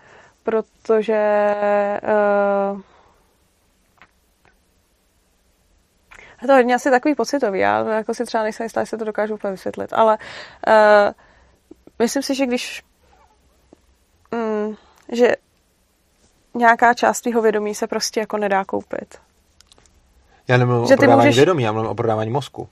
Speaker 2: protože uh, to hodně asi takový pocitový. Já jako si třeba nejsem jistá, jestli to dokážu úplně vysvětlit. Ale uh, myslím si, že když um, že nějaká část tvýho vědomí se prostě jako nedá koupit.
Speaker 1: Já nemluvím že o prodávání můžeš... vědomí, já mluvím o prodávání mozku.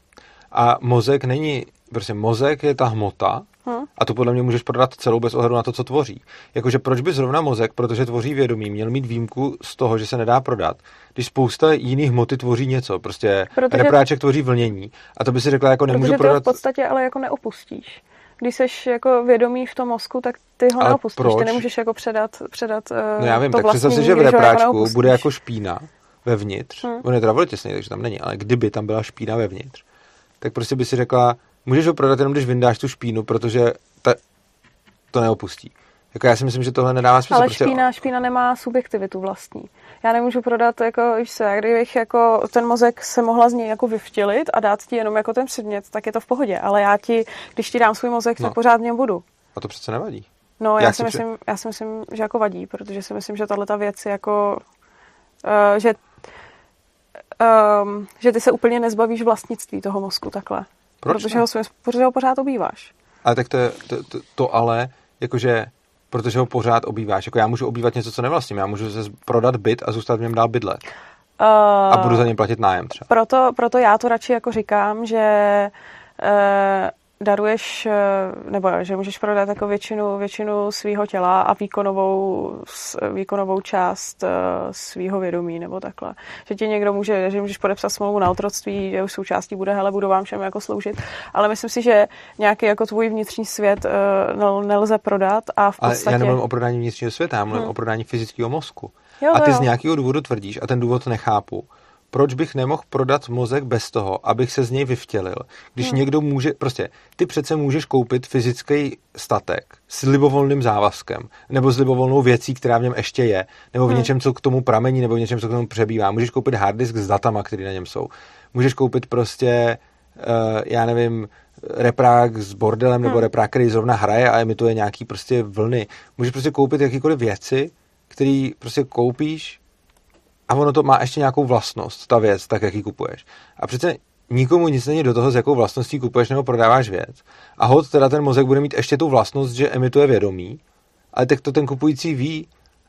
Speaker 1: A mozek není, prostě mozek je ta hmota hmm. a tu podle mě můžeš prodat celou bez ohledu na to, co tvoří. Jakože proč by zrovna mozek, protože tvoří vědomí, měl mít výjimku z toho, že se nedá prodat, když spousta jiných hmoty tvoří něco. Prostě protože... repráček tvoří vlnění a to by si řekla, jako nemůžu
Speaker 2: protože
Speaker 1: prodat.
Speaker 2: v podstatě ale jako neopustíš když jsi jako vědomý v tom mozku, tak ty ho neopustíš. Proč? Ty nemůžeš jako předat, předat uh,
Speaker 1: No já vím, to tak představ si, že v repráčku jako bude jako špína vevnitř. Hmm. On je teda těsný, takže tam není, ale kdyby tam byla špína vevnitř, tak prostě by si řekla, můžeš ho prodat jenom, když vyndáš tu špínu, protože ta, to neopustí. Jako já si myslím, že tohle nedává smysl.
Speaker 2: Ale prostě... špína, špína nemá subjektivitu vlastní. Já nemůžu prodat, jako, víš se, kdybych jako ten mozek se mohla z něj jako vyvtělit a dát ti jenom jako ten předmět, tak je to v pohodě. Ale já ti, když ti dám svůj mozek, no. tak pořád mě budu.
Speaker 1: A to přece nevadí.
Speaker 2: No, já, já si, myslím, při... já si myslím, že jako vadí, protože si myslím, že tahle ta věc je jako, uh, že um, že ty se úplně nezbavíš vlastnictví toho mozku takhle. Proč protože, ho, protože ho pořád obýváš.
Speaker 1: Ale tak to, to, to, to ale, jakože, protože ho pořád obýváš. Jako já můžu obývat něco, co nevlastním. Já můžu se prodat byt a zůstat v něm dál bydlet. Uh, a budu za něm platit nájem třeba.
Speaker 2: Proto, proto já to radši jako říkám, že uh, daruješ, eh, nebo že můžeš prodat jako většinu, většinu svého těla a výkonovou, výkonovou část eh, svého vědomí, nebo takhle. Že ti někdo může, že můžeš podepsat smlouvu na otroctví, že už součástí bude, hele, budu vám všem jako sloužit, ale myslím si, že nějaký jako tvůj vnitřní svět eh, nelze prodat a v podstatě...
Speaker 1: Ale já nemluvím o prodání vnitřního světa, já mluvím hmm. o prodání fyzického mozku. Jo, a ty jo. z nějakého důvodu tvrdíš, a ten důvod nechápu, proč bych nemohl prodat mozek bez toho, abych se z něj vyvtělil. Když hmm. někdo může, prostě, ty přece můžeš koupit fyzický statek s libovolným závazkem, nebo s libovolnou věcí, která v něm ještě je, nebo v hmm. něčem, co k tomu pramení, nebo v něčem, co k tomu přebývá. Můžeš koupit hard disk s datama, které na něm jsou. Můžeš koupit prostě, uh, já nevím, reprák s bordelem, hmm. nebo reprák, který zrovna hraje a emituje nějaký prostě vlny. Můžeš prostě koupit jakýkoliv věci, který prostě koupíš a ono to má ještě nějakou vlastnost, ta věc, tak jak ji kupuješ. A přece nikomu nic není do toho, s jakou vlastností kupuješ nebo prodáváš věc. A hod teda ten mozek bude mít ještě tu vlastnost, že emituje vědomí, ale tak to ten kupující ví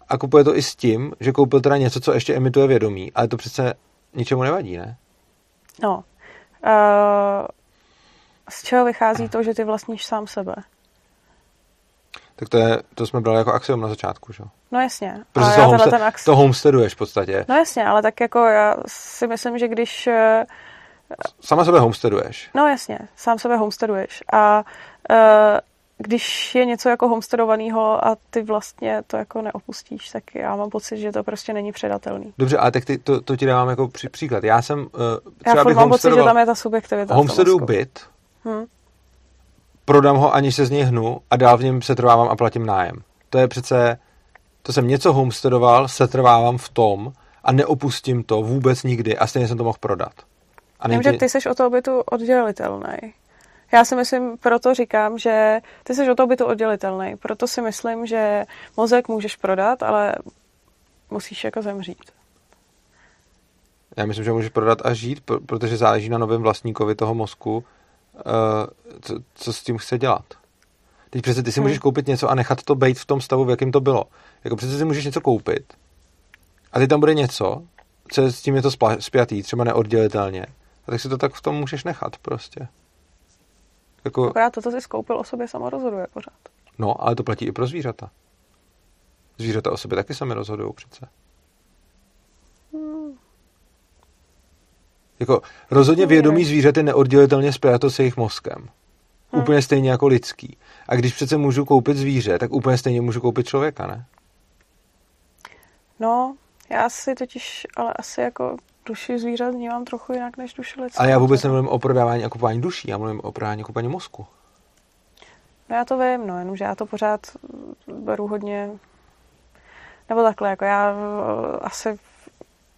Speaker 1: a kupuje to i s tím, že koupil teda něco, co ještě emituje vědomí, ale to přece ničemu nevadí, ne?
Speaker 2: No. Uh, z čeho vychází to, že ty vlastníš sám sebe?
Speaker 1: Tak to, je, to jsme brali jako axiom na začátku, že?
Speaker 2: No jasně.
Speaker 1: Protože to, homestead, ten ax... to homesteaduješ v podstatě.
Speaker 2: No jasně, ale tak jako já si myslím, že když... Eh,
Speaker 1: Sama sebe homesteaduješ.
Speaker 2: No jasně, sám sebe homesteaduješ. A uh, když je něco jako homesteadovaného a ty vlastně to jako neopustíš, tak já mám pocit, že to prostě není předatelný.
Speaker 1: Dobře, ale tak ty, to, to ti dávám jako při, příklad. Já jsem uh,
Speaker 2: třeba já mám pocit, že tam je ta subjektivita.
Speaker 1: Homesteadu byt, hmm prodám ho, aniž se z něj hnu a dál v něm setrvávám a platím nájem. To je přece, to jsem něco homesteadoval, setrvávám v tom a neopustím to vůbec nikdy a stejně jsem to mohl prodat.
Speaker 2: A Vím, že ty jsi o toho bytu oddělitelný. Já si myslím, proto říkám, že ty jsi o toho bytu oddělitelný. Proto si myslím, že mozek můžeš prodat, ale musíš jako zemřít.
Speaker 1: Já myslím, že můžeš prodat a žít, protože záleží na novém vlastníkovi toho mozku, co, co s tím chce dělat. Teď přece ty si hmm. můžeš koupit něco a nechat to být v tom stavu, v jakém to bylo. Jako přece si můžeš něco koupit a ty tam bude něco, co s tím je to spjatý, třeba neoddělitelně. A tak si to tak v tom můžeš nechat prostě.
Speaker 2: Jako... Akorát to, co jsi koupil o sobě, samo rozhoduje pořád.
Speaker 1: No, ale to platí i pro zvířata. Zvířata o sobě taky sami rozhodují přece. Jako rozhodně vědomí zvířat je neoddělitelně spjato s jejich mozkem. Hmm. Úplně stejně jako lidský. A když přece můžu koupit zvíře, tak úplně stejně můžu koupit člověka, ne?
Speaker 2: No, já si totiž, ale asi jako duši zvířat vnímám trochu jinak než duši lidskou.
Speaker 1: Ale já vůbec nemluvím o prodávání a kupování duší, já mluvím o prodávání a kupování mozku.
Speaker 2: No já to vím, no, jenomže já to pořád beru hodně, nebo takhle, jako já eh, asi,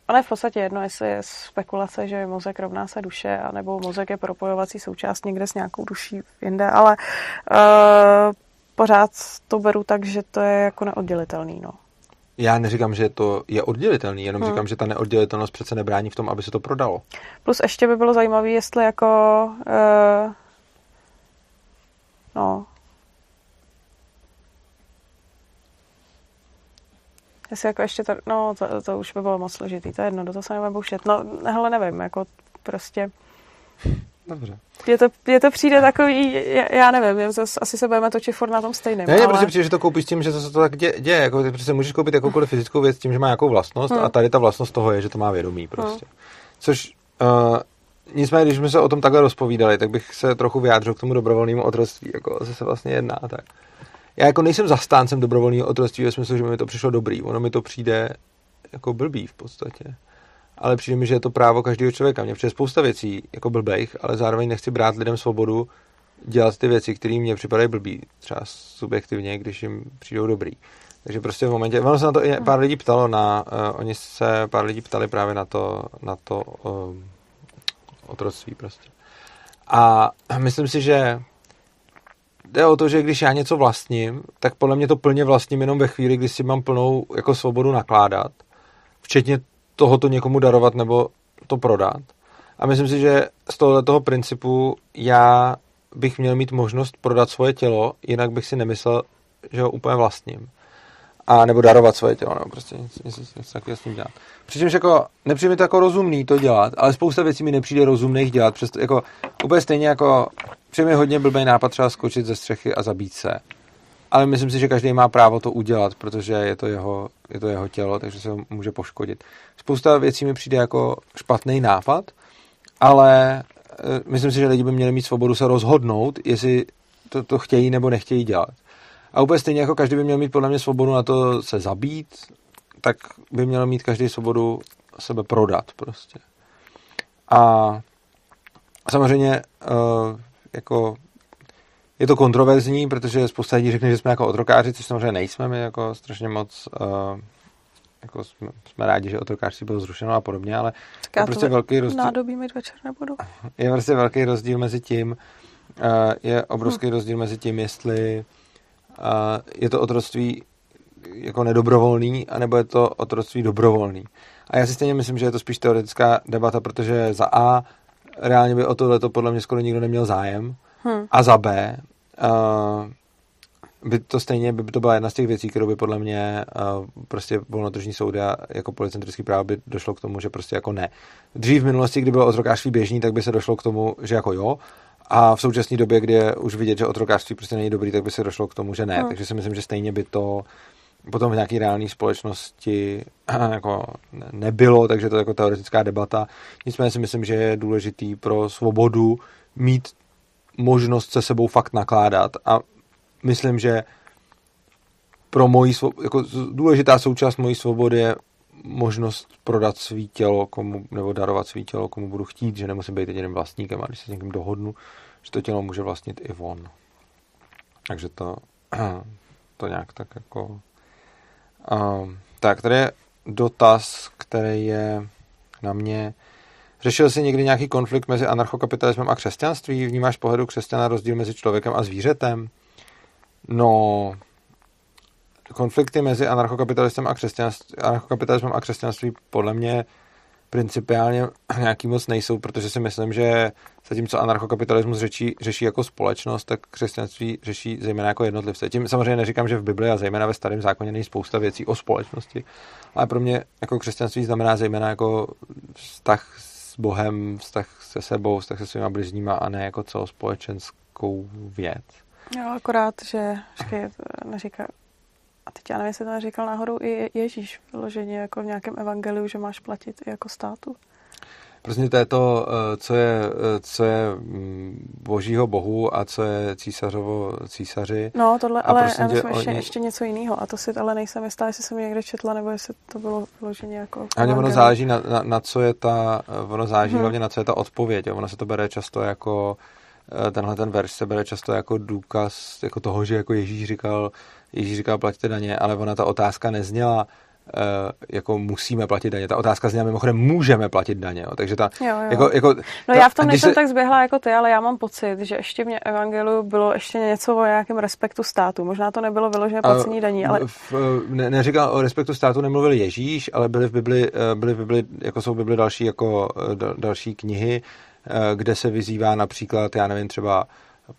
Speaker 2: ono je v podstatě jedno, jestli je spekulace, že mozek rovná se duše, anebo mozek je propojovací součást někde s nějakou duší jinde, ale uh, pořád to beru tak, že to je jako neoddělitelný, no.
Speaker 1: Já neříkám, že to je oddělitelný, jenom hmm. říkám, že ta neoddělitelnost přece nebrání v tom, aby se to prodalo.
Speaker 2: Plus ještě by bylo zajímavé, jestli jako uh, no jestli jako ještě to, no to, to už by bylo moc složitý, to je jedno, do toho se nebudeme boušet. No, hele, nevím, jako prostě
Speaker 1: Dobře.
Speaker 2: Je to, je to přijde takový, já, já nevím, zase, asi se budeme točit furt na tom stejném.
Speaker 1: Ne, ale... prostě přijde, že to koupíš tím, že to se to tak děje. děje jako ty prostě můžeš koupit jakoukoliv fyzickou věc tím, že má nějakou vlastnost hmm. a tady ta vlastnost toho je, že to má vědomí prostě. Hmm. Což uh, nicméně, když jsme se o tom takhle rozpovídali, tak bych se trochu vyjádřil k tomu dobrovolnému otroctví, jako se vlastně jedná tak. Já jako nejsem zastáncem dobrovolného otroctví ve smyslu, že mi to přišlo dobrý. Ono mi to přijde jako blbý v podstatě ale přijde mi, že je to právo každého člověka. Mně přijde spousta věcí jako blbejch, ale zároveň nechci brát lidem svobodu dělat ty věci, které mě připadají blbý, třeba subjektivně, když jim přijdou dobrý. Takže prostě v momentě, ono se na to i pár lidí ptalo, na, uh, oni se pár lidí ptali právě na to, na to um, otroctví prostě. A myslím si, že jde o to, že když já něco vlastním, tak podle mě to plně vlastním jenom ve chvíli, kdy si mám plnou jako svobodu nakládat, včetně tohoto někomu darovat nebo to prodat. A myslím si, že z tohoto principu já bych měl mít možnost prodat svoje tělo, jinak bych si nemyslel, že ho úplně vlastním. A nebo darovat svoje tělo, nebo prostě nic, nic, nic takového s tím dělat. Přičemž jako, nepřijde mi to jako rozumný to dělat, ale spousta věcí mi nepřijde rozumných dělat. Přesto, jako, úplně stejně jako, přijde mi hodně blbý nápad třeba skočit ze střechy a zabít se ale myslím si, že každý má právo to udělat, protože je to jeho, je to jeho tělo, takže se může poškodit. Spousta věcí mi přijde jako špatný nápad, ale e, myslím si, že lidi by měli mít svobodu se rozhodnout, jestli to, to chtějí nebo nechtějí dělat. A úplně stejně jako každý by měl mít podle mě svobodu na to se zabít, tak by měl mít každý svobodu sebe prodat prostě. A samozřejmě uh, jako je to kontroverzní, protože spousta lidí řekne, že jsme jako otrokáři, což samozřejmě nejsme, my jako strašně moc uh, jako jsme, jsme rádi, že otrokářství bylo zrušeno a podobně, ale
Speaker 2: tak je prostě velký rozdíl. Nádobí mít večer nebudu.
Speaker 1: Je prostě velký rozdíl mezi tím, uh, je obrovský hm. rozdíl mezi tím, jestli uh, je to otroctví jako nedobrovolný, anebo je to otroctví dobrovolný. A já si stejně myslím, že je to spíš teoretická debata, protože za A reálně by o tohle podle mě skoro nikdo neměl zájem, Hmm. A za B, uh, by to stejně by to byla jedna z těch věcí, kterou by podle mě uh, prostě volnotržní soudy a jako policentrický právo by došlo k tomu, že prostě jako ne. Dřív v minulosti, kdy bylo otrokářství běžný, tak by se došlo k tomu, že jako jo, a v současné době, kdy je už vidět, že otrokářství prostě není dobrý, tak by se došlo k tomu, že ne. Hmm. Takže si myslím, že stejně by to potom v nějaké reálné společnosti jako nebylo, takže to je jako teoretická debata. Nicméně si myslím, že je důležitý pro svobodu mít možnost se sebou fakt nakládat a myslím, že pro moji jako důležitá součást mojí svobody je možnost prodat svý tělo komu, nebo darovat svý tělo, komu budu chtít, že nemusím být jediným vlastníkem a když se s někým dohodnu, že to tělo může vlastnit i on. Takže to, to nějak tak jako... Um, tak, tady je dotaz, který je na mě Řešil jsi někdy nějaký konflikt mezi anarchokapitalismem a křesťanství? Vnímáš pohledu křesťana rozdíl mezi člověkem a zvířetem? No, konflikty mezi anarchokapitalismem a, anarchokapitalismem a křesťanství podle mě principiálně nějaký moc nejsou, protože si myslím, že zatímco anarchokapitalismus řeší, řeší jako společnost, tak křesťanství řeší zejména jako jednotlivce. Tím samozřejmě neříkám, že v Bibli a zejména ve starém zákoně není spousta věcí o společnosti, ale pro mě jako křesťanství znamená zejména jako vztah Bohem, vztah se sebou, vztah se svýma bližníma a ne jako celospolečenskou věc.
Speaker 2: Jo, akorát, že počkej, neříká, a teď já nevím, jestli to neříkal náhodou i Ježíš vyloženě jako v nějakém evangeliu, že máš platit i jako státu.
Speaker 1: Prostě to je to, eh, co je, eh, co je mm, božího bohu a co je císařovo císaři.
Speaker 2: No, tohle, ale prostě já myslím ještě, oni... ještě něco jiného. A to si ale nejsem jistá, jestli jsem někde četla, nebo jestli to bylo vloženě jako...
Speaker 1: Ani ono záleží na, na, na, co je ta, ono záleží hmm. hlavně na co je ta odpověď. Ono se to bere často jako tenhle ten verš se bere často jako důkaz jako toho, že jako Ježíš říkal, Ježíš říkal, plaťte daně, ale ona ta otázka nezněla, Uh, jako musíme platit daně. Ta otázka zněla mimochodem, můžeme platit daně. Jo. Takže ta,
Speaker 2: jo, jo.
Speaker 1: Jako, jako,
Speaker 2: no ta, já v tom nejsem se... tak zběhla jako ty, ale já mám pocit, že ještě v Evangeliu bylo ještě něco o nějakém respektu státu. Možná to nebylo vyložené placení daní, ale... V,
Speaker 1: ne, neříkal o respektu státu, nemluvil Ježíš, ale byly v Bibli, eh, byly v Bibli jako jsou v Bibli další, jako, další knihy, kde se vyzývá například, já nevím, třeba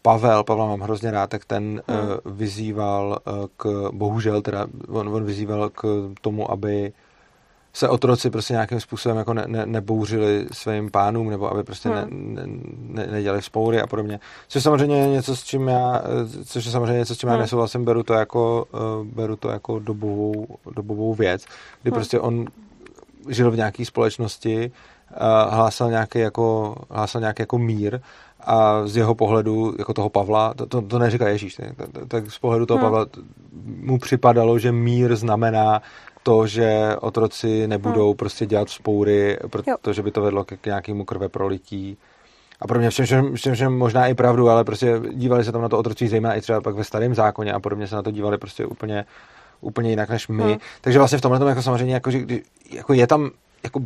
Speaker 1: Pavel, Pavla mám hrozně rád, tak ten hmm. uh, vyzýval uh, k, bohužel teda, on, on vyzýval k tomu, aby se otroci prostě nějakým způsobem jako ne, ne, nebouřili svým pánům, nebo aby prostě hmm. ne, ne, nedělali spoury a podobně. Což samozřejmě je něco, s čím já, což je samozřejmě něco, s čím hmm. já nesouhlasím, beru to jako, uh, beru to jako dobovou, dobovou věc, kdy hmm. prostě on žil v nějaké společnosti, uh, hlásal nějaký jako, hlásal nějaký jako mír a z jeho pohledu, jako toho Pavla, to, to, to neříká Ježíš, ne? tak z pohledu toho hmm. Pavla mu připadalo, že mír znamená to, že otroci nebudou hmm. prostě dělat spoury, protože by to vedlo k, nějakému krve prolití. A pro mě všem, všem, všem, všem možná i pravdu, ale prostě dívali se tam na to otročí, zejména i třeba pak ve starém zákoně a podobně se na to dívali prostě úplně, úplně jinak než my. Hmm. Takže vlastně v tomhle tom jako samozřejmě, jako, že, jako je tam jako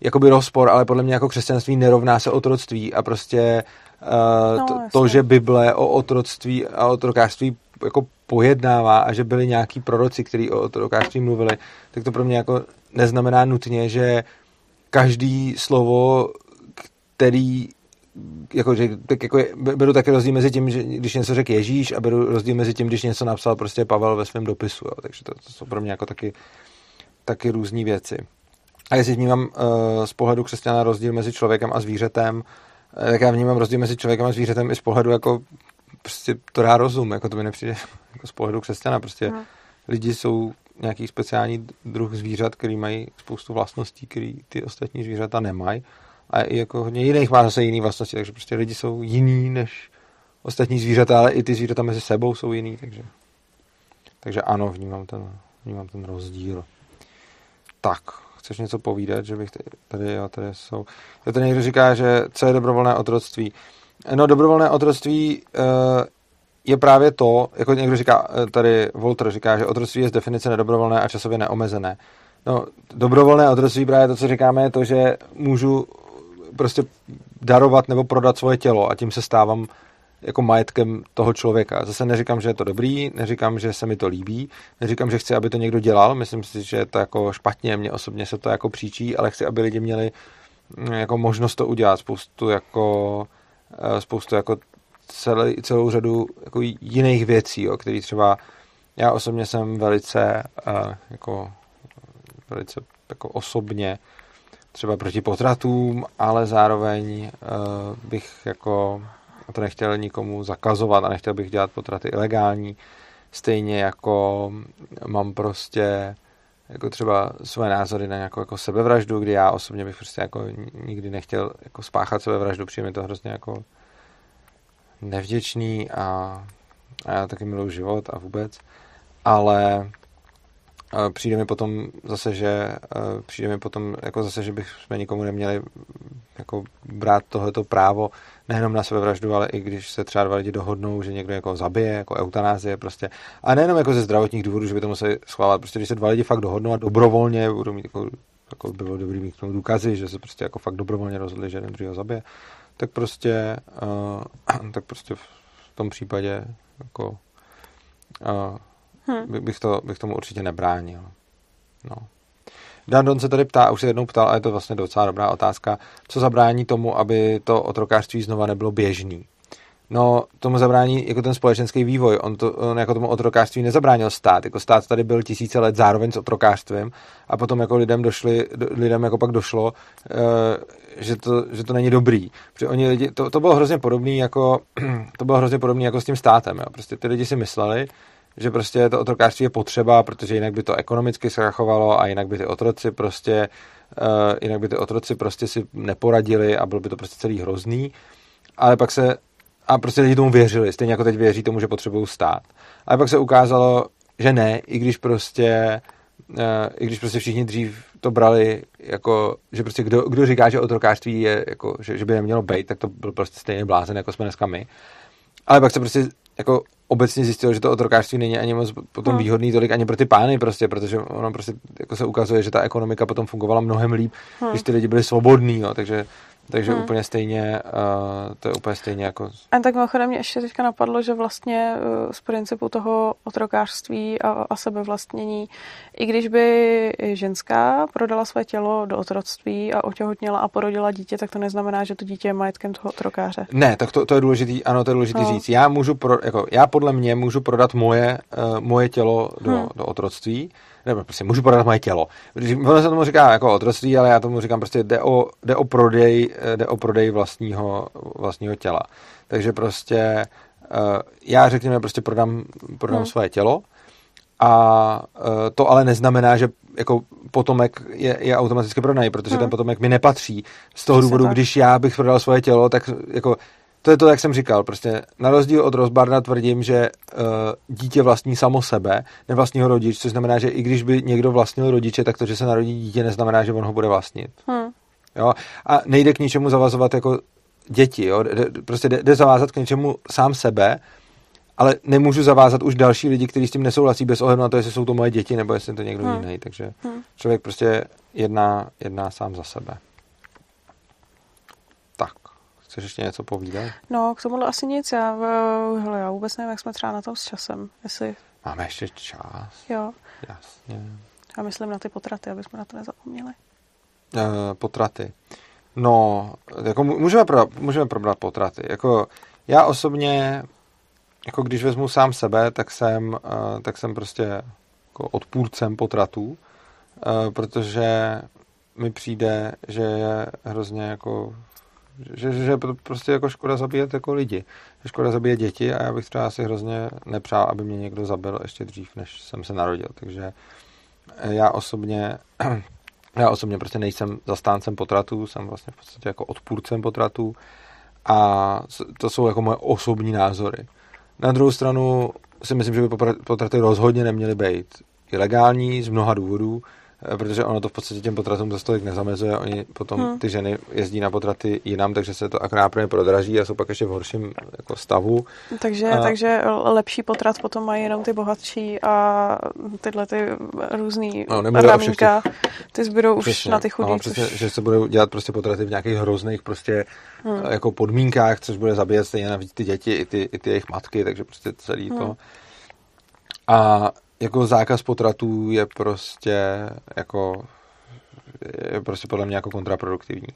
Speaker 1: jakoby rozpor, ale podle mě jako křesťanství nerovná se otroctví a prostě uh, no, to, to, že Bible o otroctví a otrokářství jako pojednává a že byli nějaký proroci, kteří o otrokářství mluvili, tak to pro mě jako neznamená nutně, že každý slovo, který jako, že, tak jako je, beru taky rozdíl mezi tím, že když něco řekl Ježíš a beru rozdíl mezi tím, když něco napsal prostě Pavel ve svém dopisu. Jo. Takže to, to jsou pro mě jako taky, taky různé věci. A jestli vnímám uh, z pohledu křesťana rozdíl mezi člověkem a zvířetem, uh, tak já vnímám rozdíl mezi člověkem a zvířetem i z pohledu jako prostě to dá rozum, jako to mi nepřijde jako z pohledu křesťana, prostě no. lidi jsou nějaký speciální druh zvířat, který mají spoustu vlastností, který ty ostatní zvířata nemají a i jako hodně jiných má zase jiný vlastnosti, takže prostě lidi jsou jiný než ostatní zvířata, ale i ty zvířata mezi sebou jsou jiný, takže, takže ano, vnímám ten, vnímám ten rozdíl. Tak, chceš něco povídat, že bych tady, jo, tady jsou. Tady někdo říká, že co je dobrovolné otroctví. No, dobrovolné otroctví uh, je právě to, jako někdo říká, eh, tady Volter říká, že otroctví je z definice nedobrovolné a časově neomezené. No, dobrovolné otroctví právě to, co říkáme, je to, že můžu prostě darovat nebo prodat svoje tělo a tím se stávám jako majetkem toho člověka. Zase neříkám, že je to dobrý, neříkám, že se mi to líbí, neříkám, že chci, aby to někdo dělal, myslím si, že je to jako špatně, mně osobně se to jako příčí, ale chci, aby lidi měli mm, jako možnost to udělat, spoustu jako eh, spoustu jako celý, celou řadu jako jiných věcí, o kterých třeba já osobně jsem velice uh, jako velice jako osobně třeba proti potratům, ale zároveň uh, bych jako a to nechtěl nikomu zakazovat a nechtěl bych dělat potraty ilegální. Stejně jako mám prostě jako třeba své názory na nějakou jako sebevraždu, kdy já osobně bych prostě jako nikdy nechtěl jako spáchat sebevraždu, přijde mi to hrozně jako nevděčný a, a já taky miluji život a vůbec, ale přijde mi potom zase, že přijde mi potom jako zase, že bychom nikomu neměli jako brát tohleto právo nejenom na sebevraždu, ale i když se třeba dva lidi dohodnou, že někdo jako zabije, jako eutanázie prostě. A nejenom jako ze zdravotních důvodů, že by to museli schválit. Prostě když se dva lidi fakt dohodnou a dobrovolně budou mít jako, jako by bylo dobrý mít k tomu důkazy, že se prostě jako fakt dobrovolně rozhodli, že jeden druhého zabije, tak prostě, uh, tak prostě v tom případě jako uh, hmm. bych, to, bych tomu určitě nebránil. No. Don se tady ptá, už se jednou ptal, a je to vlastně docela dobrá otázka, co zabrání tomu, aby to otrokářství znova nebylo běžný. No, tomu zabrání jako ten společenský vývoj. On, to, on jako tomu otrokářství nezabránil stát. Jako stát tady byl tisíce let zároveň s otrokářstvím a potom jako lidem došli, lidem jako pak došlo, eh, že to, že to není dobrý. Protože oni lidi, to, to bylo hrozně podobný jako, to bylo hrozně podobný jako s tím státem. Jo. Prostě ty lidi si mysleli, že prostě to otrokářství je potřeba, protože jinak by to ekonomicky zkrachovalo a jinak by ty otroci prostě uh, jinak by ty otroci prostě si neporadili a byl by to prostě celý hrozný. Ale pak se a prostě lidi tomu věřili, stejně jako teď věří tomu, že potřebují stát. Ale pak se ukázalo, že ne, i když prostě uh, i když prostě všichni dřív to brali jako, že prostě kdo, kdo říká, že otrokářství je jako, že, že by nemělo být, tak to byl prostě stejně blázen, jako jsme dneska my. Ale pak se prostě jako obecně zjistilo, že to otrokářství není ani moc potom hmm. výhodný tolik ani pro ty pány prostě, protože ono prostě jako se ukazuje, že ta ekonomika potom fungovala mnohem líp, hmm. když ty lidi byli svobodní, jo, takže takže hmm. úplně stejně, uh, to je úplně stejně jako...
Speaker 2: A tak mimochodem mě ještě teďka napadlo, že vlastně uh, z principu toho otrokářství a, a sebevlastnění, i když by ženská prodala své tělo do otroctví a otěhotněla a porodila dítě, tak to neznamená, že to dítě je majetkem toho otrokáře.
Speaker 1: Ne, tak to, to je důležitý, ano, to je důležitý no. říct. Já můžu, pro, jako, já podle mě můžu prodat moje, uh, moje tělo do, hmm. do otroctví, nebo prostě můžu prodat moje tělo. Ono se tomu říká jako otroctví, ale já tomu říkám prostě jde o, jde o prodej, jde o prodej vlastního, vlastního těla. Takže prostě uh, já řekněme prostě prodám, prodám hmm. svoje tělo a uh, to ale neznamená, že jako potomek je, je automaticky prodaný, protože hmm. ten potomek mi nepatří. Z toho důvodu, když já bych prodal svoje tělo, tak jako to je to, jak jsem říkal, prostě na rozdíl od Rozbarna tvrdím, že uh, dítě vlastní samo sebe, nevlastního rodič, což znamená, že i když by někdo vlastnil rodiče, tak to, že se narodí dítě, neznamená, že on ho bude vlastnit. Hmm. Jo? A nejde k ničemu zavazovat jako děti, jo? Prostě jde, jde zavázat k něčemu sám sebe, ale nemůžu zavázat už další lidi, kteří s tím nesouhlasí bez ohledu na to, jestli jsou to moje děti nebo jestli to někdo hmm. jiný. Takže hmm. člověk prostě jedná, jedná sám za sebe. Chceš ještě něco povídat?
Speaker 2: No, k tomuhle asi nic. Já, hele, já vůbec nevím, jak jsme třeba na tom s časem. Jestli...
Speaker 1: Máme ještě čas.
Speaker 2: Jo.
Speaker 1: Jasně.
Speaker 2: Já myslím na ty potraty, aby jsme na to nezapomněli.
Speaker 1: Uh, potraty. No, jako můžeme, pro, můžeme probrat potraty. Jako já osobně, jako když vezmu sám sebe, tak jsem, uh, tak jsem prostě jako odpůrcem potratů, protože mi přijde, že je hrozně jako že, že je prostě jako škoda zabíjet jako lidi. Že škoda zabíjet děti a já bych třeba asi hrozně nepřál, aby mě někdo zabil ještě dřív, než jsem se narodil. Takže eh, já osobně já osobně prostě nejsem zastáncem potratů, jsem vlastně v podstatě jako odpůrcem potratů a to jsou jako moje osobní názory. Na druhou stranu si myslím, že by potraty rozhodně neměly být ilegální z mnoha důvodů. Eh, protože ono to v podstatě těm potratům za stolik nezamezuje. Oni potom hmm. ty ženy jezdí na potraty jinam, takže se to akorát pro ně prodraží a jsou pak ještě v horším jako stavu.
Speaker 2: Takže, a... takže lepší potrat potom mají jenom ty bohatší a tyhle ty různý no, ramínka, ty zbydou už přesně, na ty chudí. No,
Speaker 1: přesně, což... že se budou dělat prostě potraty v nějakých hrozných prostě hmm. jako podmínkách, což bude zabíjet stejně navíc ty děti i ty, i ty jejich matky, takže prostě celý hmm. to. A jako zákaz potratů je prostě jako je prostě podle mě jako kontraproduktivní.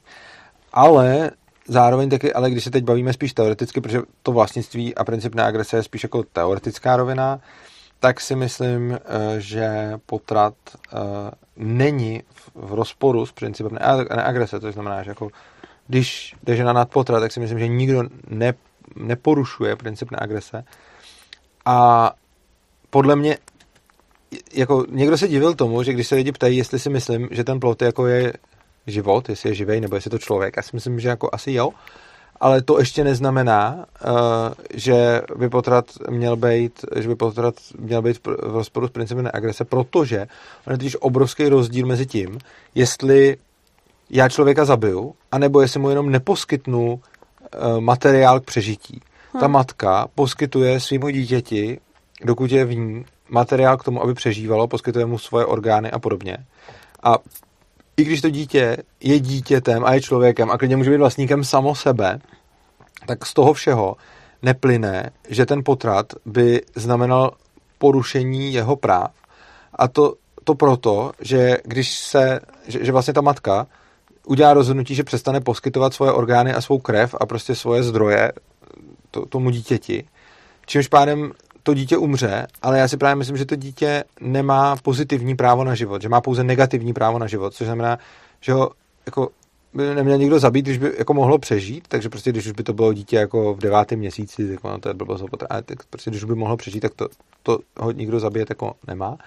Speaker 1: Ale zároveň taky, ale když se teď bavíme spíš teoreticky, protože to vlastnictví a princip agrese je spíš jako teoretická rovina, tak si myslím, eh, že potrat eh, není v rozporu s principem neagrese, to znamená, že jako když jde žena nad potrat, tak si myslím, že nikdo ne, neporušuje princip neagrese. A podle mě jako někdo se divil tomu, že když se lidi ptají, jestli si myslím, že ten plot jako je život, jestli je živej, nebo jestli je to člověk, já si myslím, že jako asi jo, ale to ještě neznamená, uh, že by potrat měl být, že by potrat měl být v rozporu s principem agrese, protože on je totiž obrovský rozdíl mezi tím, jestli já člověka zabiju, anebo jestli mu jenom neposkytnu uh, materiál k přežití. Hmm. Ta matka poskytuje svýmu dítěti, dokud je v ní, materiál k tomu, aby přežívalo, poskytuje mu svoje orgány a podobně. A i když to dítě je dítětem a je člověkem a klidně může být vlastníkem samo sebe, tak z toho všeho neplyne, že ten potrat by znamenal porušení jeho práv. A to, to proto, že když se, že, že vlastně ta matka udělá rozhodnutí, že přestane poskytovat svoje orgány a svou krev a prostě svoje zdroje to, tomu dítěti, čímž pádem to dítě umře, ale já si právě myslím, že to dítě nemá pozitivní právo na život, že má pouze negativní právo na život, což znamená, že ho jako by neměl nikdo zabít, když by jako mohlo přežít, takže prostě když už by to bylo dítě jako v devátém měsíci, tak ono to je blbost, ale tak prostě když by mohlo přežít, tak to, to ho nikdo zabije jako nemá.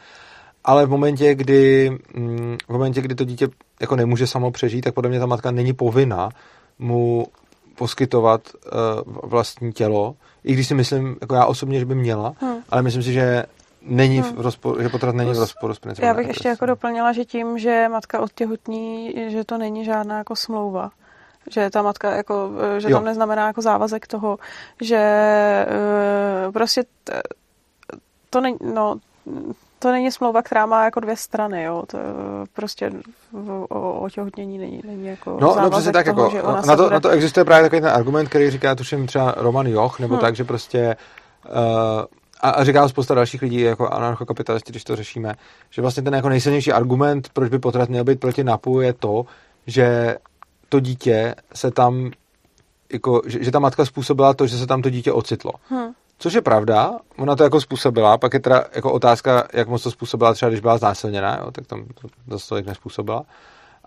Speaker 1: Ale v momentě, kdy, mm, v momentě, kdy to dítě jako nemůže samo přežít, tak podle mě ta matka není povinna mu poskytovat uh, vlastní tělo, i když si myslím, jako já osobně, že by měla, hmm. ale myslím si, že není hmm. v rozporu, že potrat není v rozporu s principem.
Speaker 2: Já bych ještě jako doplnila, že tím, že matka odtěhotní, že to není žádná jako smlouva. Že ta matka, jako, eh, že jo. tam neznamená jako závazek toho, že uh, prostě t, to není, no, to není smlouva, která má jako dvě strany, jo. To prostě o otěhotnění není, není jako
Speaker 1: No, no přesně tak, toho, jako, na, to, bude... na to existuje právě takový ten argument, který říká, tuším třeba Roman Joch, nebo hmm. tak, že prostě uh, a, a říká spousta dalších lidí, jako anarchokapitalisti, když to řešíme, že vlastně ten jako nejsilnější argument, proč by potrat měl být proti NAPu, je to, že to dítě se tam, jako, že, že ta matka způsobila to, že se tam to dítě ocitlo. Hmm. Což je pravda, ona to jako způsobila, pak je teda jako otázka, jak moc to způsobila třeba, když byla znásilněná, jo, tak tam to zase tolik nespůsobila.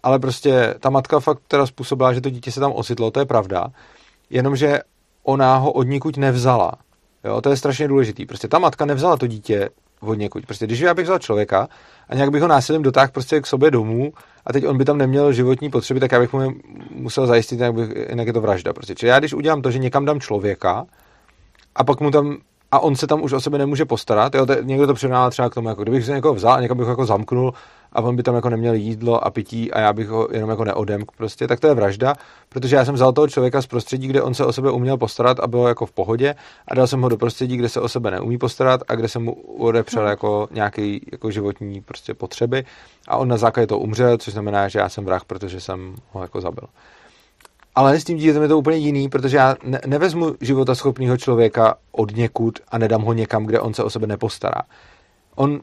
Speaker 1: Ale prostě ta matka fakt teda způsobila, že to dítě se tam ocitlo, to je pravda, jenomže ona ho od nikud nevzala. Jo, to je strašně důležitý. Prostě ta matka nevzala to dítě od někud. Prostě když já bych vzal člověka a nějak bych ho násilím dotáhl prostě k sobě domů a teď on by tam neměl životní potřeby, tak já bych mu musel zajistit, jinak, bych, jinak je to vražda. Prostě. Čili já když udělám to, že někam dám člověka, a pak mu tam a on se tam už o sebe nemůže postarat. Jo, to, někdo to přirovnává třeba k tomu, jako kdybych se někoho vzal a někam bych ho jako zamknul a on by tam jako neměl jídlo a pití a já bych ho jenom jako neodemk prostě, tak to je vražda, protože já jsem vzal toho člověka z prostředí, kde on se o sebe uměl postarat a bylo jako v pohodě a dal jsem ho do prostředí, kde se o sebe neumí postarat a kde jsem mu odepřel hmm. jako nějaký jako životní prostě potřeby a on na základě toho umřel, což znamená, že já jsem vrah, protože jsem ho jako zabil. Ale s tím dítětem je to úplně jiný, protože já ne- nevezmu života schopného člověka od někud a nedám ho někam, kde on se o sebe nepostará. On,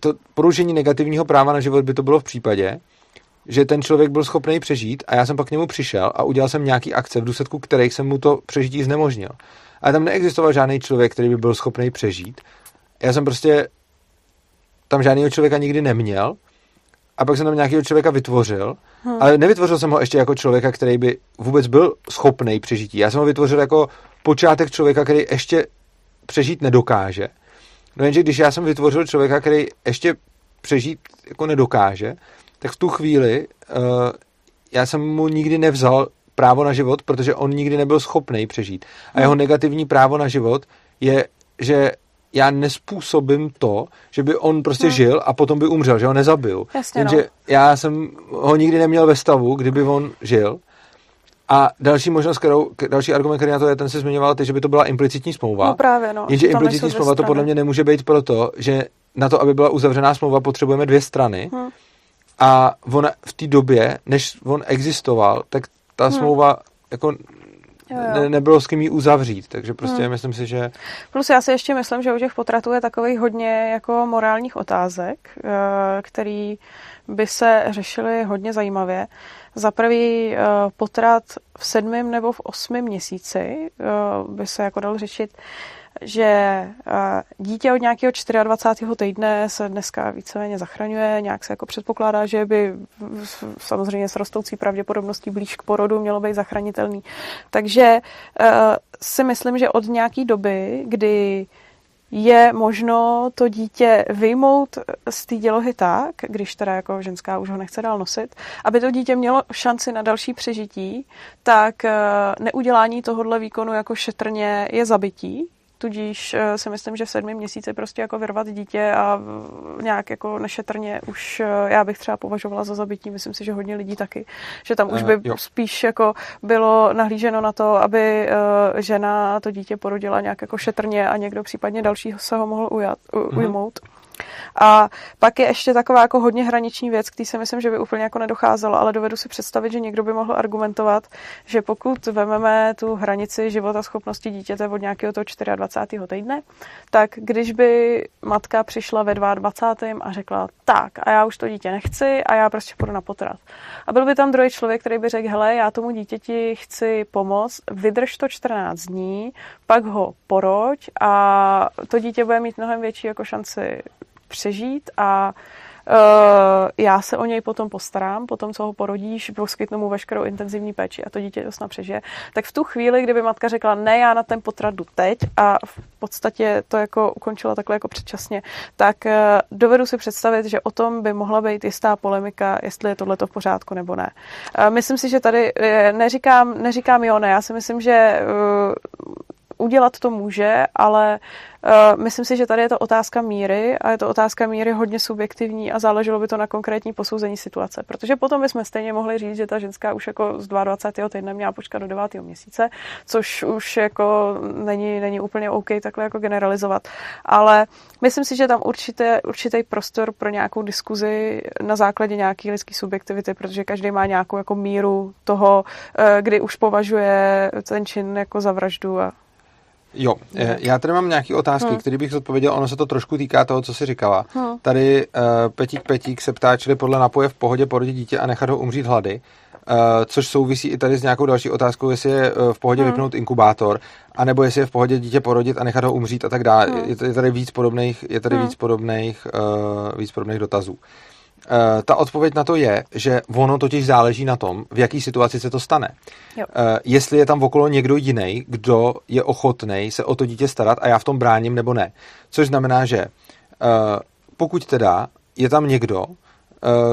Speaker 1: to porušení negativního práva na život by to bylo v případě, že ten člověk byl schopný přežít a já jsem pak k němu přišel a udělal jsem nějaký akce, v důsledku kterých jsem mu to přežití znemožnil. Ale tam neexistoval žádný člověk, který by byl schopný přežít. Já jsem prostě tam žádného člověka nikdy neměl a pak jsem tam nějakého člověka vytvořil, hmm. ale nevytvořil jsem ho ještě jako člověka, který by vůbec byl schopný přežití. Já jsem ho vytvořil jako počátek člověka, který ještě přežít nedokáže. No jenže když já jsem vytvořil člověka, který ještě přežít jako nedokáže, tak v tu chvíli uh, já jsem mu nikdy nevzal právo na život, protože on nikdy nebyl schopný přežít. A jeho hmm. negativní právo na život je, že já nespůsobím to, že by on prostě no. žil a potom by umřel, že ho nezabiju.
Speaker 2: Jasně,
Speaker 1: Jenže no. já jsem ho nikdy neměl ve stavu, kdyby on žil. A další možnost, kterou, další argument, který na to je, ten se zmiňoval, ty, že by to byla implicitní smlouva.
Speaker 2: No právě, no.
Speaker 1: Jenže implicitní smlouva to podle mě nemůže být proto, že na to, aby byla uzavřená smlouva, potřebujeme dvě strany. Hmm. A on v té době, než on existoval, tak ta hmm. smlouva jako Jo, jo. Ne, nebylo s kým ji uzavřít, takže prostě hmm. myslím si, že...
Speaker 2: Plus já si ještě myslím, že u těch potratů je takových hodně jako morálních otázek, eh, který by se řešily hodně zajímavě. Za prvý eh, potrat v sedmém nebo v osmém měsíci eh, by se jako dal řešit že eh, dítě od nějakého 24. týdne se dneska víceméně zachraňuje, nějak se jako předpokládá, že by samozřejmě s rostoucí pravděpodobností blíž k porodu mělo být zachránitelný. Takže eh, si myslím, že od nějaké doby, kdy je možno to dítě vyjmout z té dělohy tak, když teda jako ženská už ho nechce dál nosit, aby to dítě mělo šanci na další přežití, tak eh, neudělání tohohle výkonu jako šetrně je zabití, Tudíž eh, si myslím, že v sedmi měsíci prostě jako vyrvat dítě a nějak jako nešetrně už eh, já bych třeba považovala za zabití. Myslím si, že hodně lidí taky. Že tam už by uh, spíš jako bylo nahlíženo na to, aby uh, žena to dítě porodila nějak jako šetrně a někdo případně dalšího se ho mohl ujat, u, uh-huh. A pak je ještě taková jako hodně hraniční věc, který si myslím, že by úplně jako nedocházelo, ale dovedu si představit, že někdo by mohl argumentovat, že pokud vememe tu hranici života schopnosti dítěte od nějakého toho 24. týdne, tak když by matka přišla ve 22. a řekla, tak a já už to dítě nechci a já prostě půjdu na potrat. A byl by tam druhý člověk, který by řekl, hele, já tomu dítěti chci pomoct, vydrž to 14 dní, pak ho poroď a to dítě bude mít mnohem větší jako šanci přežít a já se o něj potom postarám, potom, co ho porodíš, poskytnu mu veškerou intenzivní péči a to dítě to snad přežije, tak v tu chvíli, kdyby matka řekla, ne, já na ten potrat jdu teď a v podstatě to jako ukončila takhle jako předčasně, tak uh, dovedu si představit, že o tom by mohla být jistá polemika, jestli je tohle v pořádku nebo ne. Uh, myslím si, že tady neříkám, neříkám jo, ne, já si myslím, že udělat to může, ale uh, myslím si, že tady je to otázka míry a je to otázka míry hodně subjektivní a záleželo by to na konkrétní posouzení situace, protože potom bychom stejně mohli říct, že ta ženská už jako z 22. týdne měla počkat do 9. měsíce, což už jako není, není úplně OK takhle jako generalizovat, ale myslím si, že tam určitě, určitý prostor pro nějakou diskuzi na základě nějaké lidské subjektivity, protože každý má nějakou jako míru toho, eh, kdy už považuje ten čin jako za vraždu a
Speaker 1: Jo, eh, já tady mám nějaké otázky, hmm. které bych zodpověděl. Ono se to trošku týká toho, co jsi říkala. Hmm. Tady uh, Petík Petík se ptá, čili podle napoje v pohodě porodit dítě a nechat ho umřít hlady. Uh, což souvisí i tady s nějakou další otázkou, jestli je v pohodě hmm. vypnout inkubátor, anebo jestli je v pohodě dítě porodit a nechat ho umřít a tak dále. Hmm. Je, je tady víc podobných, je tady hmm. víc podobných, uh, víc podobných dotazů. Uh, Uh, ta odpověď na to je, že ono totiž záleží na tom, v jaký situaci se to stane. Jo. Uh, jestli je tam okolo někdo jiný, kdo je ochotný se o to dítě starat a já v tom bráním nebo ne. Což znamená, že uh, pokud teda je tam někdo,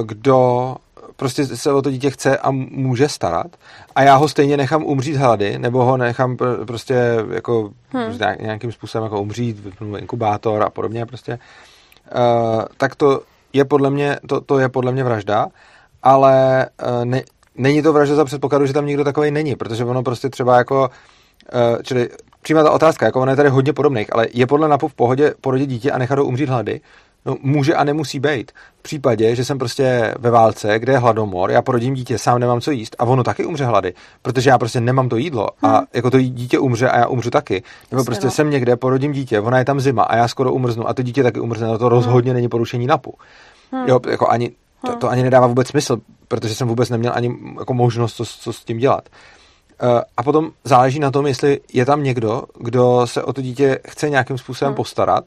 Speaker 1: kdo prostě se o to dítě chce a může starat a já ho stejně nechám umřít hlady, nebo ho nechám prostě jako hmm. nějakým způsobem jako umřít, inkubátor a podobně prostě, uh, tak to je podle mě, to, to je podle mě vražda, ale uh, ne, není to vražda za předpokladu, že tam nikdo takový není, protože ono prostě třeba jako, uh, čili přímá ta otázka, jako ono je tady hodně podobných, ale je podle NAPu v pohodě porodit dítě a nechat ho umřít hlady? No, může a nemusí být. V případě, že jsem prostě ve válce, kde je hladomor, já porodím dítě, sám nemám co jíst a ono taky umře hlady, protože já prostě nemám to jídlo a hmm. jako to dítě umře a já umřu taky. Nebo Jasně, prostě no. jsem někde, porodím dítě, ona je tam zima a já skoro umrznu a to dítě taky umrzne, no to rozhodně hmm. není porušení NAPu. Hmm. Jo, jako ani, to, hmm. to ani nedává vůbec smysl, protože jsem vůbec neměl ani jako možnost, co, co s tím dělat. Uh, a potom záleží na tom, jestli je tam někdo, kdo se o to dítě chce nějakým způsobem hmm. postarat,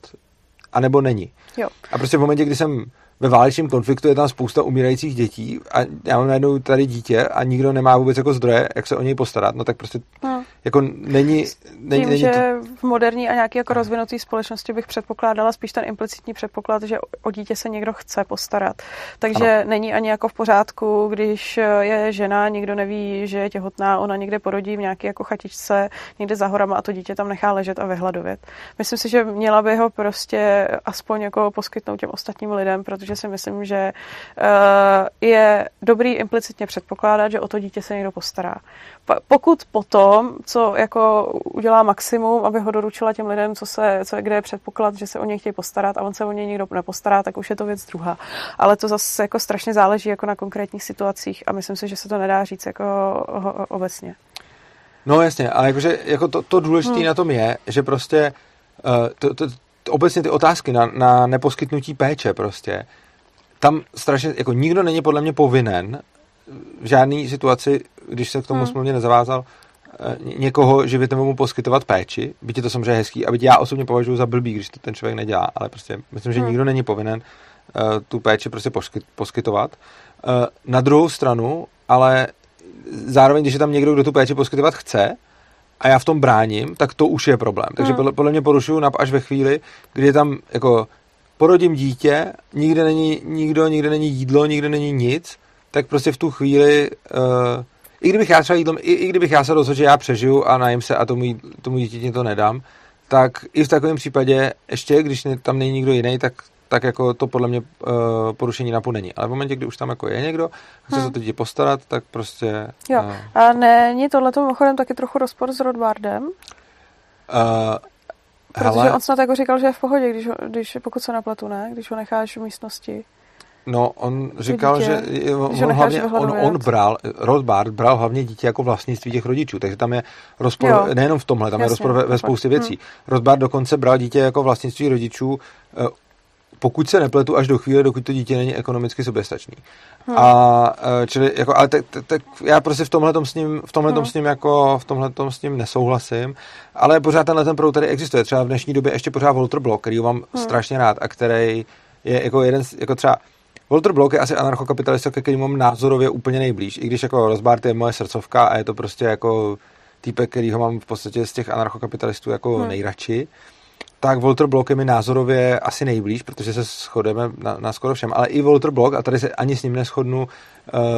Speaker 1: anebo není.
Speaker 2: Jo.
Speaker 1: A prostě v momentě, kdy jsem ve válečném konfliktu je tam spousta umírajících dětí a já mám najednou tady dítě a nikdo nemá vůbec jako zdroje, jak se o něj postarat, no tak prostě no. Jako není... není
Speaker 2: Tím,
Speaker 1: není
Speaker 2: že to... v moderní a nějaký jako rozvinutý společnosti bych předpokládala spíš ten implicitní předpoklad, že o dítě se někdo chce postarat. Takže ano. není ani jako v pořádku, když je žena, nikdo neví, že je těhotná, ona někde porodí v nějaké jako chatičce, někde za horama a to dítě tam nechá ležet a vyhladovět. Myslím si, že měla by ho prostě aspoň jako poskytnout těm ostatním lidem, protože si myslím, že uh, je dobrý implicitně předpokládat, že o to dítě se někdo postará. Pokud potom, co jako udělá maximum, aby ho doručila těm lidem, co se, co, kde je předpoklad, že se o něj chtějí postarat a on se o něj někdo nepostará, tak už je to věc druhá. Ale to zase jako strašně záleží jako na konkrétních situacích a myslím si, že se to nedá říct jako obecně.
Speaker 1: No jasně, ale jakože jako to, to důležité hmm. na tom je, že prostě uh, to, to, obecně ty otázky na, na neposkytnutí péče prostě, tam strašně, jako nikdo není podle mě povinen v žádné situaci, když se k tomu hmm. smluvně nezavázal, eh, někoho živit nebo mu poskytovat péči, byť je to samozřejmě hezký, a byť já osobně považuji za blbý, když to ten člověk nedělá, ale prostě myslím, že hmm. nikdo není povinen uh, tu péči prostě poskyt, poskytovat. Uh, na druhou stranu, ale zároveň, když je tam někdo, kdo tu péči poskytovat chce, a já v tom bráním, tak to už je problém. Takže hmm. podle, podle mě porušuju NAP až ve chvíli, kdy je tam jako porodím dítě, nikde není nikdo, nikde není jídlo, nikde není nic, tak prostě v tu chvíli, uh, i kdybych já třeba jídlo, i, i kdybych já se rozhodl, že já přežiju a najím se a tomu, tomu dítěti to nedám, tak i v takovém případě, ještě když tam není nikdo jiný, tak tak jako to podle mě uh, porušení NAPu není. Ale v momentě, kdy už tam jako je někdo, chce hmm. se to dítě postarat, tak prostě...
Speaker 2: Jo. Uh, a není tohleto mimochodem taky trochu rozpor s Rodbardem? Uh, Protože hele, on snad jako říkal, že je v pohodě, když, když pokud se napletu, ne? Když ho necháš v místnosti.
Speaker 1: No, on říkal, dítě, že on, on, hlavně, on, on bral, Rothbard bral hlavně dítě jako vlastnictví těch rodičů, takže tam je rozpor, jo. nejenom v tomhle, tam Jasně, je rozpor ve, ve spoustě věcí. Hmm. Rothbard dokonce bral dítě jako vlastnictví rodičů pokud se nepletu, až do chvíle, dokud to dítě není ekonomicky soběstačný. Hmm. A e, čili, jako, ale tak, tak já prostě v tomhle s ním, v tomhle hmm. s ním jako, v tomhle s ním nesouhlasím, ale pořád tenhle ten proud tady existuje. Třeba v dnešní době ještě pořád Walter Block, který mám hmm. strašně rád a který je jako jeden, jako třeba Walter Block je asi anarchokapitalista, ke kterým mám názorově úplně nejblíž, i když jako Rozbart je moje srdcovka a je to prostě jako týpek, který ho mám v podstatě z těch anarchokapitalistů jako hmm. nejradši tak Walter Block je mi názorově asi nejblíž, protože se shodeme na, na skoro všem, ale i Walter Block, a tady se ani s ním neschodnu, uh,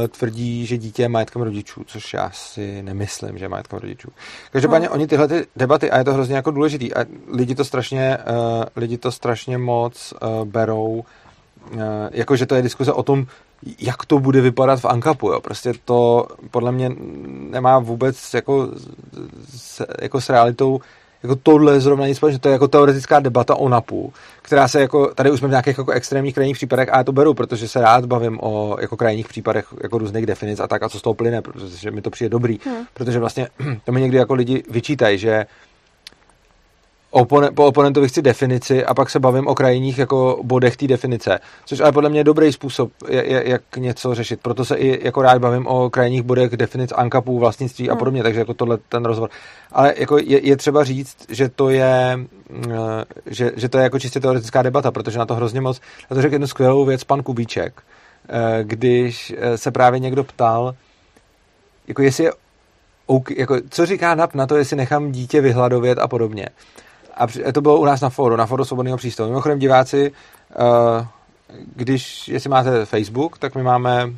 Speaker 1: tvrdí, že dítě je majetkem rodičů, což já si nemyslím, že je majetkem rodičů. Každopádně no. oni tyhle ty debaty, a je to hrozně jako důležitý, a lidi to strašně, uh, lidi to strašně moc uh, berou, uh, jako že to je diskuze o tom, jak to bude vypadat v Ankapu, jo. Prostě to podle mě nemá vůbec jako, s, jako s realitou jako tohle zrovna nic společného, to je jako teoretická debata o NAPu, která se jako, tady už jsme v nějakých jako extrémních krajních případech a já to beru, protože se rád bavím o jako krajních případech jako různých definic a tak a co z toho plyne, protože mi to přijde dobrý, hmm. protože vlastně to mi někdy jako lidi vyčítají, že opone, po oponentovi chci definici a pak se bavím o krajních jako bodech té definice, což ale podle mě je dobrý způsob, jak něco řešit. Proto se i jako rád bavím o krajních bodech definic ankapů, vlastnictví hmm. a podobně, takže jako tohle ten rozhovor. Ale jako je, je třeba říct, že to je, eh, že, že to je jako čistě teoretická debata, protože na to hrozně moc, na to řekl jednu skvělou věc pan Kubíček, eh, když eh, se právě někdo ptal, jako jestli je jako, co říká NAP na to, jestli nechám dítě vyhladovět a podobně. A to bylo u nás na fóru, na fóru Svobodného přístavu. Mimochodem diváci, uh, když, jestli máte Facebook, tak my máme uh,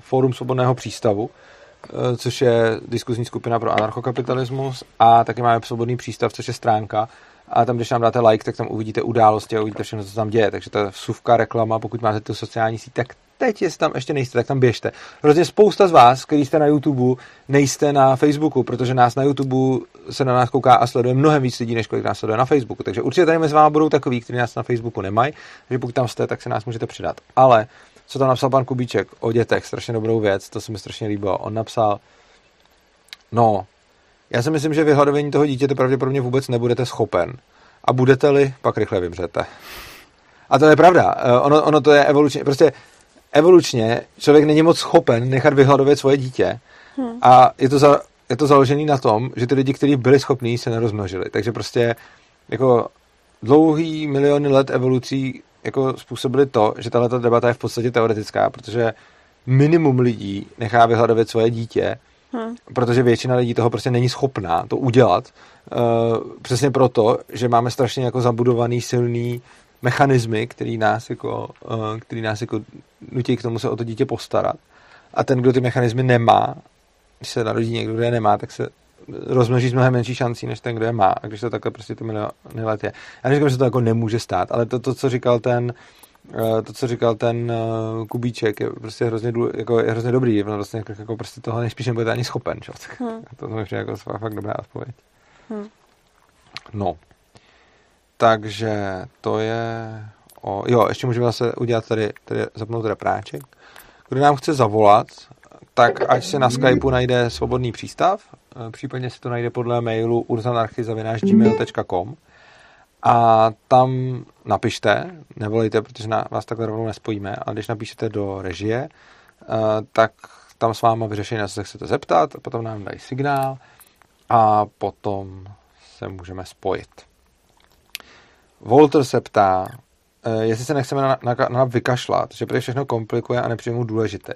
Speaker 1: fórum Svobodného přístavu, uh, což je diskuzní skupina pro anarchokapitalismus a taky máme Svobodný přístav, což je stránka, a tam, když nám dáte like, tak tam uvidíte události a uvidíte všechno, co tam děje. Takže to je vsuvka, reklama, pokud máte tu sociální síť, tak teď, jestli tam ještě nejste, tak tam běžte. Hrozně spousta z vás, kteří jste na YouTube, nejste na Facebooku, protože nás na YouTube se na nás kouká a sleduje mnohem víc lidí, než kolik nás sleduje na Facebooku. Takže určitě tady mezi vámi budou takový, kteří nás na Facebooku nemají, takže pokud tam jste, tak se nás můžete přidat. Ale co tam napsal pan Kubíček o dětech, strašně dobrou věc, to se mi strašně líbilo. On napsal, no, já si myslím, že vyhladovění toho dítěte pravděpodobně vůbec nebudete schopen. A budete-li, pak rychle vymřete. A to je pravda. Eh, ono, ono to je evolučně, prostě evolučně člověk není moc schopen nechat vyhladovět svoje dítě. Hmm. A je to, za, je to založený na tom, že ty lidi, kteří byli schopní, se nerozmnožili. Takže prostě jako dlouhý miliony let evolucí jako způsobili to, že tahle debata je v podstatě teoretická, protože minimum lidí nechá vyhladovět svoje dítě Hmm. Protože většina lidí toho prostě není schopná to udělat. Uh, přesně proto, že máme strašně jako zabudovaný silný mechanismy, který nás jako, uh, který nás jako nutí k tomu se o to dítě postarat. A ten, kdo ty mechanismy nemá, když se narodí někdo, kdo je nemá, tak se rozmnoží s mnohem menší šancí, než ten, kdo je má. A když to takhle prostě to miliony let je. Já neříkám, že to jako nemůže stát, ale to, to co říkal ten Eh, to, co říkal ten uh, Kubíček, je prostě hrozně, důle, jako, je hrozně dobrý, je vlastně jako, jako prostě toho nejspíš nebudete ani schopen, čo? Hmm. to je jako fakt dobrá odpověď. Hmm. No. Takže to je o, jo, ještě můžeme zase udělat tady, tady zapnout repráček. Kdo nám chce zavolat, tak ať se na Skypeu najde svobodný přístav, eh, případně si to najde podle mailu urzanarchy.gmail.com a tam napište, nevolejte, protože na vás takhle rovnou nespojíme, ale když napíšete do režie, eh, tak tam s váma vyřešení, na co se chcete zeptat, a potom nám dají signál a potom se můžeme spojit. Walter se ptá, eh, jestli se nechceme na, na, na vykašlat, že prý všechno komplikuje a nepřijmu důležitý.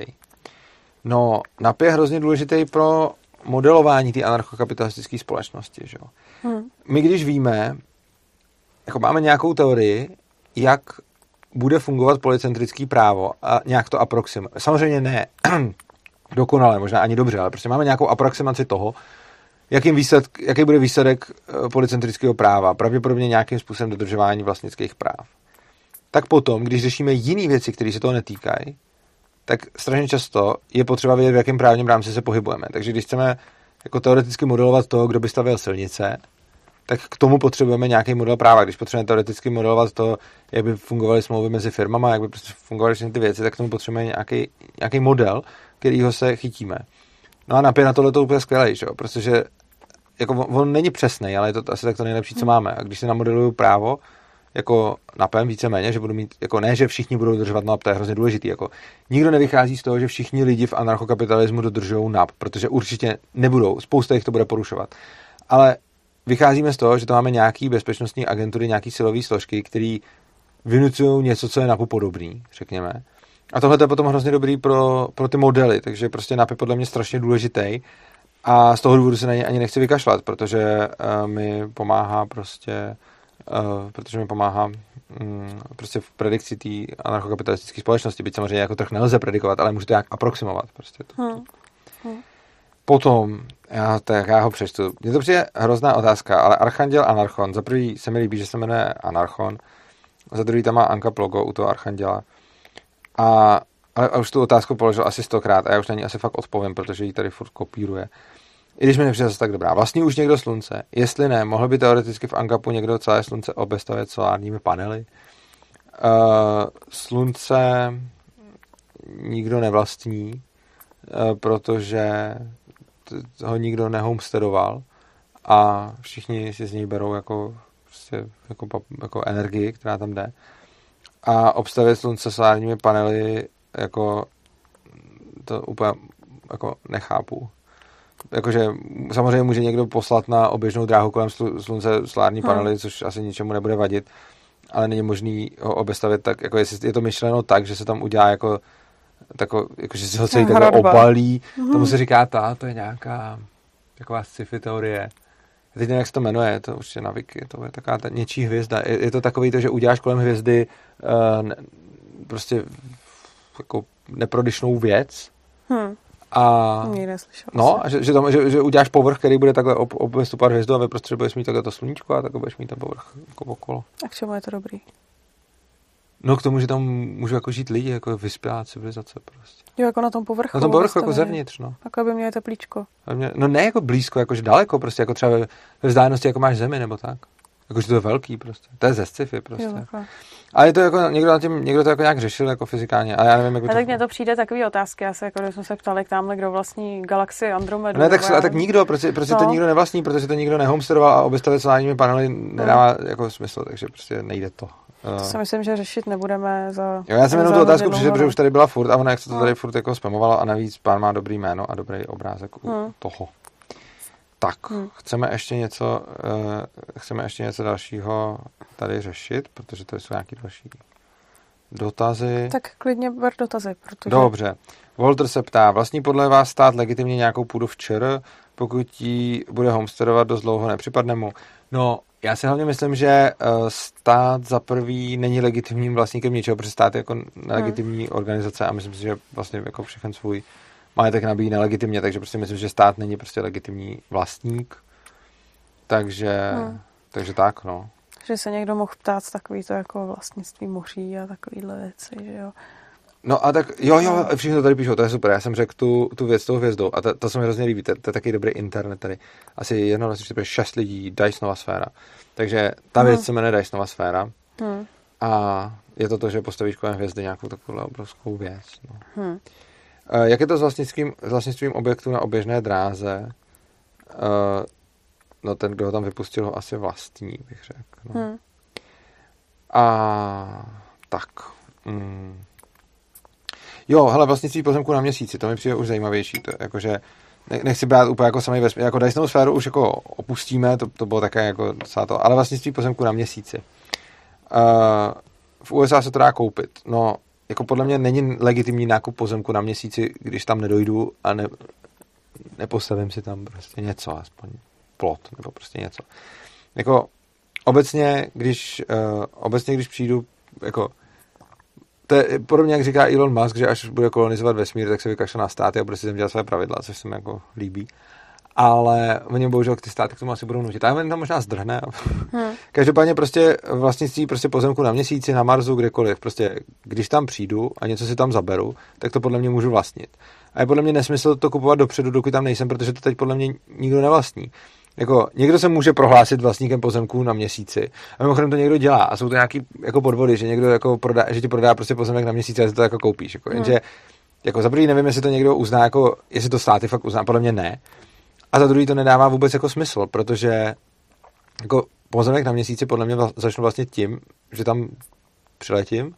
Speaker 1: No, NAP je hrozně důležitý pro modelování té anarchokapitalistické společnosti. Že? Hmm. My když víme, jako máme nějakou teorii, jak bude fungovat policentrický právo a nějak to aproximujeme. Samozřejmě ne dokonale, možná ani dobře, ale prostě máme nějakou aproximaci toho, jakým výsledk, jaký bude výsledek eh, policentrického práva, pravděpodobně nějakým způsobem dodržování vlastnických práv. Tak potom, když řešíme jiné věci, které se toho netýkají, tak strašně často je potřeba vědět, v jakém právním rámci se pohybujeme. Takže když chceme jako teoreticky modelovat to, kdo by stavěl silnice, tak k tomu potřebujeme nějaký model práva. Když potřebujeme teoreticky modelovat to, jak by fungovaly smlouvy mezi firmama, jak by prostě fungovaly všechny ty věci, tak k tomu potřebujeme nějaký, nějaký model, kterýho se chytíme. No a napět na tohle to úplně skvělý, že jo? protože jako on, není přesný, ale je to asi tak to nejlepší, co máme. A když si namodeluju právo, jako napem víceméně, že budu mít, jako ne, že všichni budou dodržovat NAP, to je hrozně důležitý. Jako, nikdo nevychází z toho, že všichni lidi v anarchokapitalismu dodržují NAP, protože určitě nebudou, spousta jich to bude porušovat. Ale vycházíme z toho, že to máme nějaký bezpečnostní agentury, nějaký silové složky, které vynucují něco, co je napu podobný, řekněme. A tohle je potom hrozně dobrý pro, pro ty modely, takže prostě NAP je podle mě strašně důležitý. A z toho důvodu se na ně ani nechci vykašlat, protože uh, mi pomáhá prostě, uh, protože mi pomáhá um, prostě v predikci té anarchokapitalistické společnosti, byť samozřejmě jako trh nelze predikovat, ale můžete nějak aproximovat prostě. To, hmm. Hmm. Potom, já, tak já ho přečtu. Mně to přijde hrozná otázka, ale Archanděl Anarchon, za prvý se mi líbí, že se jmenuje Anarchon, za druhý tam má Anka Plogo u toho Archanděla. A, ale a už tu otázku položil asi stokrát a já už na ní asi fakt odpovím, protože ji tady furt kopíruje. I když mi nepřijde tak dobrá. Vlastně už někdo slunce. Jestli ne, mohl by teoreticky v Ankapu někdo celé slunce obestavět solárními panely. Uh, slunce nikdo nevlastní, uh, protože ho nikdo nehomestedoval a všichni si z něj berou jako, prostě, jako, jako energii, která tam jde. A obstavit slunce solárními panely jako to úplně jako nechápu. Jakože samozřejmě může někdo poslat na oběžnou dráhu kolem slunce solární hmm. panely, což asi ničemu nebude vadit, ale není možný ho obestavit tak, jako jestli je to myšleno tak, že se tam udělá jako tako, jako, že se ho celý takhle obalí. Mm-hmm. Tomu se říká ta, to je nějaká taková sci-fi teorie. Já teď nevím, jak se to jmenuje, to určitě na Wiki, to je taková ta něčí hvězda. Je, je to takový to, že uděláš kolem hvězdy uh, ne, prostě jako neprodyšnou věc hmm.
Speaker 2: A,
Speaker 1: no, a že, že, tam, že, že, uděláš povrch, který bude takhle ob, obvystupovat hvězdu a ve prostředí budeš mít takhle to sluníčko a takhle budeš mít ten povrch jako okolo.
Speaker 2: A k čemu je to dobrý?
Speaker 1: No k tomu, že tam můžou jako žít lidi, jako vyspělá civilizace prostě.
Speaker 2: Jo, jako na tom povrchu.
Speaker 1: Na tom povrchu, jako zevnitř, no.
Speaker 2: Jako aby měli teplíčko.
Speaker 1: No ne jako blízko, jakože daleko, prostě jako třeba ve vzdálenosti, jako máš zemi, nebo tak. Jakože to je velký prostě. To je ze sci-fi prostě. Jo, jako. Ale je to jako, někdo, na tím, někdo to jako nějak řešil jako fyzikálně, ale já nevím, jak by
Speaker 2: to... tak mně to přijde takový otázky, já se jako, když jsme se ptali k tamhle, kdo vlastní galaxii Andromedu.
Speaker 1: Ne, tak, a tak nikdo, proč, proč no. to nikdo nevlastní, protože to nikdo nehomesteroval a obestavit solárními panely nedává no. jako smysl, takže prostě nejde to.
Speaker 2: To si myslím, že řešit nebudeme za...
Speaker 1: Jo, já jsem jenom tu otázku přišel, protože už tady byla furt a ona jak se to tady furt jako spamovalo a navíc pán má dobrý jméno a dobrý obrázek u hmm. toho. Tak, hmm. chceme ještě něco, uh, chceme ještě něco dalšího tady řešit, protože tady jsou nějaké další dotazy.
Speaker 2: Tak klidně ber dotazy, protože...
Speaker 1: Dobře. Walter se ptá, vlastní podle vás stát legitimně nějakou půdu v ČR, pokud ji bude homesteadovat dost dlouho nepřipadne mu? No, já si hlavně myslím, že eh, stát za prvý není legitimním vlastníkem ničeho, protože stát je jako nelegitimní hmm. organizace a myslím si, že vlastně jako všechen svůj majetek nabíjí nelegitimně, takže prostě myslím, že stát není prostě legitimní vlastník. Takže, hmm. takže tak, no.
Speaker 2: Že se někdo mohl ptát takový to jako vlastnictví moří a takovýhle věci, že jo.
Speaker 1: No a tak, jo, jo, všichni to tady píšou, to je super, já jsem řekl tu, tu věc tou hvězdou a to, to se mi hrozně líbí, to, to je taky dobrý internet tady. Asi jedno, dva, čtyři, šest lidí, Dysonova sféra. Takže ta hmm. věc se jmenuje Dysonova sféra hmm. a je to to, že postavíš kolem hvězdy nějakou takovou obrovskou věc. No. Hmm. Jak je to s vlastnictvím, s vlastnictvím objektu na oběžné dráze? No ten, kdo ho tam vypustil, ho asi vlastní, bych řekl. No. Hmm. A tak. Mm. Jo, hele, vlastnictví pozemku na měsíci, to mi přijde už zajímavější. To, jakože nechci brát úplně jako samý vesmír. Jako Dysonovou sféru už jako opustíme, to, to bylo také jako docela to, ale vlastnictví pozemku na měsíci. Uh, v USA se to dá koupit. No, jako podle mě není legitimní nákup pozemku na měsíci, když tam nedojdu a ne, nepostavím si tam prostě něco, aspoň plot nebo prostě něco. Jako obecně, když, uh, obecně, když přijdu, jako to je podobně, jak říká Elon Musk, že až bude kolonizovat vesmír, tak se vykašle na státy a bude si tam dělat své pravidla, což se mi jako líbí. Ale oni bohužel ty státy k tomu asi budou nutit. A to možná zdrhne. Hmm. Každopádně prostě vlastnictví prostě pozemku na měsíci, na Marsu, kdekoliv. Prostě když tam přijdu a něco si tam zaberu, tak to podle mě můžu vlastnit. A je podle mě nesmysl to kupovat dopředu, dokud tam nejsem, protože to teď podle mě nikdo nevlastní. Jako, někdo se může prohlásit vlastníkem pozemků na měsíci. A mimochodem to někdo dělá. A jsou to nějaký jako podvody, že někdo jako prodá, že ti prodá prostě pozemek na měsíc a ty to jako koupíš. Jako, hmm. jenže jako za prvý nevím, jestli to někdo uzná, jako, jestli to státy fakt uzná, podle mě ne. A za druhý to nedává vůbec jako smysl, protože jako pozemek na měsíci podle mě vla, začnu vlastně tím, že tam přiletím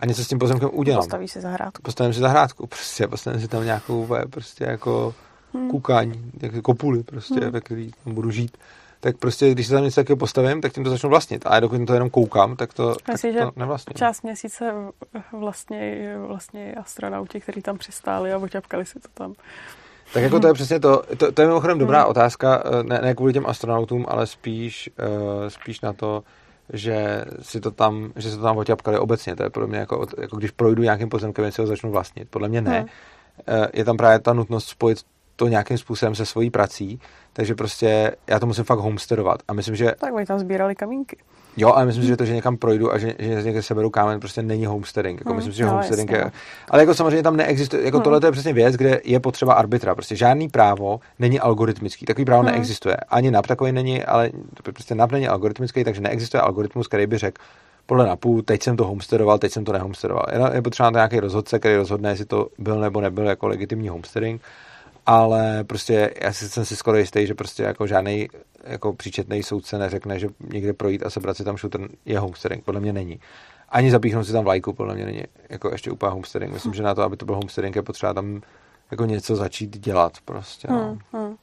Speaker 1: a něco s tím pozemkem udělám.
Speaker 2: Postaví si zahrádku.
Speaker 1: Postavím si zahrádku, prostě postavím si tam nějakou prostě jako hmm. kukaň, jako kopuly prostě, hmm. ve který tam budu žít. tak prostě, když se tam něco takového postavím, tak tím to začnu vlastnit. A dokud to jenom koukám, tak to, Myslím, tak to nevlastním.
Speaker 2: část měsíce vlastně, vlastně astronauti, kteří tam přistáli a oťapkali si to tam.
Speaker 1: Tak jako to je přesně to, to, to je mimochodem dobrá hmm. otázka, eh, ne, ne kvůli těm astronautům, ale spíš, uh, spíš na to, že si to tam, že se to tam oťapkali obecně. To je pro mě jako, jako když projdu nějakým pozemkem, si ho začnu vlastnit. Podle mě ne. Hmm. Uh, je tam právě ta nutnost spojit to nějakým způsobem se svojí prací, takže prostě já to musím fakt homesteadovat. A myslím, že...
Speaker 2: Tak oni tam sbírali kamínky.
Speaker 1: Jo, ale myslím si, že to, že někam projdu a že, že někde seberu kámen, prostě není homesteading. Jako hmm, myslím si, že no, homesteading jasně. je... Ale jako samozřejmě tam neexistuje, jako hmm. tohle je přesně věc, kde je potřeba arbitra. Prostě žádný právo není algoritmický. Takový právo hmm. neexistuje. Ani NAP takový není, ale prostě NAP není algoritmický, takže neexistuje algoritmus, který by řekl, podle NAPu, teď jsem to homesteadoval, teď jsem to nehomesteadoval. Je, je potřeba nějaký rozhodce, který rozhodne, jestli to byl nebo nebyl jako legitimní homesteading ale prostě já si, jsem si skoro jistý, že prostě jako žádný jako příčetný soudce neřekne, že někde projít a sebrat si tam shooter je homesteading. Podle mě není. Ani zapíchnout si tam vlajku, podle mě není jako ještě úplně homesteading. Myslím, že na to, aby to byl homesteading, je potřeba tam jako něco začít dělat prostě. No. Hmm, hmm.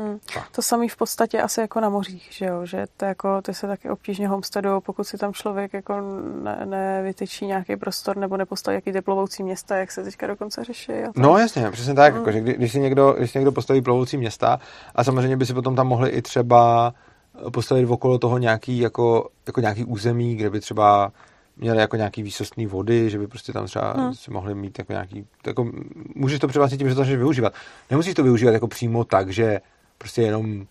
Speaker 2: Hmm. To samý v podstatě asi jako na mořích, že jo, že to jako, ty se taky obtížně homesteadují, pokud si tam člověk jako ne, nevytyčí nějaký prostor nebo nepostaví jaký ty plovoucí města, jak se teďka dokonce řeší. A
Speaker 1: no jasně, přesně tak, hmm. jako, že kdy, když, si někdo, když si někdo postaví plovoucí města a samozřejmě by si potom tam mohli i třeba postavit okolo toho nějaký, jako, jako nějaký území, kde by třeba měli jako nějaký výsostný vody, že by prostě tam třeba hmm. si mohli mít jako nějaký, jako, můžeš to převlastnit tím, že to začneš využívat. Nemusíš to využívat jako přímo tak, že prostě jenom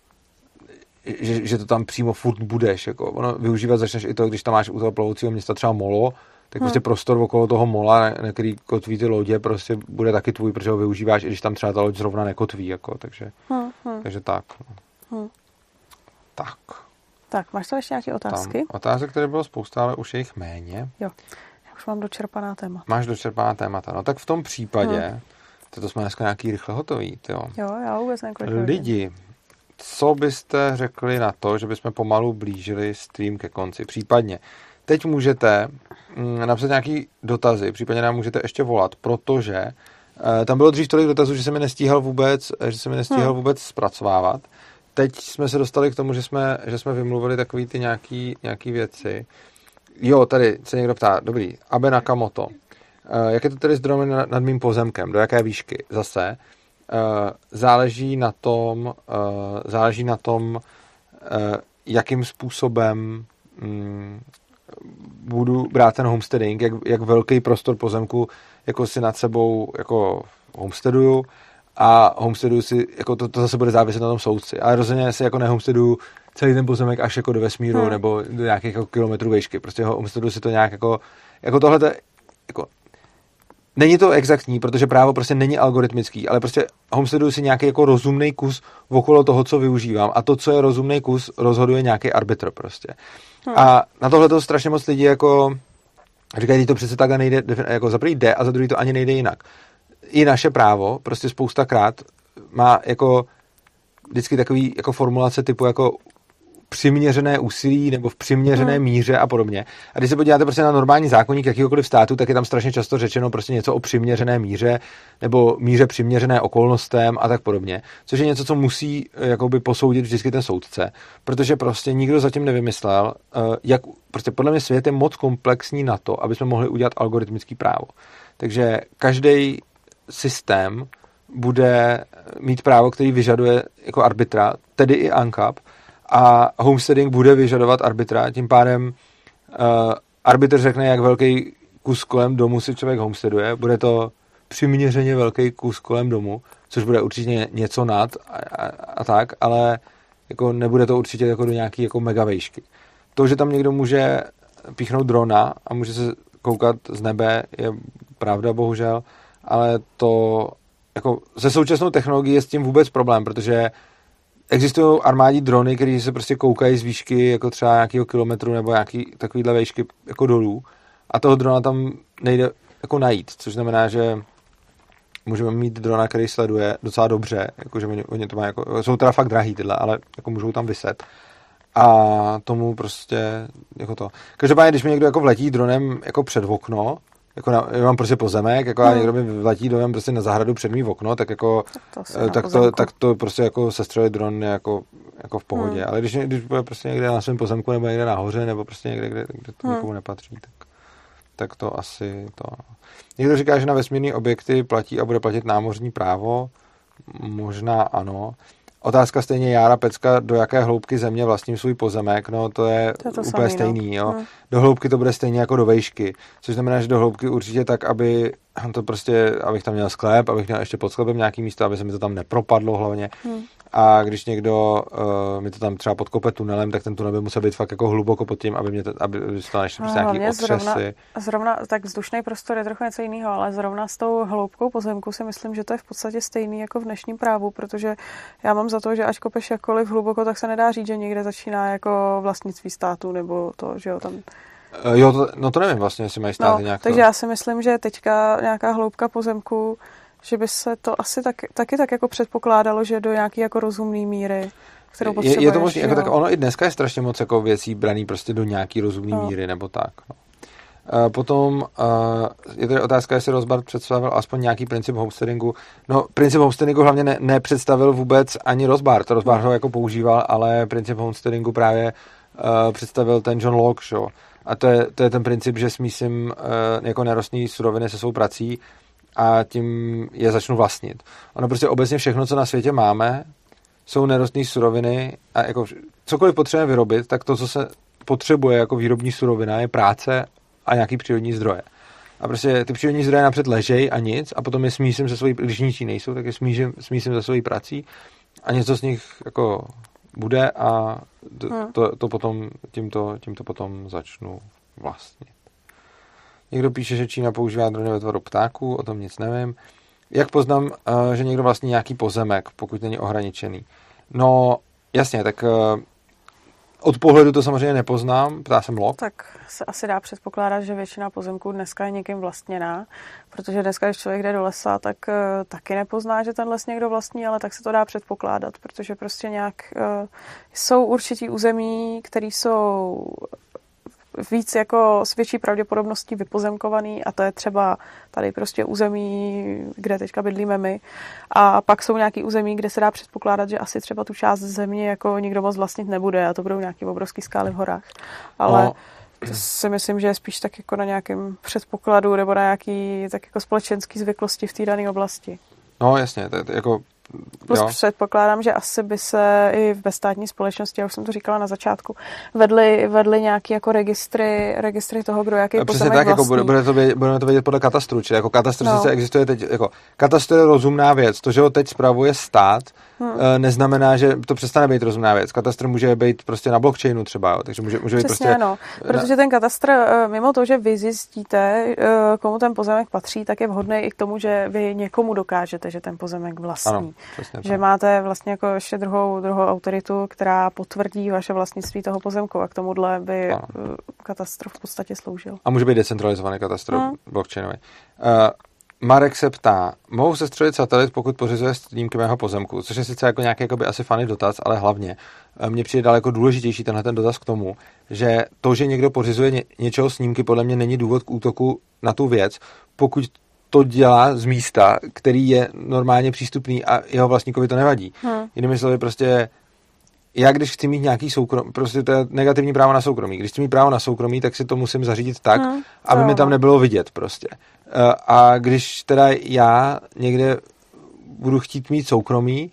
Speaker 1: že, že to tam přímo furt budeš. Jako. Ono využívat začneš i to, když tam máš u toho plovoucího města třeba molo, tak hmm. prostě prostor okolo toho mola, na který kotví ty lodě, prostě bude taky tvůj, protože ho využíváš, i když tam třeba ta loď zrovna nekotví. Jako, takže, hmm. Hmm. takže tak. No. Hmm. Tak.
Speaker 2: Tak, máš tam ještě nějaké otázky? Tam
Speaker 1: otázek, které bylo spousta, ale už je jich méně.
Speaker 2: Jo, já už mám dočerpaná témata.
Speaker 1: Máš dočerpaná témata. No tak v tom případě, hmm. To jsme dneska nějaký rychle hotový, jo.
Speaker 2: Jo, já vůbec nekolik
Speaker 1: Lidi, co byste řekli na to, že bychom pomalu blížili stream ke konci? Případně, teď můžete mm, napsat nějaký dotazy, případně nám můžete ještě volat, protože eh, tam bylo dřív tolik dotazů, že se mi nestíhal vůbec, že se mi nestíhal hmm. vůbec zpracovávat. Teď jsme se dostali k tomu, že jsme, že jsme vymluvili takový ty nějaký, nějaký věci. Jo, tady se někdo ptá, dobrý, Abe Nakamoto. Eh, jak je to tedy s dronem nad mým pozemkem? Do jaké výšky? Zase Eh, záleží na tom, eh, záleží na tom, jakým způsobem mm, budu brát ten homesteading, jak, jak velký prostor pozemku jako si nad sebou jako homesteaduju a homesteaduju si, jako to, to zase bude záviset na tom soudci. Ale rozhodně si jako nehomesteaduju celý ten pozemek až jako do vesmíru hmm. nebo do nějakých jako kilometrů výšky. Prostě homesteaduju si to nějak jako, jako tohle jako Není to exaktní, protože právo prostě není algoritmický, ale prostě homesteaduju si nějaký jako rozumný kus okolo toho, co využívám a to, co je rozumný kus, rozhoduje nějaký arbitr prostě. Hmm. A na tohle to strašně moc lidí jako říkají, to přece takhle nejde, jako za prvý jde a za druhý to ani nejde jinak. I naše právo prostě spoustakrát má jako vždycky takový jako formulace typu jako přiměřené úsilí nebo v přiměřené hmm. míře a podobně. A když se podíváte prostě na normální zákonník jakýkoliv státu, tak je tam strašně často řečeno prostě něco o přiměřené míře nebo míře přiměřené okolnostem a tak podobně. Což je něco, co musí eh, jakoby posoudit vždycky ten soudce, protože prostě nikdo zatím nevymyslel, eh, jak prostě podle mě svět je moc komplexní na to, aby jsme mohli udělat algoritmický právo. Takže každý systém bude mít právo, který vyžaduje jako arbitra, tedy i ANCAP, a homesteading bude vyžadovat arbitra, tím pádem uh, arbitr řekne, jak velký kus kolem domu si člověk homesteaduje, bude to přiměřeně velký kus kolem domu, což bude určitě něco nad a, a, a tak, ale jako nebude to určitě jako do nějaký jako mega vejšky. To, že tam někdo může píchnout drona a může se koukat z nebe, je pravda bohužel, ale to jako se současnou technologií je s tím vůbec problém, protože existují armádní drony, které se prostě koukají z výšky jako třeba nějakého kilometru nebo nějaký takovýhle výšky jako dolů a toho drona tam nejde jako najít, což znamená, že můžeme mít drona, který sleduje docela dobře, jakože oni, oni to mají jako, jsou teda fakt drahý tyhle, ale jako můžou tam vyset. A tomu prostě jako to. Každopádně, když mi někdo jako vletí dronem jako před okno, jako na, já mám prostě pozemek, jako hmm. a někdo mi vletí domem prostě na zahradu před mý okno, tak jako tak to, tak to, tak to prostě jako sestřelit dron jako, jako v pohodě. Hmm. Ale když, když bude prostě někde na svém pozemku nebo někde nahoře nebo prostě někde, kde, kde to hmm. nikomu nepatří, tak, tak to asi to. Někdo říká, že na vesmírné objekty platí a bude platit námořní právo. Možná ano. Otázka stejně Jára Pecka, do jaké hloubky země vlastním svůj pozemek, no to je, to je to úplně samý, no. stejný. No. Jo. Do hloubky to bude stejně jako do vejšky, což znamená, že do hloubky určitě tak, aby to prostě, abych tam měl sklep, abych měl ještě pod sklepem nějaký místo, aby se mi to tam nepropadlo hlavně. Hmm a když někdo uh, mi to tam třeba podkope tunelem, tak ten tunel by musel být fakt jako hluboko pod tím, aby mě to, aby to no, prostě nějaký
Speaker 2: zrovna, zrovna, tak vzdušný prostor je trochu něco jiného, ale zrovna s tou hloubkou pozemku si myslím, že to je v podstatě stejný jako v dnešním právu, protože já mám za to, že až kopeš jakkoliv hluboko, tak se nedá říct, že někde začíná jako vlastnictví státu, nebo to, že jo, tam
Speaker 1: uh, Jo, to, no to nevím vlastně, jestli mají státy no, nějak.
Speaker 2: Takže to... já si myslím, že teďka nějaká hloubka pozemku že by se to asi tak, taky tak jako předpokládalo, že do nějaký jako rozumný míry, kterou
Speaker 1: potřebuješ. Je, je to možné, jako tak ono i dneska je strašně moc jako věcí braný prostě do nějaký rozumný no. míry, nebo tak. No. Potom je tady otázka, jestli Rozbart představil aspoň nějaký princip homesteadingu. No, princip homesteadingu hlavně ne, nepředstavil vůbec ani Rozbart. Rozbart ho jako používal, ale princip homesteadingu právě uh, představil ten John Locke, šo? A to je, to je ten princip, že smísím uh, jako nerostný suroviny se svou prací a tím je začnu vlastnit. Ono prostě obecně všechno, co na světě máme, jsou nerostné suroviny a jako cokoliv potřebujeme vyrobit, tak to, co se potřebuje jako výrobní surovina, je práce a nějaký přírodní zdroje. A prostě ty přírodní zdroje napřed ležej a nic a potom je smísím se svojí, když ničí nejsou, tak je smísím, smísím se svojí prací a něco z nich jako bude a to, hmm. to, to potom, tímto, tímto potom začnu vlastnit. Někdo píše, že Čína používá drony ve tvaru ptáků, o tom nic nevím. Jak poznám, eh, že někdo vlastní nějaký pozemek, pokud není ohraničený? No, jasně, tak eh, od pohledu to samozřejmě nepoznám, ptá jsem log.
Speaker 2: Tak se asi dá předpokládat, že většina pozemků dneska je někým vlastněná, protože dneska, když člověk jde do lesa, tak uh, taky nepozná, že ten les někdo vlastní, ale tak se to dá předpokládat, protože prostě nějak jsou určitý území, které jsou víc jako s větší pravděpodobností vypozemkovaný a to je třeba tady prostě území, kde teďka bydlíme my. A pak jsou nějaký území, kde se dá předpokládat, že asi třeba tu část země jako nikdo moc vlastnit nebude a to budou nějaký obrovský skály v horách. Ale no. To si myslím, že je spíš tak jako na nějakém předpokladu nebo na nějaký tak jako společenský zvyklosti v té dané oblasti.
Speaker 1: No jasně, to je, to jako
Speaker 2: Plus jo. předpokládám, že asi by se i v bezstátní společnosti, já už jsem to říkala na začátku, vedly, vedly nějaké jako registry, registry toho, kdo jaký Přesně
Speaker 1: tak, vlastní. jako bude, bude to vědět, budeme to vědět podle katastru, či jako katastr no. sice existuje teď, jako katastr je rozumná věc, to, že ho teď spravuje stát, hmm. neznamená, že to přestane být rozumná věc. Katastr může být prostě na blockchainu třeba, jo, takže může, může být prostě...
Speaker 2: ano, protože ten katastr, eh, mimo to, že vy zjistíte, eh, komu ten pozemek patří, tak je vhodný i k tomu, že vy někomu dokážete, že ten pozemek vlastní. Ano, přesně že tak. máte vlastně jako ještě druhou, druhou autoritu, která potvrdí vaše vlastnictví toho pozemku a k tomuhle by ano. katastr v podstatě sloužil.
Speaker 1: A může být decentralizovaný katastr hmm. blockchainový. Uh, Marek se ptá, mohou se střelit satelit, pokud pořizuje snímky mého pozemku, což je sice jako nějaký jakoby asi funny dotaz, ale hlavně eh, mně přijde daleko důležitější tenhle ten dotaz k tomu, že to, že někdo pořizuje ně, něčeho snímky, podle mě není důvod k útoku na tu věc, pokud to dělá z místa, který je normálně přístupný a jeho vlastníkovi to nevadí. Hmm. Jinými slovy, prostě já když chci mít nějaký soukromí, prostě to je negativní právo na soukromí. Když chci mít právo na soukromí, tak si to musím zařídit tak, hmm, aby mi tam nebylo vidět prostě. Eh, a když teda já někde budu chtít mít soukromí,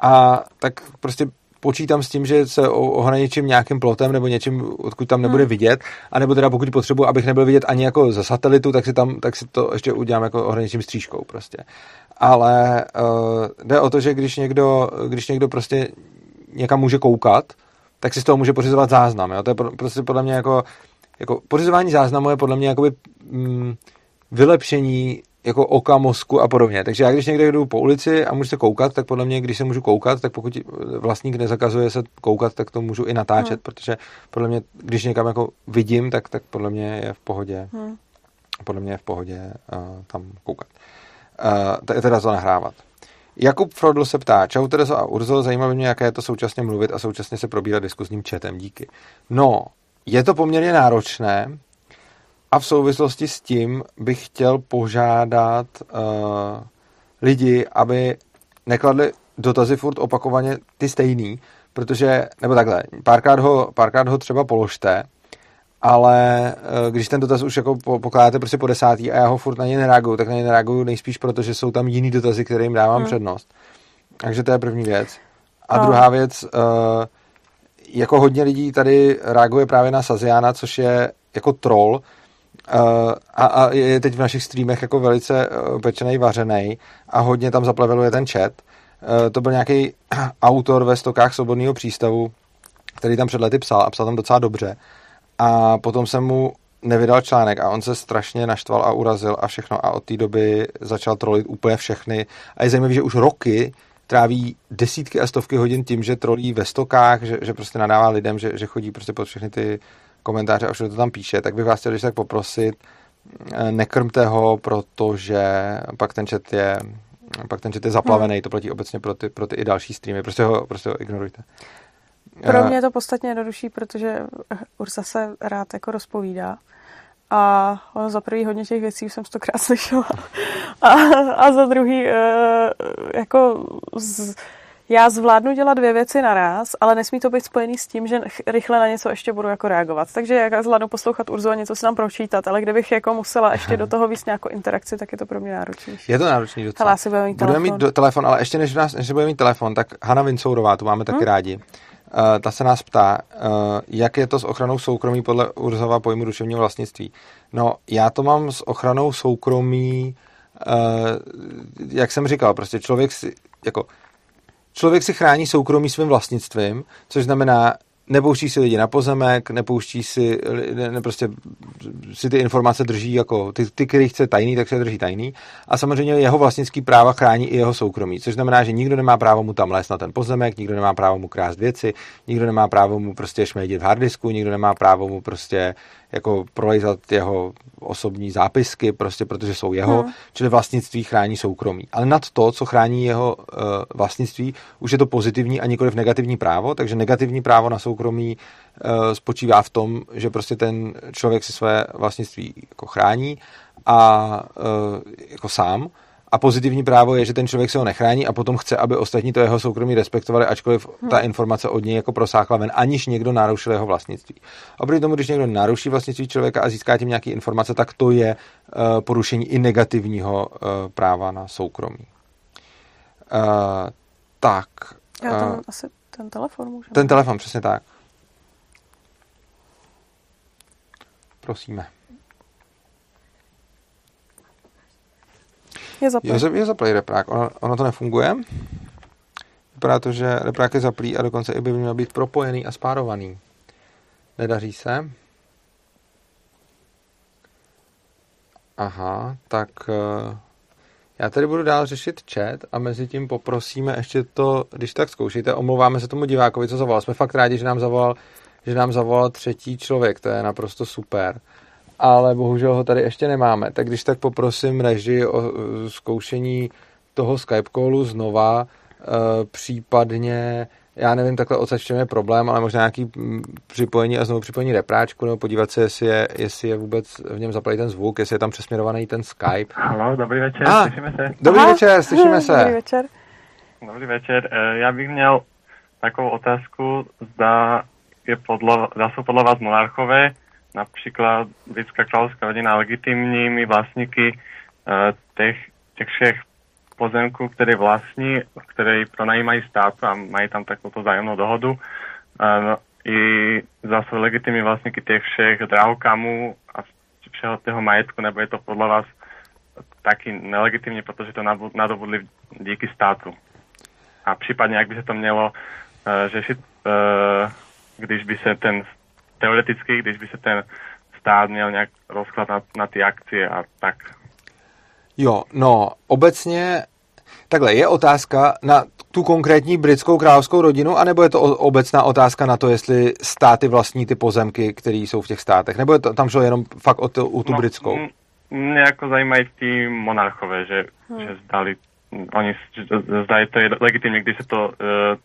Speaker 1: a tak prostě počítám s tím, že se ohraničím nějakým plotem nebo něčím, odkud tam nebude hmm. vidět, anebo teda pokud potřebuji, abych nebyl vidět ani jako ze satelitu, tak si tam, tak si to ještě udělám jako ohraničím střížkou prostě. Ale uh, jde o to, že když někdo, když někdo prostě někam může koukat, tak si z toho může pořizovat záznam. Jo? To je prostě podle mě jako, jako pořizování záznamu je podle mě jakoby mm, vylepšení jako oka, mozku a podobně. Takže já když někde jdu po ulici a můžu se koukat, tak podle mě, když se můžu koukat, tak pokud vlastník nezakazuje se koukat, tak to můžu i natáčet, hmm. protože podle mě, když někam jako vidím, tak, tak podle mě je v pohodě. Hmm. Podle mě je v pohodě uh, tam koukat. Uh, teda to nahrávat. Jakub Frodl se ptá, čau Terezo a Urzo, zajímavé mě, jaké je to současně mluvit a současně se probírat diskuzním chatem, díky. No, je to poměrně náročné, a v souvislosti s tím bych chtěl požádat uh, lidi, aby nekladli dotazy furt opakovaně ty stejný, protože, nebo takhle, párkrát ho, párkrát ho třeba položte, ale uh, když ten dotaz už jako pokládáte prostě po desátý a já ho furt na ně nereaguju, tak na ně nereaguju nejspíš proto, že jsou tam jiný dotazy, kterým dávám hmm. přednost. Takže to je první věc. A no. druhá věc, uh, jako hodně lidí tady reaguje právě na Saziana, což je jako troll, uh, a, a je teď v našich streamech jako velice uh, pečený, vařený a hodně tam zapleveluje ten chat. Uh, to byl nějaký autor ve stokách Svobodného přístavu, který tam před lety psal a psal tam docela dobře. A potom jsem mu nevydal článek a on se strašně naštval a urazil a všechno a od té doby začal trolit úplně všechny. A je zajímavé, že už roky tráví desítky a stovky hodin tím, že trolí ve stokách, že, že prostě nadává lidem, že, že chodí prostě pod všechny ty komentáře a všude to tam píše, tak bych vás chtěl když tak poprosit, eh, nekrmte ho, protože pak ten chat je pak ten chat je zaplavený, hmm. to platí obecně pro ty, pro ty i další streamy, prostě ho, prostě ho ignorujte.
Speaker 2: Pro mě je to podstatně jednodušší, protože Ursa se rád jako rozpovídá a za prvý hodně těch věcí už jsem stokrát slyšela. A, a za druhý, e, jako z, já zvládnu dělat dvě věci naraz, ale nesmí to být spojený s tím, že rychle na něco ještě budu jako reagovat. Takže jak zvládnu poslouchat Urzu a něco si tam pročítat, ale kdybych jako musela ještě do toho víc nějakou interakci, tak je to pro mě náročnější.
Speaker 1: Je to náročný docela.
Speaker 2: Hele, asi budeme mít
Speaker 1: budeme telefon. mít do, telefon, ale ještě než, nás, než budeme mít telefon, tak Hanna Vincourová, tu máme taky hmm? rádi. Uh, ta se nás ptá, uh, jak je to s ochranou soukromí podle Urzova pojmu duševního vlastnictví. No, já to mám s ochranou soukromí, uh, jak jsem říkal, prostě člověk si, jako, člověk si chrání soukromí svým vlastnictvím, což znamená, nepouští si lidi na pozemek, nepouští si, ne, ne, prostě si ty informace drží jako, ty, ty, který chce tajný, tak se drží tajný. A samozřejmě jeho vlastnický práva chrání i jeho soukromí, což znamená, že nikdo nemá právo mu tam lézt na ten pozemek, nikdo nemá právo mu krást věci, nikdo nemá právo mu prostě šmejdit v hardisku, nikdo nemá právo mu prostě jako prolejzat jeho osobní zápisky, prostě protože jsou jeho, hmm. čili vlastnictví chrání soukromí. Ale nad to, co chrání jeho uh, vlastnictví, už je to pozitivní a nikoliv negativní právo, takže negativní právo na soukromí uh, spočívá v tom, že prostě ten člověk si své vlastnictví jako chrání a uh, jako sám, a pozitivní právo je, že ten člověk se ho nechrání a potom chce, aby ostatní to jeho soukromí respektovali, ačkoliv hmm. ta informace od něj jako prosákla ven, aniž někdo narušil jeho vlastnictví. Oproti tomu, když někdo naruší vlastnictví člověka a získá tím nějaké informace, tak to je uh, porušení i negativního uh, práva na soukromí. Uh, tak.
Speaker 2: Já tam uh, asi ten telefon můžeme.
Speaker 1: Ten telefon, přesně tak. Prosíme.
Speaker 2: Je zaplý.
Speaker 1: Je, je zaplý reprák. Ono, ono to nefunguje. Vypadá to, že reprák je zaplý a dokonce i by měl být propojený a spárovaný. Nedaří se. Aha, tak eh, já tady budu dál řešit chat a mezi tím poprosíme ještě to, když tak zkoušíte, omlouváme se tomu divákovi, co zavolal. Jsme fakt rádi, že nám zavolal, že nám zavolal třetí člověk, to je naprosto super ale bohužel ho tady ještě nemáme. Tak když tak poprosím režii o e, zkoušení toho Skype callu znova, e, případně já nevím takhle odsaď, čem je problém, ale možná nějaký připojení a znovu připojení repráčku, nebo podívat se, jestli je, jestli je vůbec v něm zaplý ten zvuk, jestli je tam přesměrovaný ten Skype.
Speaker 5: Halo, dobrý večer, ah, slyšíme se.
Speaker 1: Dobrý Aha, večer, slyšíme se.
Speaker 2: Dobrý večer.
Speaker 5: Dobrý večer, e, já bych měl takovou otázku, zda, je podlo, zda jsou podle vás monarchové například britská královská rodina legitimními vlastníky uh, těch, těch všech pozemků, které vlastní, které pronajímají státu a mají tam takovou zájemnou dohodu. Uh, I zase legitimní vlastníky těch všech drahokamů a všeho toho majetku, nebo je to podle vás taky nelegitimní, protože to nadobudli díky státu. A případně, jak by se to mělo uh, řešit, když by se ten teoreticky, když by se ten stát měl nějak rozklad na, na ty akcie a tak.
Speaker 1: Jo, no, obecně Takhle, je otázka na tu konkrétní britskou královskou rodinu, anebo je to obecná otázka na to, jestli státy vlastní ty pozemky, které jsou v těch státech? Nebo je to, tam šlo jenom fakt o, tu, o tu no, britskou?
Speaker 5: Mě jako zajímají ty monarchové, že, hmm. že zdali oni zdají, to je legitimně, když se to uh,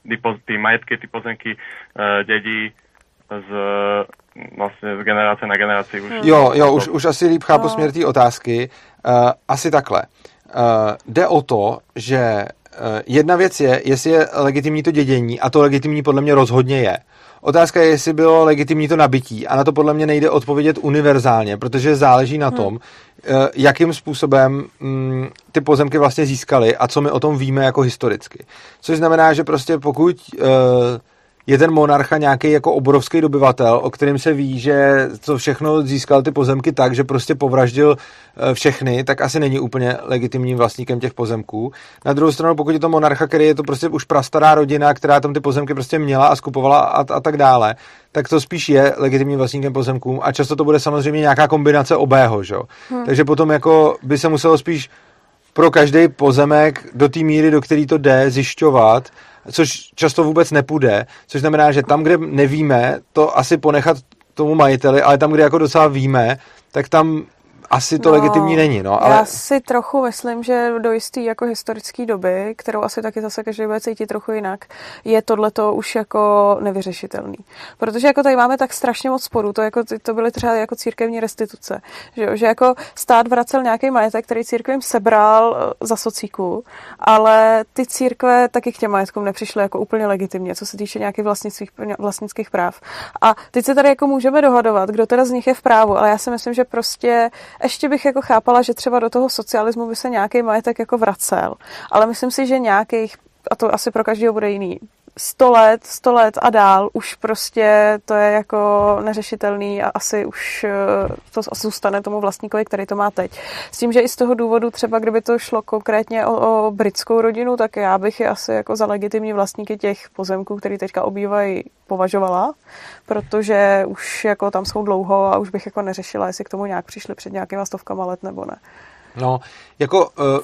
Speaker 5: ty, ty majetky, ty pozemky uh, dědí z vlastně z generace na generaci už.
Speaker 1: Jo, jo, už, už asi líp chápu no. směr té otázky. Uh, asi takhle. Uh, jde o to, že uh, jedna věc je, jestli je legitimní to dědění a to legitimní podle mě rozhodně je. Otázka je, jestli bylo legitimní to nabití a na to podle mě nejde odpovědět univerzálně, protože záleží na hmm. tom, hmm. jakým způsobem mm, ty pozemky vlastně získaly a co my o tom víme jako historicky. Což znamená, že prostě pokud uh, je ten monarcha nějaký jako obrovský dobyvatel, o kterém se ví, že to všechno získal ty pozemky tak, že prostě povraždil eh, všechny, tak asi není úplně legitimním vlastníkem těch pozemků. Na druhou stranu, pokud je to monarcha, který je to prostě už prastará rodina, která tam ty pozemky prostě měla a skupovala a, a tak dále, tak to spíš je legitimním vlastníkem pozemků a často to bude samozřejmě nějaká kombinace obého, že? Hmm. Takže potom jako by se muselo spíš pro každý pozemek do té míry, do který to jde, zjišťovat, což často vůbec nepůjde, což znamená, že tam, kde nevíme, to asi ponechat tomu majiteli, ale tam, kde jako docela víme, tak tam asi to no, legitimní není. No, ale...
Speaker 2: Já si trochu myslím, že do jisté jako historické doby, kterou asi taky zase každý bude cítit trochu jinak, je tohleto už jako nevyřešitelný. Protože jako tady máme tak strašně moc sporů, to, jako, to byly třeba jako církevní restituce, že, že jako stát vracel nějaký majetek, který církvím sebral eh, za socíku, ale ty církve taky k těm majetkům nepřišly jako úplně legitimně, co se týče nějakých vlastnických, vlastnických práv. A teď se tady jako můžeme dohadovat, kdo teda z nich je v právu, ale já si myslím, že prostě ještě bych jako chápala, že třeba do toho socialismu by se nějaký majetek jako vracel, ale myslím si, že nějakých, a to asi pro každého bude jiný, 100 let, 100 let a dál už prostě to je jako neřešitelný a asi už eh, to zůstane tomu vlastníkovi, který to má teď. S tím, že i z toho důvodu třeba, kdyby to šlo konkrétně o, o britskou rodinu, tak já bych je asi jako za legitimní vlastníky těch pozemků, který teďka obývají, považovala, protože už jako tam jsou dlouho a už bych jako neřešila, jestli k tomu nějak přišli před nějakýma stovkama let nebo ne.
Speaker 1: No, jako uh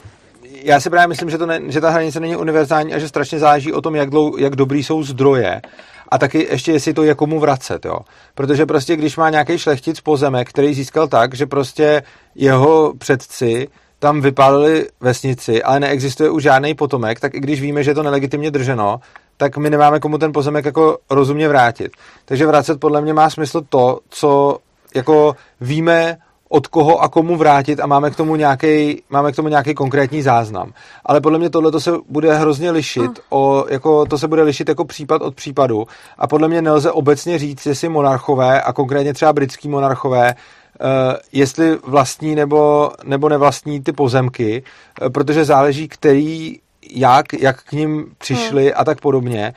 Speaker 1: já si právě myslím, že, to ne, že ta hranice není univerzální a že strašně záleží o tom, jak, dlou, jak dobrý jsou zdroje. A taky ještě, jestli to je komu vracet, jo. Protože prostě, když má nějaký šlechtic pozemek, který získal tak, že prostě jeho předci tam vypálili vesnici, ale neexistuje už žádný potomek, tak i když víme, že je to nelegitimně drženo, tak my nemáme komu ten pozemek jako rozumně vrátit. Takže vracet podle mě má smysl to, co jako víme od koho a komu vrátit a máme k tomu nějaký, máme k tomu nějaký konkrétní záznam. Ale podle mě tohle se bude hrozně lišit, mm. o, jako, to se bude lišit jako případ od případu a podle mě nelze obecně říct, jestli monarchové a konkrétně třeba britský monarchové Uh, jestli vlastní nebo, nebo nevlastní ty pozemky, uh, protože záleží, který, jak, jak k ním přišli hmm. a tak podobně.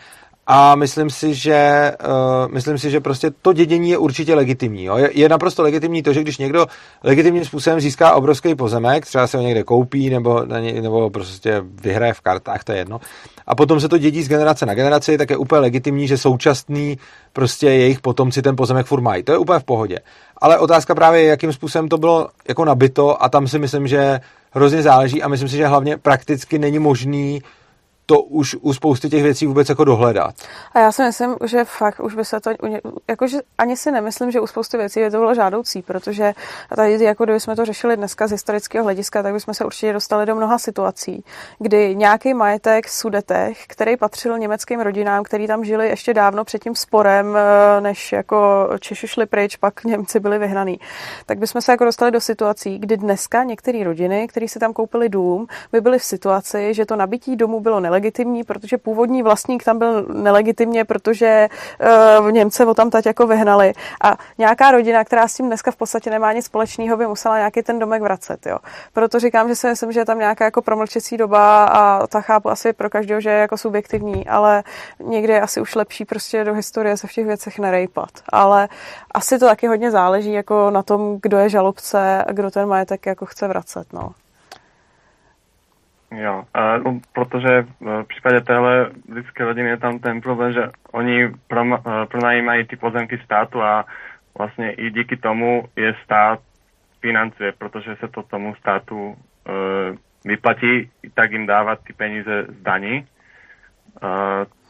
Speaker 1: A myslím si, že uh, myslím si, že prostě to dědění je určitě legitimní. Jo? Je, je naprosto legitimní to, že když někdo legitimním způsobem získá obrovský pozemek, třeba se ho někde koupí nebo, nebo prostě vyhraje v kartách, to je jedno, a potom se to dědí z generace na generaci, tak je úplně legitimní, že současný prostě jejich potomci ten pozemek furt mají. To je úplně v pohodě. Ale otázka právě je, jakým způsobem to bylo jako nabito a tam si myslím, že hrozně záleží a myslím si, že hlavně prakticky není možný to už u spousty těch věcí vůbec jako dohledat.
Speaker 2: A já si myslím, že fakt už by se to, jakože ani si nemyslím, že u spousty věcí je to bylo žádoucí, protože tady, jako kdyby jsme to řešili dneska z historického hlediska, tak bychom se určitě dostali do mnoha situací, kdy nějaký majetek v Sudetech, který patřil německým rodinám, který tam žili ještě dávno před tím sporem, eh, než jako Češi šli pryč, pak Němci byli vyhnaný, tak bychom se jako dostali do situací, kdy dneska některé rodiny, které si tam koupili dům, by byly v situaci, že to nabití domu bylo nelegitimní, protože původní vlastník tam byl nelegitimně, protože uh, Němce o tam teď jako vyhnali. A nějaká rodina, která s tím dneska v podstatě nemá nic společného, by musela nějaký ten domek vracet. Jo. Proto říkám, že si myslím, že je tam nějaká jako promlčecí doba a ta chápu asi pro každého, že je jako subjektivní, ale někdy je asi už lepší prostě do historie se v těch věcech nerejpat. Ale asi to taky hodně záleží jako na tom, kdo je žalobce a kdo ten majetek jako chce vracet. No.
Speaker 5: Jo, a, no, protože v případě téhle lidské rodiny je tam ten problém, že oni pronajímají ty pozemky státu a vlastně i díky tomu je stát financuje, protože se to tomu státu e, vyplatí, tak jim dávat ty peníze z daní. E,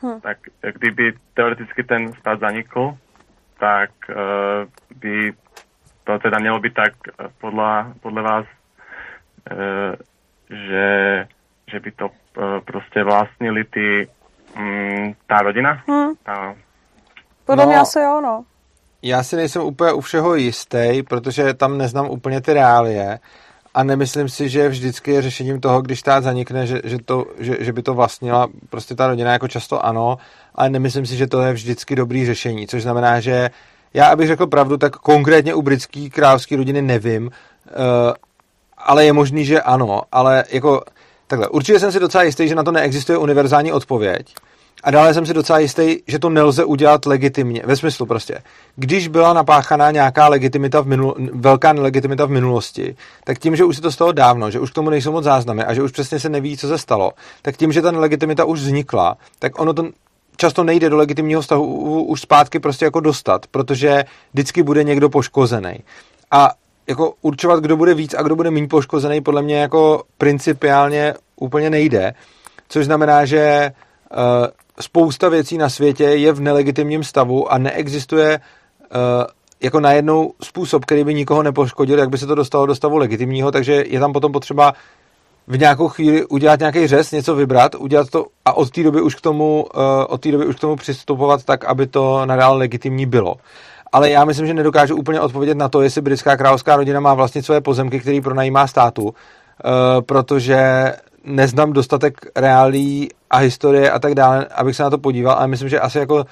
Speaker 5: hm. Tak kdyby teoreticky ten stát zanikl, tak e, by to teda mělo být tak podle, podle vás e, že, že by to uh, prostě vlastnili ty, um, tá rodina? Hmm. Tá,
Speaker 2: Podle no, mě asi jo, no.
Speaker 1: Já si nejsem úplně u všeho jistý, protože tam neznám úplně ty reálie a nemyslím si, že vždycky je řešením toho, když stát zanikne, že, že, to, že, že by to vlastnila prostě ta rodina jako často ano, ale nemyslím si, že to je vždycky dobrý řešení, což znamená, že já, abych řekl pravdu, tak konkrétně u britské královské rodiny nevím, uh, ale je možný, že ano, ale jako takhle, určitě jsem si docela jistý, že na to neexistuje univerzální odpověď, a dále jsem si docela jistý, že to nelze udělat legitimně. Ve smyslu prostě, když byla napáchaná nějaká legitimita v minul, velká nelegitimita v minulosti, tak tím, že už se to stalo dávno, že už k tomu nejsou moc záznamy a že už přesně se neví, co se stalo, tak tím, že ta nelegitimita už vznikla, tak ono to často nejde do legitimního vztahu už zpátky prostě jako dostat, protože vždycky bude někdo poškozený. A jako určovat, kdo bude víc a kdo bude méně poškozený, podle mě jako principiálně úplně nejde. Což znamená, že uh, spousta věcí na světě je v nelegitimním stavu a neexistuje uh, jako najednou způsob, který by nikoho nepoškodil, jak by se to dostalo do stavu legitimního, takže je tam potom potřeba v nějakou chvíli udělat nějaký řez, něco vybrat, udělat to a od té doby už k tomu, uh, od té doby už k tomu přistupovat tak, aby to nadále legitimní bylo. Ale já myslím, že nedokážu úplně odpovědět na to, jestli britská královská rodina má vlastně své pozemky, které pronajímá státu, uh, protože neznám dostatek reálí a historie a tak dále, abych se na to podíval, ale myslím, že asi jako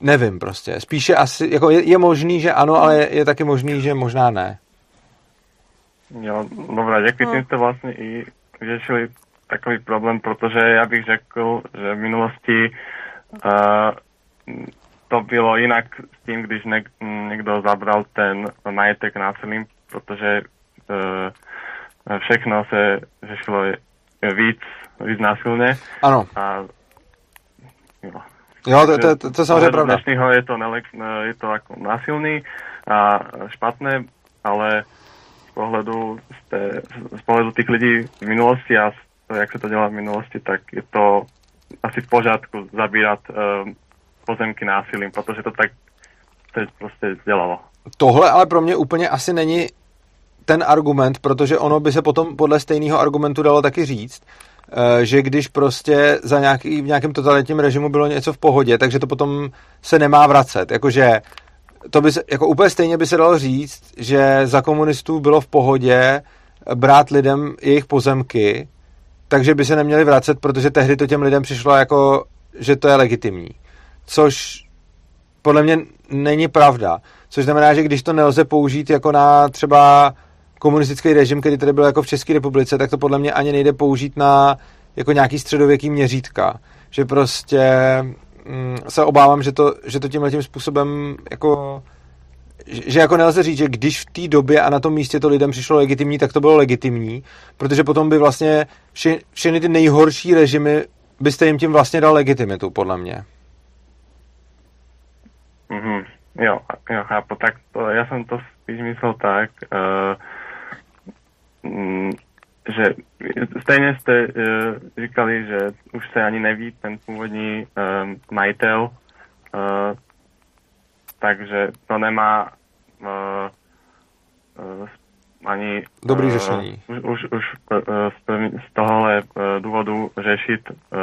Speaker 1: nevím prostě. Spíše asi, jako je, je možný, že ano, ale je, je taky možný, že možná ne.
Speaker 5: Jo, dobré, děkuji, tím jste vlastně i řešili takový problém, protože já bych řekl, že v minulosti uh, to bylo jinak s tím, když něk, někdo zabral ten majetek násilím, protože uh, všechno se řešilo víc, víc násilně.
Speaker 1: Ano.
Speaker 5: A,
Speaker 1: jo. Jo, to, to, to, to samozřejmě pravda.
Speaker 5: Dnešního je to, nelek, je to jako násilný a špatné, ale z pohledu, z, té, z pohledu těch lidí v minulosti a jak se to dělá v minulosti, tak je to asi v pořádku zabírat uh, pozemky násilím, protože to tak teď prostě dělalo.
Speaker 1: Tohle ale pro mě úplně asi není ten argument, protože ono by se potom podle stejného argumentu dalo taky říct, eh, že když prostě za nějaký, v nějakém totalitním režimu bylo něco v pohodě, takže to potom se nemá vracet. Jakože to by se, jako úplně stejně by se dalo říct, že za komunistů bylo v pohodě brát lidem jejich pozemky, takže by se neměli vracet, protože tehdy to těm lidem přišlo jako, že to je legitimní. Což podle mě není pravda. Což znamená, že když to nelze použít jako na třeba komunistický režim, který tady byl jako v České republice, tak to podle mě ani nejde použít na jako nějaký středověký měřítka. Že prostě mm, se obávám, že to, že to tímhle tím způsobem jako že jako nelze říct, že když v té době a na tom místě to lidem přišlo legitimní, tak to bylo legitimní, protože potom by vlastně vše, všechny ty nejhorší režimy byste jim tím vlastně dal legitimitu, podle mě.
Speaker 5: Mm-hmm. Jo, jo, chápu. Tak to, já jsem to spíš myslel tak, uh, Mm, že stejně jste uh, říkali, že už se ani neví ten původní um, majitel, uh, takže to nemá uh, uh, ani
Speaker 1: dobrý uh, řešení.
Speaker 5: Už, už, už uh, z, tohohle uh, důvodu řešit uh,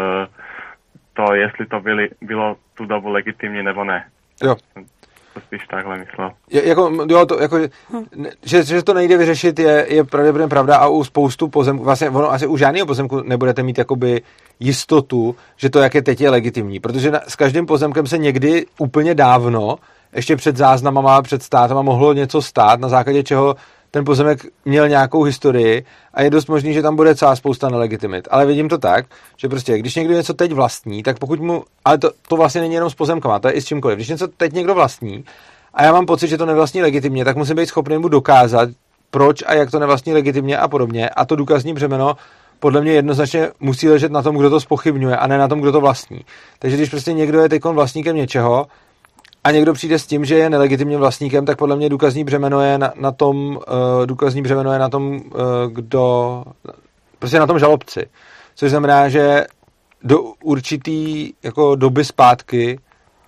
Speaker 5: to, jestli to byly, bylo tu dobu legitimní nebo ne.
Speaker 1: Jo
Speaker 5: to spíš takhle myslel.
Speaker 1: Je, jako, jo, to, jako, že, že to nejde vyřešit, je, je pravděpodobně pravda a u spoustu pozemků, vlastně ono asi u žádného pozemku nebudete mít jakoby jistotu, že to, jak je teď, je legitimní, protože na, s každým pozemkem se někdy úplně dávno, ještě před záznamama, před státem mohlo něco stát, na základě čeho ten pozemek měl nějakou historii a je dost možný, že tam bude celá spousta nelegitimit. Ale vidím to tak, že prostě, když někdo něco teď vlastní, tak pokud mu, ale to, to vlastně není jenom s pozemkama, to je i s čímkoliv. Když něco teď někdo vlastní a já mám pocit, že to nevlastní legitimně, tak musím být schopný mu dokázat, proč a jak to nevlastní legitimně a podobně. A to důkazní břemeno podle mě jednoznačně musí ležet na tom, kdo to spochybňuje a ne na tom, kdo to vlastní. Takže když prostě někdo je teď vlastníkem něčeho, a někdo přijde s tím, že je nelegitimním vlastníkem, tak podle mě důkazní břemeno je na, na tom, uh, důkazní břemeno je na tom, uh, kdo, prostě na tom žalobci. Což znamená, že do určitý jako doby zpátky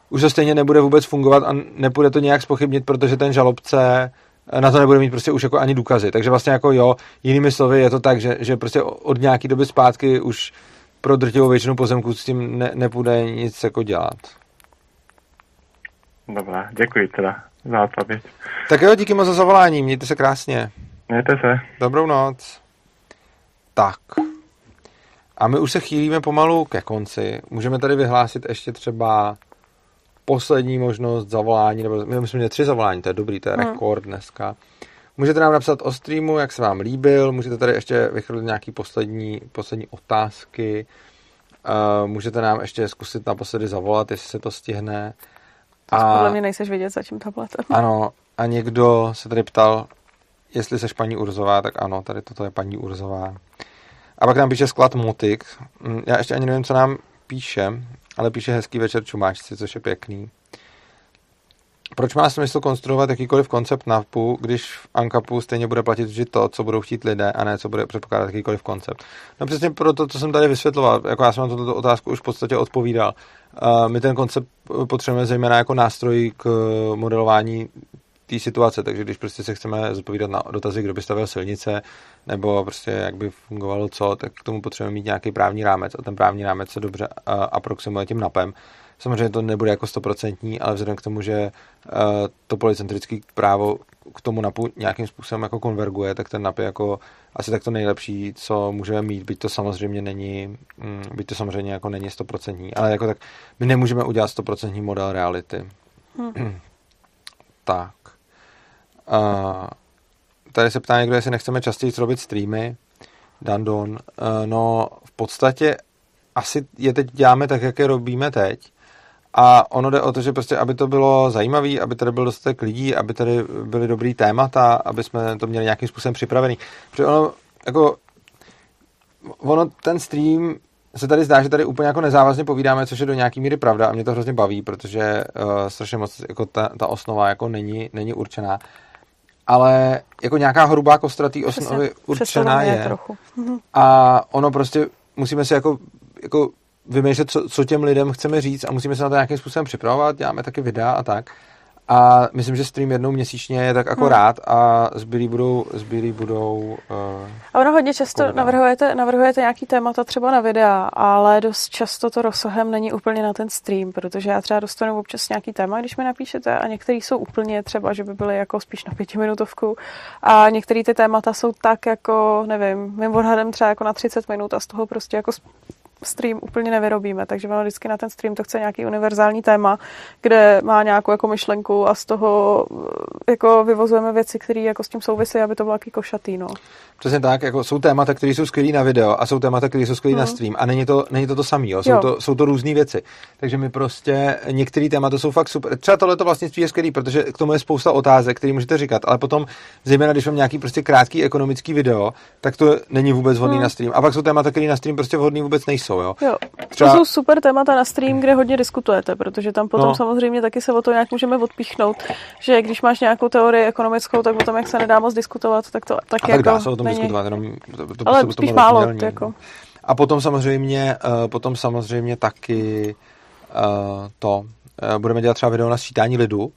Speaker 1: už to stejně nebude vůbec fungovat a nebude to nějak spochybnit, protože ten žalobce eh, na to nebude mít prostě už jako ani důkazy. Takže vlastně jako jo, jinými slovy je to tak, že, že prostě od nějaký doby zpátky už pro drtivou většinu pozemků s tím ne, nepůjde nic jako dělat.
Speaker 5: Dobrá, děkuji teda za odpověď.
Speaker 1: Tak jo, díky moc za zavolání, mějte se krásně.
Speaker 5: Mějte se.
Speaker 1: Dobrou noc. Tak. A my už se chýlíme pomalu ke konci. Můžeme tady vyhlásit ještě třeba poslední možnost zavolání, nebo my jsme měli tři zavolání, to je dobrý, to je hmm. rekord dneska. Můžete nám napsat o streamu, jak se vám líbil, můžete tady ještě vychrlit nějaký poslední, poslední otázky, uh, můžete nám ještě zkusit naposledy zavolat, jestli se to stihne.
Speaker 2: A, podle mě nejseš vidět za tím tabletem.
Speaker 1: Ano, a někdo se tady ptal, jestli seš paní Urzová, tak ano, tady toto je paní Urzová. A pak nám píše sklad Motik. Mm, já ještě ani nevím, co nám píše, ale píše hezký večer čumáčci, což je pěkný. Proč má smysl konstruovat jakýkoliv koncept NAVPu, když v ANCAPu stejně bude platit vždy to, co budou chtít lidé, a ne co bude předpokládat jakýkoliv koncept? No přesně pro to, co jsem tady vysvětloval, jako já jsem na tuto otázku už v podstatě odpovídal. Uh, my ten koncept potřebujeme zejména jako nástroj k modelování té situace, takže když prostě se chceme zodpovídat na dotazy, kdo by stavil silnice, nebo prostě jak by fungovalo co, tak k tomu potřebujeme mít nějaký právní rámec a ten právní rámec se dobře aproximuje tím napem. Samozřejmě to nebude jako stoprocentní, ale vzhledem k tomu, že to policentrické právo k tomu napu nějakým způsobem jako konverguje, tak ten nap je jako asi tak to nejlepší, co můžeme mít, byť to samozřejmě není, mm, byť to samozřejmě jako není stoprocentní, ale jako tak my nemůžeme udělat stoprocentní model reality. Hmm. tak. Uh, tady se ptá někdo, jestli nechceme častěji robit streamy. Dandon. Uh, no, v podstatě asi je teď děláme tak, jak je robíme teď. A ono jde o to, že prostě, aby to bylo zajímavé, aby tady byl dostatek lidí, aby tady byly dobrý témata, aby jsme to měli nějakým způsobem připravený. Protože ono, jako, ono, ten stream se tady zdá, že tady úplně jako nezávazně povídáme, což je do nějaký míry pravda a mě to hrozně baví, protože uh, strašně moc jako ta, ta osnova jako není, není určená ale jako nějaká hrubá kostratý osnovy určená je.
Speaker 2: Trochu.
Speaker 1: A ono prostě musíme si jako, jako vymýšlet, co, co těm lidem chceme říct a musíme se na to nějakým způsobem připravovat, děláme taky videa a tak. A myslím, že stream jednou měsíčně je tak akorát hmm. a zbylí budou, zbylí budou uh,
Speaker 2: A ono hodně často navrhujete, navrhujete nějaký témata třeba na videa, ale dost často to rozsahem není úplně na ten stream, protože já třeba dostanu občas nějaký téma, když mi napíšete a některý jsou úplně třeba, že by byly jako spíš na pětiminutovku a některé ty témata jsou tak jako, nevím, mým odhadem třeba jako na 30 minut a z toho prostě jako stream úplně nevyrobíme, takže ono vždycky na ten stream to chce nějaký univerzální téma, kde má nějakou jako myšlenku a z toho eh, jako vyvozujeme věci, které jako s tím souvisí, aby to bylo jaký košatý, no.
Speaker 1: Přesně tak, jako jsou témata, které jsou skvělé na video a jsou témata, které jsou skvělé mm. na mhm. stream a není to, není to to samé, jo? Jsou, jo. to, jsou to různé věci. Takže my prostě, některé témata jsou fakt super. Třeba tohleto vlastnictví je skvělý, protože k tomu je spousta otázek, které můžete říkat, ale potom, zejména když mám nějaký prostě krátký ekonomický video, tak to není vůbec vhodný mm. na stream. A pak jsou témata, které na stream prostě vhodný vůbec nejsou, jo.
Speaker 2: jo. Třeba... To jsou super témata na stream, kde hodně diskutujete, protože tam potom no. samozřejmě taky se o to nějak můžeme odpíchnout, že když máš nějakou teorii ekonomickou, tak o tom, jak se nedá moc diskutovat, tak to taky tak jako tom diskutovat, jenom
Speaker 1: to,
Speaker 2: to Ale spíš málo. Jako.
Speaker 1: A potom samozřejmě, uh, potom samozřejmě taky uh, to, uh, budeme dělat třeba video na sčítání lidu,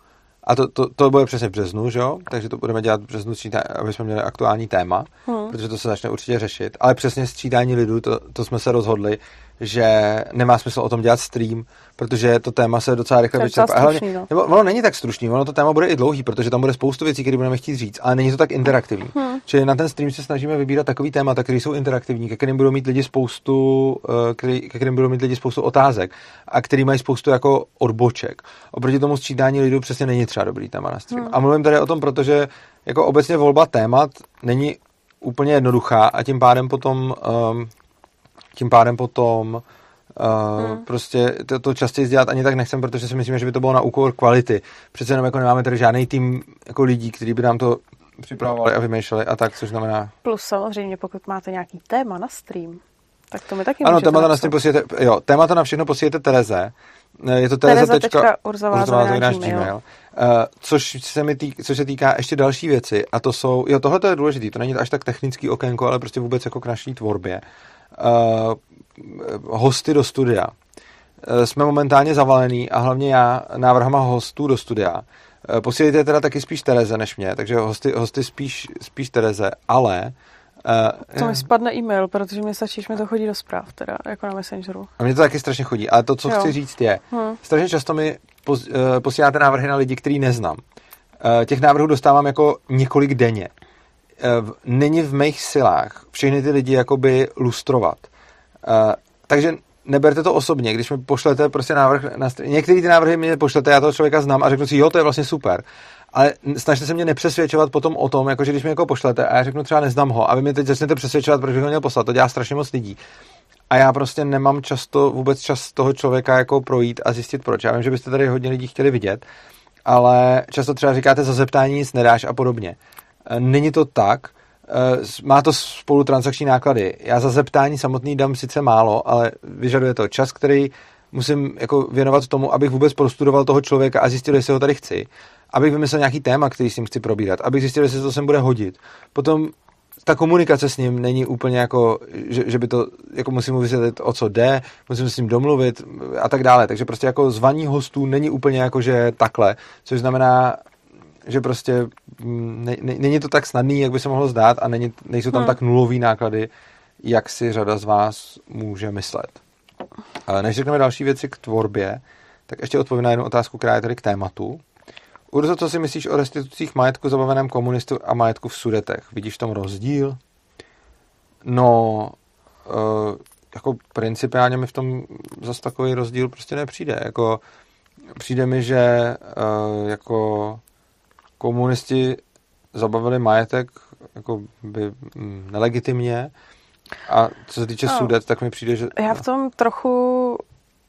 Speaker 1: a to, to, to bude přesně v březnu, že jo? Takže to budeme dělat v březnu, aby jsme měli aktuální téma, hmm. protože to se začne určitě řešit. Ale přesně sčítání lidu, to, to jsme se rozhodli, že nemá smysl o tom dělat stream, protože to téma se docela rychle vyčerpá.
Speaker 2: Hlavně, no.
Speaker 1: nebo ono není tak stručný, ono to téma bude i dlouhý, protože tam bude spoustu věcí, které budeme chtít říct, ale není to tak interaktivní. Hmm. Čili na ten stream se snažíme vybírat takový témata, které jsou interaktivní, ke kterým budou mít lidi spoustu, eh, který, ke kterým budou mít lidi spoustu otázek a který mají spoustu jako odboček. Oproti tomu sčítání lidů přesně není třeba dobrý téma na stream. Hmm. A mluvím tady o tom, protože jako obecně volba témat není úplně jednoduchá a tím pádem potom um, tím pádem potom Uh, hmm. Prostě to, to častěji dělat ani tak nechcem, protože si myslím, že by to bylo na úkor kvality. Přece jenom jako nemáme tady žádný tým jako lidí, kteří by nám to připravovali a vymýšleli a tak, což znamená...
Speaker 2: Plus samozřejmě, pokud máte nějaký téma na stream, tak to mi taky
Speaker 1: Ano, témata na stream posílete, jo, témata na všechno posílete Tereze. Eh, je to tereza.urzová.gmail. Uh, což, se mi týk, což se týká ještě další věci a to jsou, jo, tohle to je důležité, to není až tak technický okénko, ale prostě vůbec jako k naší tvorbě. Uh, hosty do studia. Uh, jsme momentálně zavalený a hlavně já návrhama hostů do studia. Uh, posílejte teda taky spíš Tereze než mě, takže hosty, hosty spíš, spíš Tereze, ale
Speaker 2: Uh, to mi spadne e-mail, protože mi stačí, že mi to chodí do zpráv, teda, jako na Messengeru.
Speaker 1: A mě to taky strašně chodí, ale to, co jo. chci říct je, hmm. strašně často mi pos, uh, posíláte návrhy na lidi, který neznám. Uh, těch návrhů dostávám jako několik denně. Uh, není v mých silách všechny ty lidi jakoby lustrovat. Uh, takže neberte to osobně, když mi pošlete prostě návrh na str- Některý ty návrhy mi pošlete, já toho člověka znám a řeknu si, jo, to je vlastně super. Ale snažte se mě nepřesvědčovat potom o tom, jakože když mi jako pošlete a já řeknu třeba neznám ho a vy mě teď začnete přesvědčovat, proč bych ho měl poslat, to dělá strašně moc lidí. A já prostě nemám často vůbec čas toho člověka jako projít a zjistit proč. Já vím, že byste tady hodně lidí chtěli vidět, ale často třeba říkáte za zeptání nic nedáš a podobně. Není to tak, Eh, má to spolu transakční náklady. Já za zeptání samotný dám sice málo, ale vyžaduje to čas, který musím jako věnovat tomu, abych vůbec prostudoval toho člověka a zjistil, jestli ho tady chci. Abych vymyslel nějaký téma, který s ním chci probírat. Abych zjistil, jestli to sem bude hodit. Potom ta komunikace s ním není úplně jako, že, že by to, jako musím mu vysvětlit, o co jde, musím s ním domluvit a tak dále. Takže prostě jako zvaní hostů není úplně jako, že takhle, což znamená, že prostě mm, ne, ne, není to tak snadný, jak by se mohlo zdát a není, nejsou tam hmm. tak nulový náklady, jak si řada z vás může myslet. Ale než řekneme další věci k tvorbě, tak ještě odpovím na jednu otázku, která je tady k tématu. Urzo, co si myslíš o restitucích majetku zabaveném komunistu a majetku v sudetech? Vidíš v tom rozdíl? No, uh, jako principiálně mi v tom zase takový rozdíl prostě nepřijde. Jako, přijde mi, že uh, jako komunisti zabavili majetek jako by mm, nelegitimně a co se týče no, sudet, tak mi přijde, že...
Speaker 2: Já v tom trochu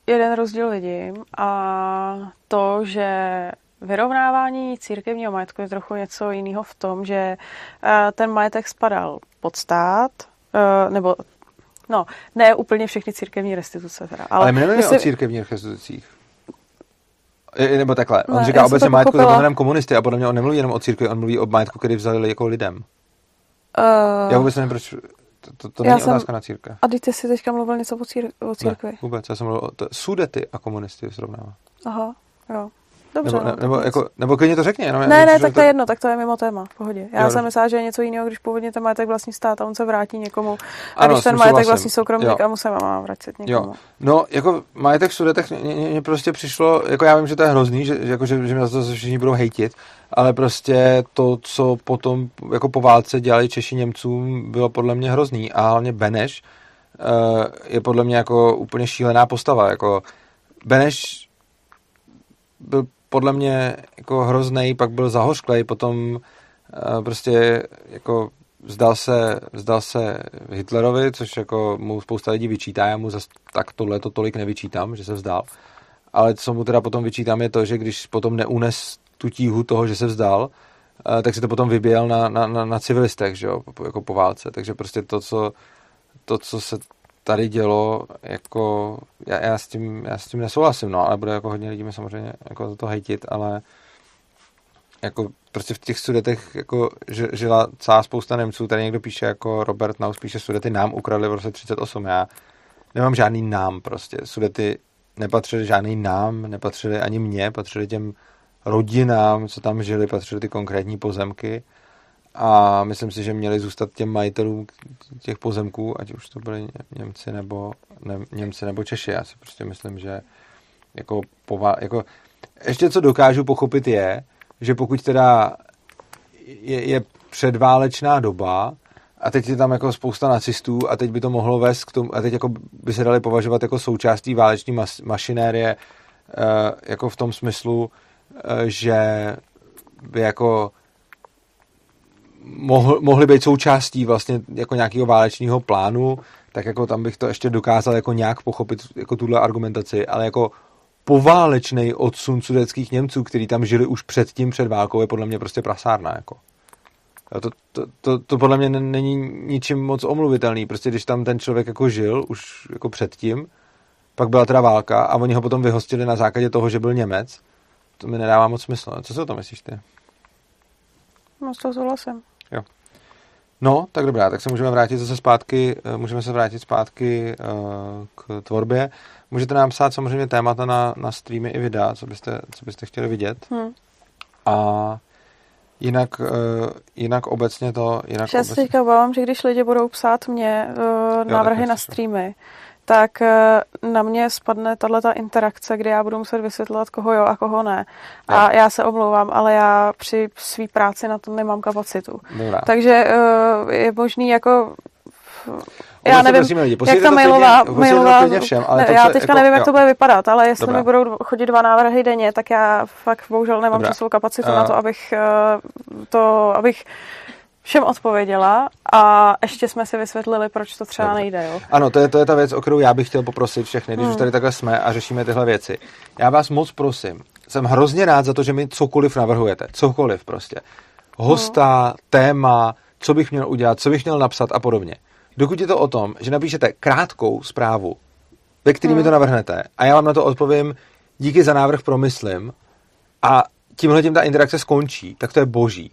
Speaker 2: jeden rozdíl vidím a to, že vyrovnávání církevního majetku je trochu něco jiného v tom, že eh, ten majetek spadal pod stát, eh, nebo no, ne úplně všechny církevní restituce teda.
Speaker 1: Ale, ale my nevíme myslím, o církevních restitucích. Nebo takhle, on ne, říká obecně majetku zabaveném komunisty a podle mě on nemluví jenom o církvi, on mluví o majetku, který vzali jako lidem. Uh, já vůbec nevím, proč, to, to, to není jsem, otázka na církev.
Speaker 2: A ty jsi teďka mluvil něco o, cír, o církvi?
Speaker 1: Ne, vůbec, já jsem mluvil o to, sudety a komunisty srovnává.
Speaker 2: Aha, jo. Dobře,
Speaker 1: nebo, no, nebo, jako, nebo klidně to řekni. Jenom
Speaker 2: ne, ne, tak to je jedno, tak to je mimo téma, v pohodě. Já jo, jsem myslela, že je něco jiného, když původně ten majetek vlastní stát a on se vrátí někomu. A ano, když ten majetek vlastně. vlastní soukromník jo. a musím má vracet někomu. Jo.
Speaker 1: No, jako majetek v sudetech mě prostě přišlo, jako já vím, že to je hrozný, že, jako, že, že mě za to všichni budou hejtit, ale prostě to, co potom jako po válce dělali Češi Němcům, bylo podle mě hrozný. A hlavně Beneš uh, je podle mě jako úplně šílená postava. Jako Beneš byl podle mě jako hrozný, pak byl zahořklej, potom uh, prostě jako vzdal se, vzdal se Hitlerovi, což jako mu spousta lidí vyčítá, já mu zase tak tohle to tolik nevyčítám, že se vzdal. Ale co mu teda potom vyčítám je to, že když potom neunes tu tíhu toho, že se vzdal, uh, tak si to potom vyběl na, na, na, na civilistech, že jo, jako po válce. Takže prostě to, co, to, co se tady dělo, jako já, já, s tím, já s tím nesouhlasím, no, ale bude jako hodně lidí mi samozřejmě jako za to hejtit, ale jako prostě v těch sudetech jako žila celá spousta Němců, tady někdo píše jako Robert Naus píše sudety nám ukradli v roce 38, já nemám žádný nám prostě, sudety nepatřily žádný nám, nepatřily ani mně, patřily těm rodinám, co tam žili, patřily ty konkrétní pozemky a myslím si, že měli zůstat těm majitelům těch pozemků, ať už to byli Němci nebo, ne, Němci nebo Češi. Já si prostě myslím, že jako, pová, jako ještě co dokážu pochopit je, že pokud teda je, je předválečná doba a teď je tam jako spousta nacistů a teď by to mohlo vést k tomu, a teď jako by se dali považovat jako součástí váleční mas, mašinérie eh, jako v tom smyslu, eh, že by jako mohl, mohly být součástí vlastně jako nějakého válečného plánu, tak jako tam bych to ještě dokázal jako nějak pochopit jako tuhle argumentaci, ale jako poválečný odsun sudeckých Němců, kteří tam žili už předtím, před válkou, je podle mě prostě prasárna. Jako. To, to, to, to podle mě není ničím moc omluvitelný. Prostě když tam ten člověk jako žil už jako předtím, pak byla teda válka a oni ho potom vyhostili na základě toho, že byl Němec, to mi nedává moc smysl. Co si o tom myslíš ty?
Speaker 2: No, s tou souhlasím.
Speaker 1: Jo. No, tak dobrá, tak se můžeme vrátit zase zpátky, eh, můžeme se vrátit zpátky uh, k tvorbě. Můžete nám psát samozřejmě témata na, na streamy i videa, co byste, co byste chtěli vidět. Hmm. A Jinak, uh, jinak obecně to... Jinak
Speaker 2: Já
Speaker 1: se
Speaker 2: teďka obávám, že když lidi budou psát mě uh, návrhy na streamy, tak uh, na mě spadne tato interakce, kdy já budu muset vysvětlovat, koho jo a koho ne. A no. já se omlouvám, ale já při své práci na to nemám kapacitu.
Speaker 1: Dobrá.
Speaker 2: Takže uh, je možný jako já nevím,
Speaker 1: lidi.
Speaker 2: jak ta mailová, mailová
Speaker 1: všem, ale
Speaker 2: ne, já teďka jako, nevím, jak jo. to bude vypadat, ale jestli Dobrá. mi budou chodit dva návrhy denně, tak já fakt bohužel nemám časovou kapacitu uh, na to, abych to, abych všem odpověděla a ještě jsme si vysvětlili, proč to třeba Dobře. nejde. Jo?
Speaker 1: Ano, to je, to je ta věc, o kterou já bych chtěl poprosit všechny, když hmm. už tady takhle jsme a řešíme tyhle věci. Já vás moc prosím, jsem hrozně rád za to, že mi cokoliv navrhujete, cokoliv prostě. Hosta, hmm. téma, co bych měl udělat, co bych měl napsat a podobně. Dokud je to o tom, že napíšete krátkou zprávu, ve který hmm. mi to navrhnete a já vám na to odpovím, díky za návrh promyslím a tímhle tím ta interakce skončí, tak to je boží.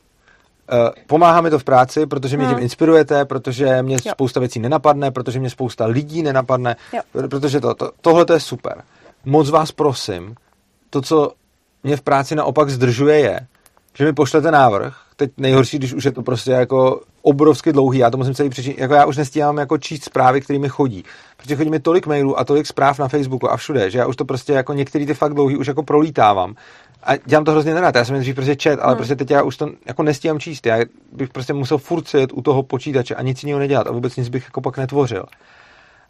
Speaker 1: Uh, pomáhá mi to v práci, protože mě hmm. tím inspirujete, protože mě jo. spousta věcí nenapadne, protože mě spousta lidí nenapadne, jo. protože to, to, tohle to je super. Moc vás prosím, to, co mě v práci naopak zdržuje, je, že mi pošlete návrh, teď nejhorší, když už je to prostě jako obrovsky dlouhý, já to musím celý přečíst, jako já už nestíhám jako číst zprávy, které mi chodí, protože chodí mi tolik mailů a tolik zpráv na Facebooku a všude, že já už to prostě jako některý ty fakt dlouhý už jako prolítávám a dělám to hrozně nerad, já jsem nejdřív prostě čet, ale hmm. prostě teď já už to jako nestíhám číst, já bych prostě musel furt sedět u toho počítače a nic jiného nedělat a vůbec nic bych jako pak netvořil.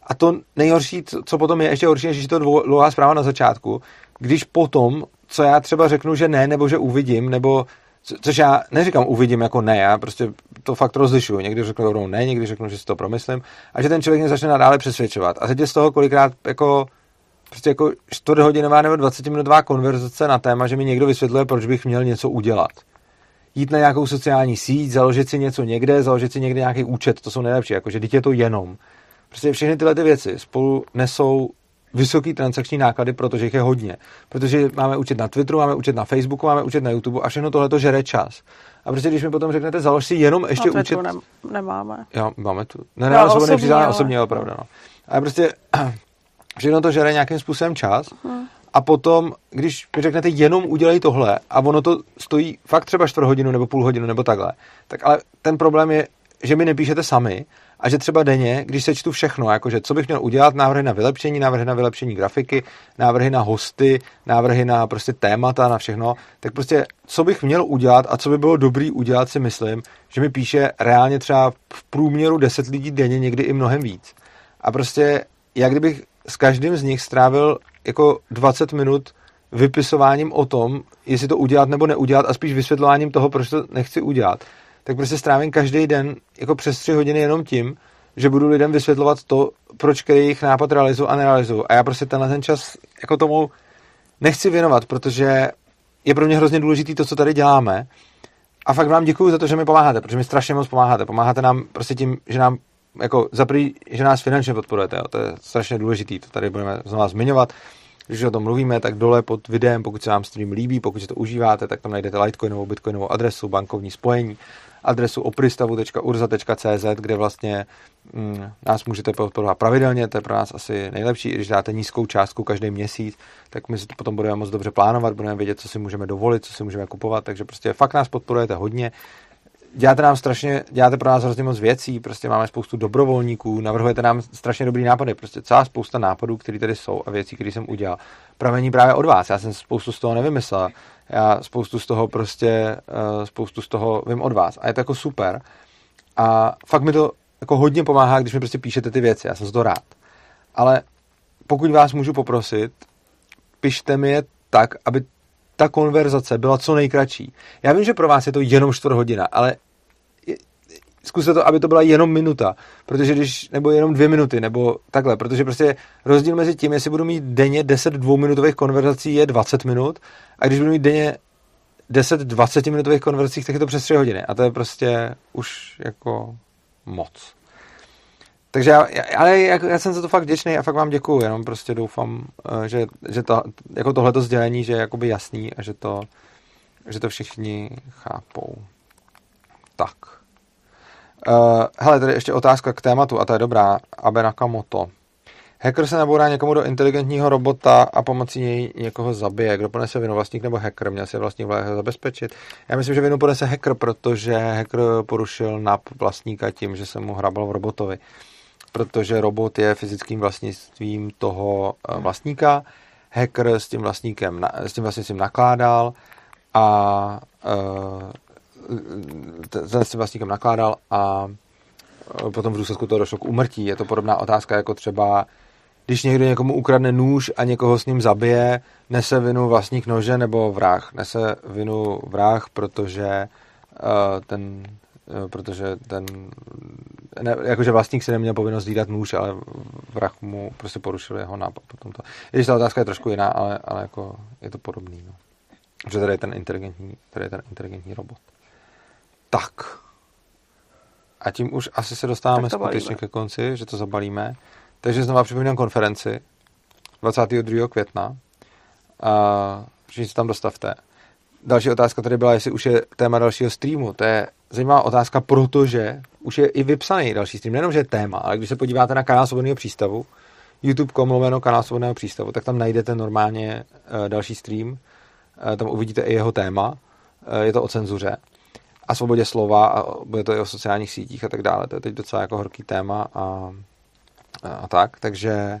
Speaker 1: A to nejhorší, co potom je ještě horší, že je to dlouhá zpráva na začátku, když potom, co já třeba řeknu, že ne, nebo že uvidím, nebo Což já neříkám uvidím jako ne, já prostě to fakt rozlišuju. Někdy řeknu rovnou ne, někdy řeknu, že si to promyslím a že ten člověk mě začne nadále přesvědčovat. A teď je z toho kolikrát jako prostě jako čtvrthodinová nebo 20-minutová konverzace na téma, že mi někdo vysvětluje, proč bych měl něco udělat. Jít na nějakou sociální síť, založit si něco někde, založit si někde nějaký účet, to jsou nejlepší, jakože dítě je to jenom. Prostě všechny tyhle ty věci spolu nesou vysoký transakční náklady, protože jich je hodně. Protože máme účet na Twitteru, máme účet na Facebooku, máme účet na YouTube a všechno tohle to žere čas. A prostě když mi potom řeknete, založ si jenom ještě
Speaker 2: no,
Speaker 1: účet...
Speaker 2: Ne, nemáme.
Speaker 1: Jo, máme tu. Ne, ne, no, osobně, osobně, opravdu. No. A prostě všechno to žere nějakým způsobem čas. Hmm. A potom, když mi řeknete jenom udělej tohle a ono to stojí fakt třeba čtvrt hodinu nebo půl hodinu nebo takhle, tak ale ten problém je, že mi nepíšete sami a že třeba denně, když se čtu všechno, jakože co bych měl udělat, návrhy na vylepšení, návrhy na vylepšení grafiky, návrhy na hosty, návrhy na prostě témata, na všechno, tak prostě co bych měl udělat a co by bylo dobrý udělat, si myslím, že mi píše reálně třeba v průměru 10 lidí denně, někdy i mnohem víc. A prostě jak kdybych s každým z nich strávil jako 20 minut vypisováním o tom, jestli to udělat nebo neudělat a spíš vysvětlováním toho, proč to nechci udělat tak prostě strávím každý den jako přes tři hodiny jenom tím, že budu lidem vysvětlovat to, proč který jejich nápad realizuju a nerealizuju. A já prostě tenhle ten čas jako tomu nechci věnovat, protože je pro mě hrozně důležitý to, co tady děláme. A fakt vám děkuji za to, že mi pomáháte, protože mi strašně moc pomáháte. Pomáháte nám prostě tím, že nám jako zaprý, že nás finančně podporujete. Jo. To je strašně důležitý, to tady budeme znovu zmiňovat. Když o tom mluvíme, tak dole pod videem, pokud se vám stream líbí, pokud si to užíváte, tak tam najdete Litecoinovou, Bitcoinovou adresu, bankovní spojení adresu opristavu.urza.cz, kde vlastně mm, nás můžete podporovat pravidelně, to je pro nás asi nejlepší, i když dáte nízkou částku každý měsíc, tak my si to potom budeme moc dobře plánovat, budeme vědět, co si můžeme dovolit, co si můžeme kupovat, takže prostě fakt nás podporujete hodně. Děláte nám strašně, děláte pro nás hrozně moc věcí, prostě máme spoustu dobrovolníků, navrhujete nám strašně dobrý nápady, prostě celá spousta nápadů, které tady jsou a věcí, které jsem udělal. Pramení právě od vás, já jsem spoustu z toho nevymyslel já spoustu z toho prostě, uh, spoustu z toho vím od vás. A je to jako super. A fakt mi to jako hodně pomáhá, když mi prostě píšete ty věci. Já jsem z toho rád. Ale pokud vás můžu poprosit, pište mi je tak, aby ta konverzace byla co nejkratší. Já vím, že pro vás je to jenom čtvrt hodina, ale zkuste to, aby to byla jenom minuta, protože když, nebo jenom dvě minuty, nebo takhle, protože prostě rozdíl mezi tím, jestli budu mít denně 10 dvouminutových konverzací je 20 minut a když budu mít denně 10 20 minutových konverzací, tak je to přes 3 hodiny a to je prostě už jako moc. Takže já, ale já, já jsem za to fakt vděčný a fakt vám děkuju, jenom prostě doufám, eh, že, že to, jako tohleto sdělení, že je jakoby jasný a že to, že to všichni chápou. Tak. Uh, hele, tady ještě otázka k tématu, a to je dobrá. Abe Nakamoto. Hacker se nabourá někomu do inteligentního robota a pomocí něj někoho zabije. Kdo ponese vinu, vlastník nebo hacker? Měl si vlastník zabezpečit. Já myslím, že vinu ponese hacker, protože hacker porušil nap vlastníka tím, že se mu hrabal v robotovi. Protože robot je fyzickým vlastnictvím toho eh, vlastníka. Hacker s tím vlastníkem, s tím vlastnictvím nakládal a uh, s tím vlastníkem nakládal a potom v důsledku toho došlo k umrtí. Je to podobná otázka jako třeba když někdo někomu ukradne nůž a někoho s ním zabije, nese vinu vlastník nože nebo vrah. Nese vinu vrah, protože uh, ten uh, protože ten, ne, jakože vlastník si neměl povinnost dát nůž, ale vrah mu prostě porušil jeho nápad potom to. I když ta otázka je trošku jiná, ale, ale jako je to podobný. No. Protože tady je ten inteligentní, tady je ten inteligentní robot. Tak. A tím už asi se dostáváme skutečně ke konci, že to zabalíme. Takže znovu připomínám konferenci 22. května. A všichni se tam dostavte. Další otázka tady byla, jestli už je téma dalšího streamu. To je zajímavá otázka, protože už je i vypsaný další stream. Nejenom, že je téma, ale když se podíváte na kanál Svobodného přístavu, youtube.com lomeno kanál Svobodného přístavu, tak tam najdete normálně uh, další stream. Uh, tam uvidíte i jeho téma. Uh, je to o cenzuře a svobodě slova a bude to i o sociálních sítích a tak dále. To je teď docela jako horký téma a a tak, takže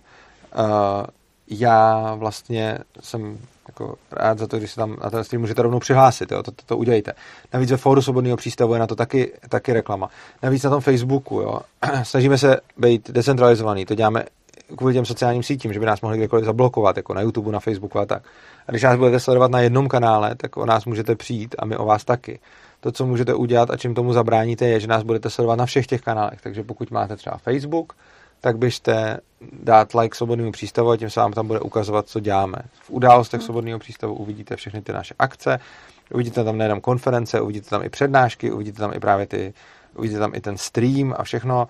Speaker 1: uh, já vlastně jsem jako rád za to, když se tam na ten stream můžete rovnou přihlásit, jo, to, to, to udělejte. Navíc ve fóru Svobodného přístavu je na to taky, taky reklama. Navíc na tom Facebooku, jo, snažíme se být decentralizovaný, to děláme kvůli těm sociálním sítím, že by nás mohli kdekoliv zablokovat, jako na YouTube, na Facebooku a tak. A když nás budete sledovat na jednom kanále, tak o nás můžete přijít a my o vás taky. To, co můžete udělat a čím tomu zabráníte, je, že nás budete sledovat na všech těch kanálech. Takže pokud máte třeba Facebook, tak běžte dát like Svobodnému přístavu a tím se vám tam bude ukazovat, co děláme. V událostech hmm. Svobodného přístavu uvidíte všechny ty naše akce, uvidíte tam nejenom konference, uvidíte tam i přednášky, uvidíte tam i právě ty, uvidíte tam i ten stream a všechno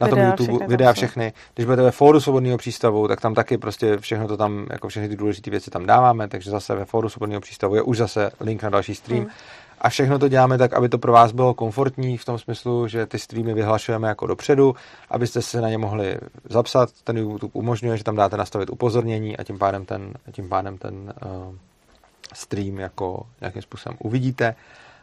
Speaker 1: na tom YouTube, všechny videa všechny. Když budete ve fóru Svobodného přístavu, tak tam taky prostě všechno to tam, jako všechny ty důležité věci tam dáváme, takže zase ve fóru Svobodného přístavu je už zase link na další stream. Hmm. A všechno to děláme tak, aby to pro vás bylo komfortní v tom smyslu, že ty streamy vyhlašujeme jako dopředu, abyste se na ně mohli zapsat. Ten YouTube umožňuje, že tam dáte nastavit upozornění a tím pádem ten, tím pádem ten uh, stream jako nějakým způsobem uvidíte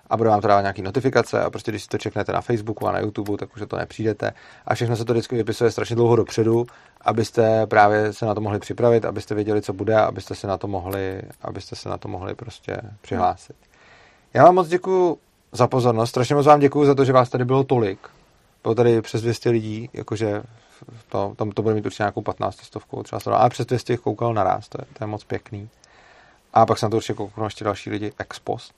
Speaker 1: a bude vám to dávat nějaké notifikace a prostě když si to čeknete na Facebooku a na YouTube, tak už to nepřijdete. A všechno se to vždycky vypisuje strašně dlouho dopředu, abyste právě se na to mohli připravit, abyste věděli, co bude, abyste se na to mohli, abyste se na to mohli prostě přihlásit. Já vám moc děkuji za pozornost. Strašně moc vám děkuji za to, že vás tady bylo tolik. Bylo tady přes 200 lidí, jakože to, tam to bude mít určitě nějakou 15 stovku, třeba ale přes 200 jich koukal naraz, to je, to je moc pěkný. A pak se na to určitě kouknou ještě další lidi ex post.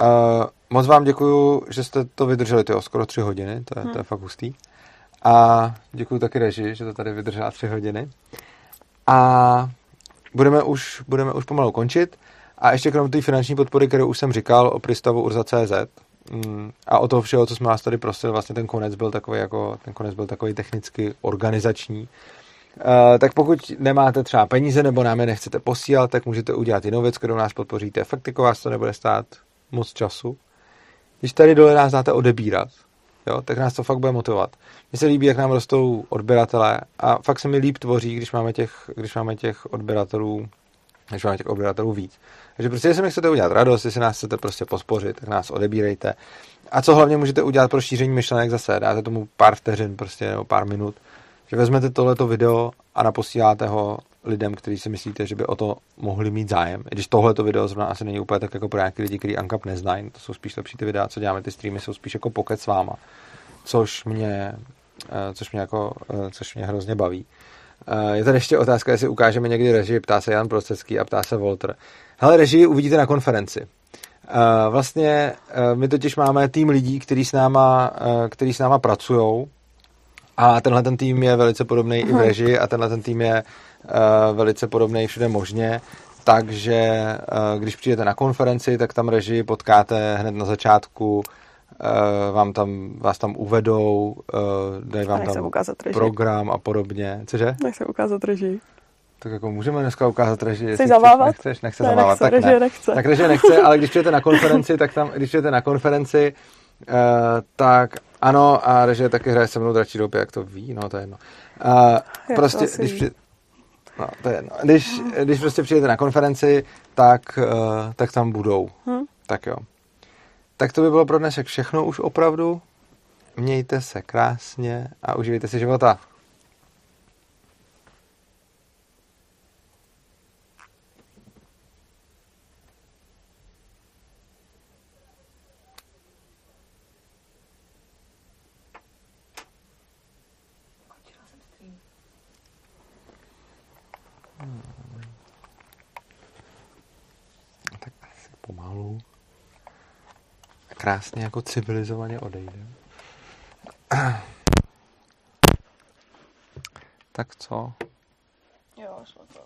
Speaker 1: Uh, moc vám děkuji, že jste to vydrželi, tyjo, skoro tři hodiny, to je, hmm. to je hm. fakt hustý. A děkuji taky reži, že to tady vydržela tři hodiny. A budeme už, budeme už pomalu končit. A ještě krom té finanční podpory, kterou už jsem říkal o přístavu Urza.cz mm, a o toho všeho, co jsme vás tady prosili, vlastně ten konec byl takový jako, ten konec byl takový technicky organizační. Uh, tak pokud nemáte třeba peníze nebo nám je nechcete posílat, tak můžete udělat jinou věc, kterou nás podpoříte. Fakt jako vás to nebude stát moc času. Když tady dole nás dáte odebírat, jo, tak nás to fakt bude motivovat. Mně se líbí, jak nám rostou odběratelé a fakt se mi líp tvoří, když máme těch, když máme těch odběratelů, když máme těch odběratelů víc. Takže prostě, jestli mi chcete udělat radost, jestli nás chcete prostě pospořit, tak nás odebírejte. A co hlavně můžete udělat pro šíření myšlenek zase, dáte tomu pár vteřin prostě, nebo pár minut, že vezmete tohleto video a naposíláte ho lidem, kteří si myslíte, že by o to mohli mít zájem. I když tohleto video zrovna asi není úplně tak jako pro nějaké lidi, kteří Ankap neznají, to jsou spíš lepší ty videa, co děláme, ty streamy jsou spíš jako pocket s váma, což mě, eh, což mě, jako, eh, což mě hrozně baví. Eh, je tady ještě otázka, jestli ukážeme někdy režii, ptá se Jan Procecký a ptá se Walter. Hele, režii uvidíte na konferenci. Uh, vlastně uh, my totiž máme tým lidí, kteří s náma, uh, který s náma pracují a tenhle ten tým je velice podobný i v režii a tenhle ten tým je uh, velice podobný všude možně, takže uh, když přijdete na konferenci, tak tam režii potkáte hned na začátku, uh, vám tam, vás tam uvedou, uh, dají vám tam program a podobně. Cože?
Speaker 2: Nechci ukázat režii.
Speaker 1: Tak jako můžeme dneska ukázat režii.
Speaker 2: Chci zavávat?
Speaker 1: Nechceš, nechce ne, zavávat, nechce, tak ne.
Speaker 2: nechce.
Speaker 1: Tak režie nechce, ale když přijete na konferenci, tak tam, když přijete na konferenci, uh, tak Ano, a režie taky hraje se mnou dračí doupě, jak to ví, no to je jedno. Uh, prostě, když při... No, to je jedno. Když, když prostě přijete na konferenci, tak, uh, tak tam budou. Hmm. Tak jo. Tak to by bylo pro dnešek všechno už opravdu. Mějte se krásně a užijte si života. Krásně jako civilizovaně odejde. Tak co?
Speaker 2: Jo, šlo to.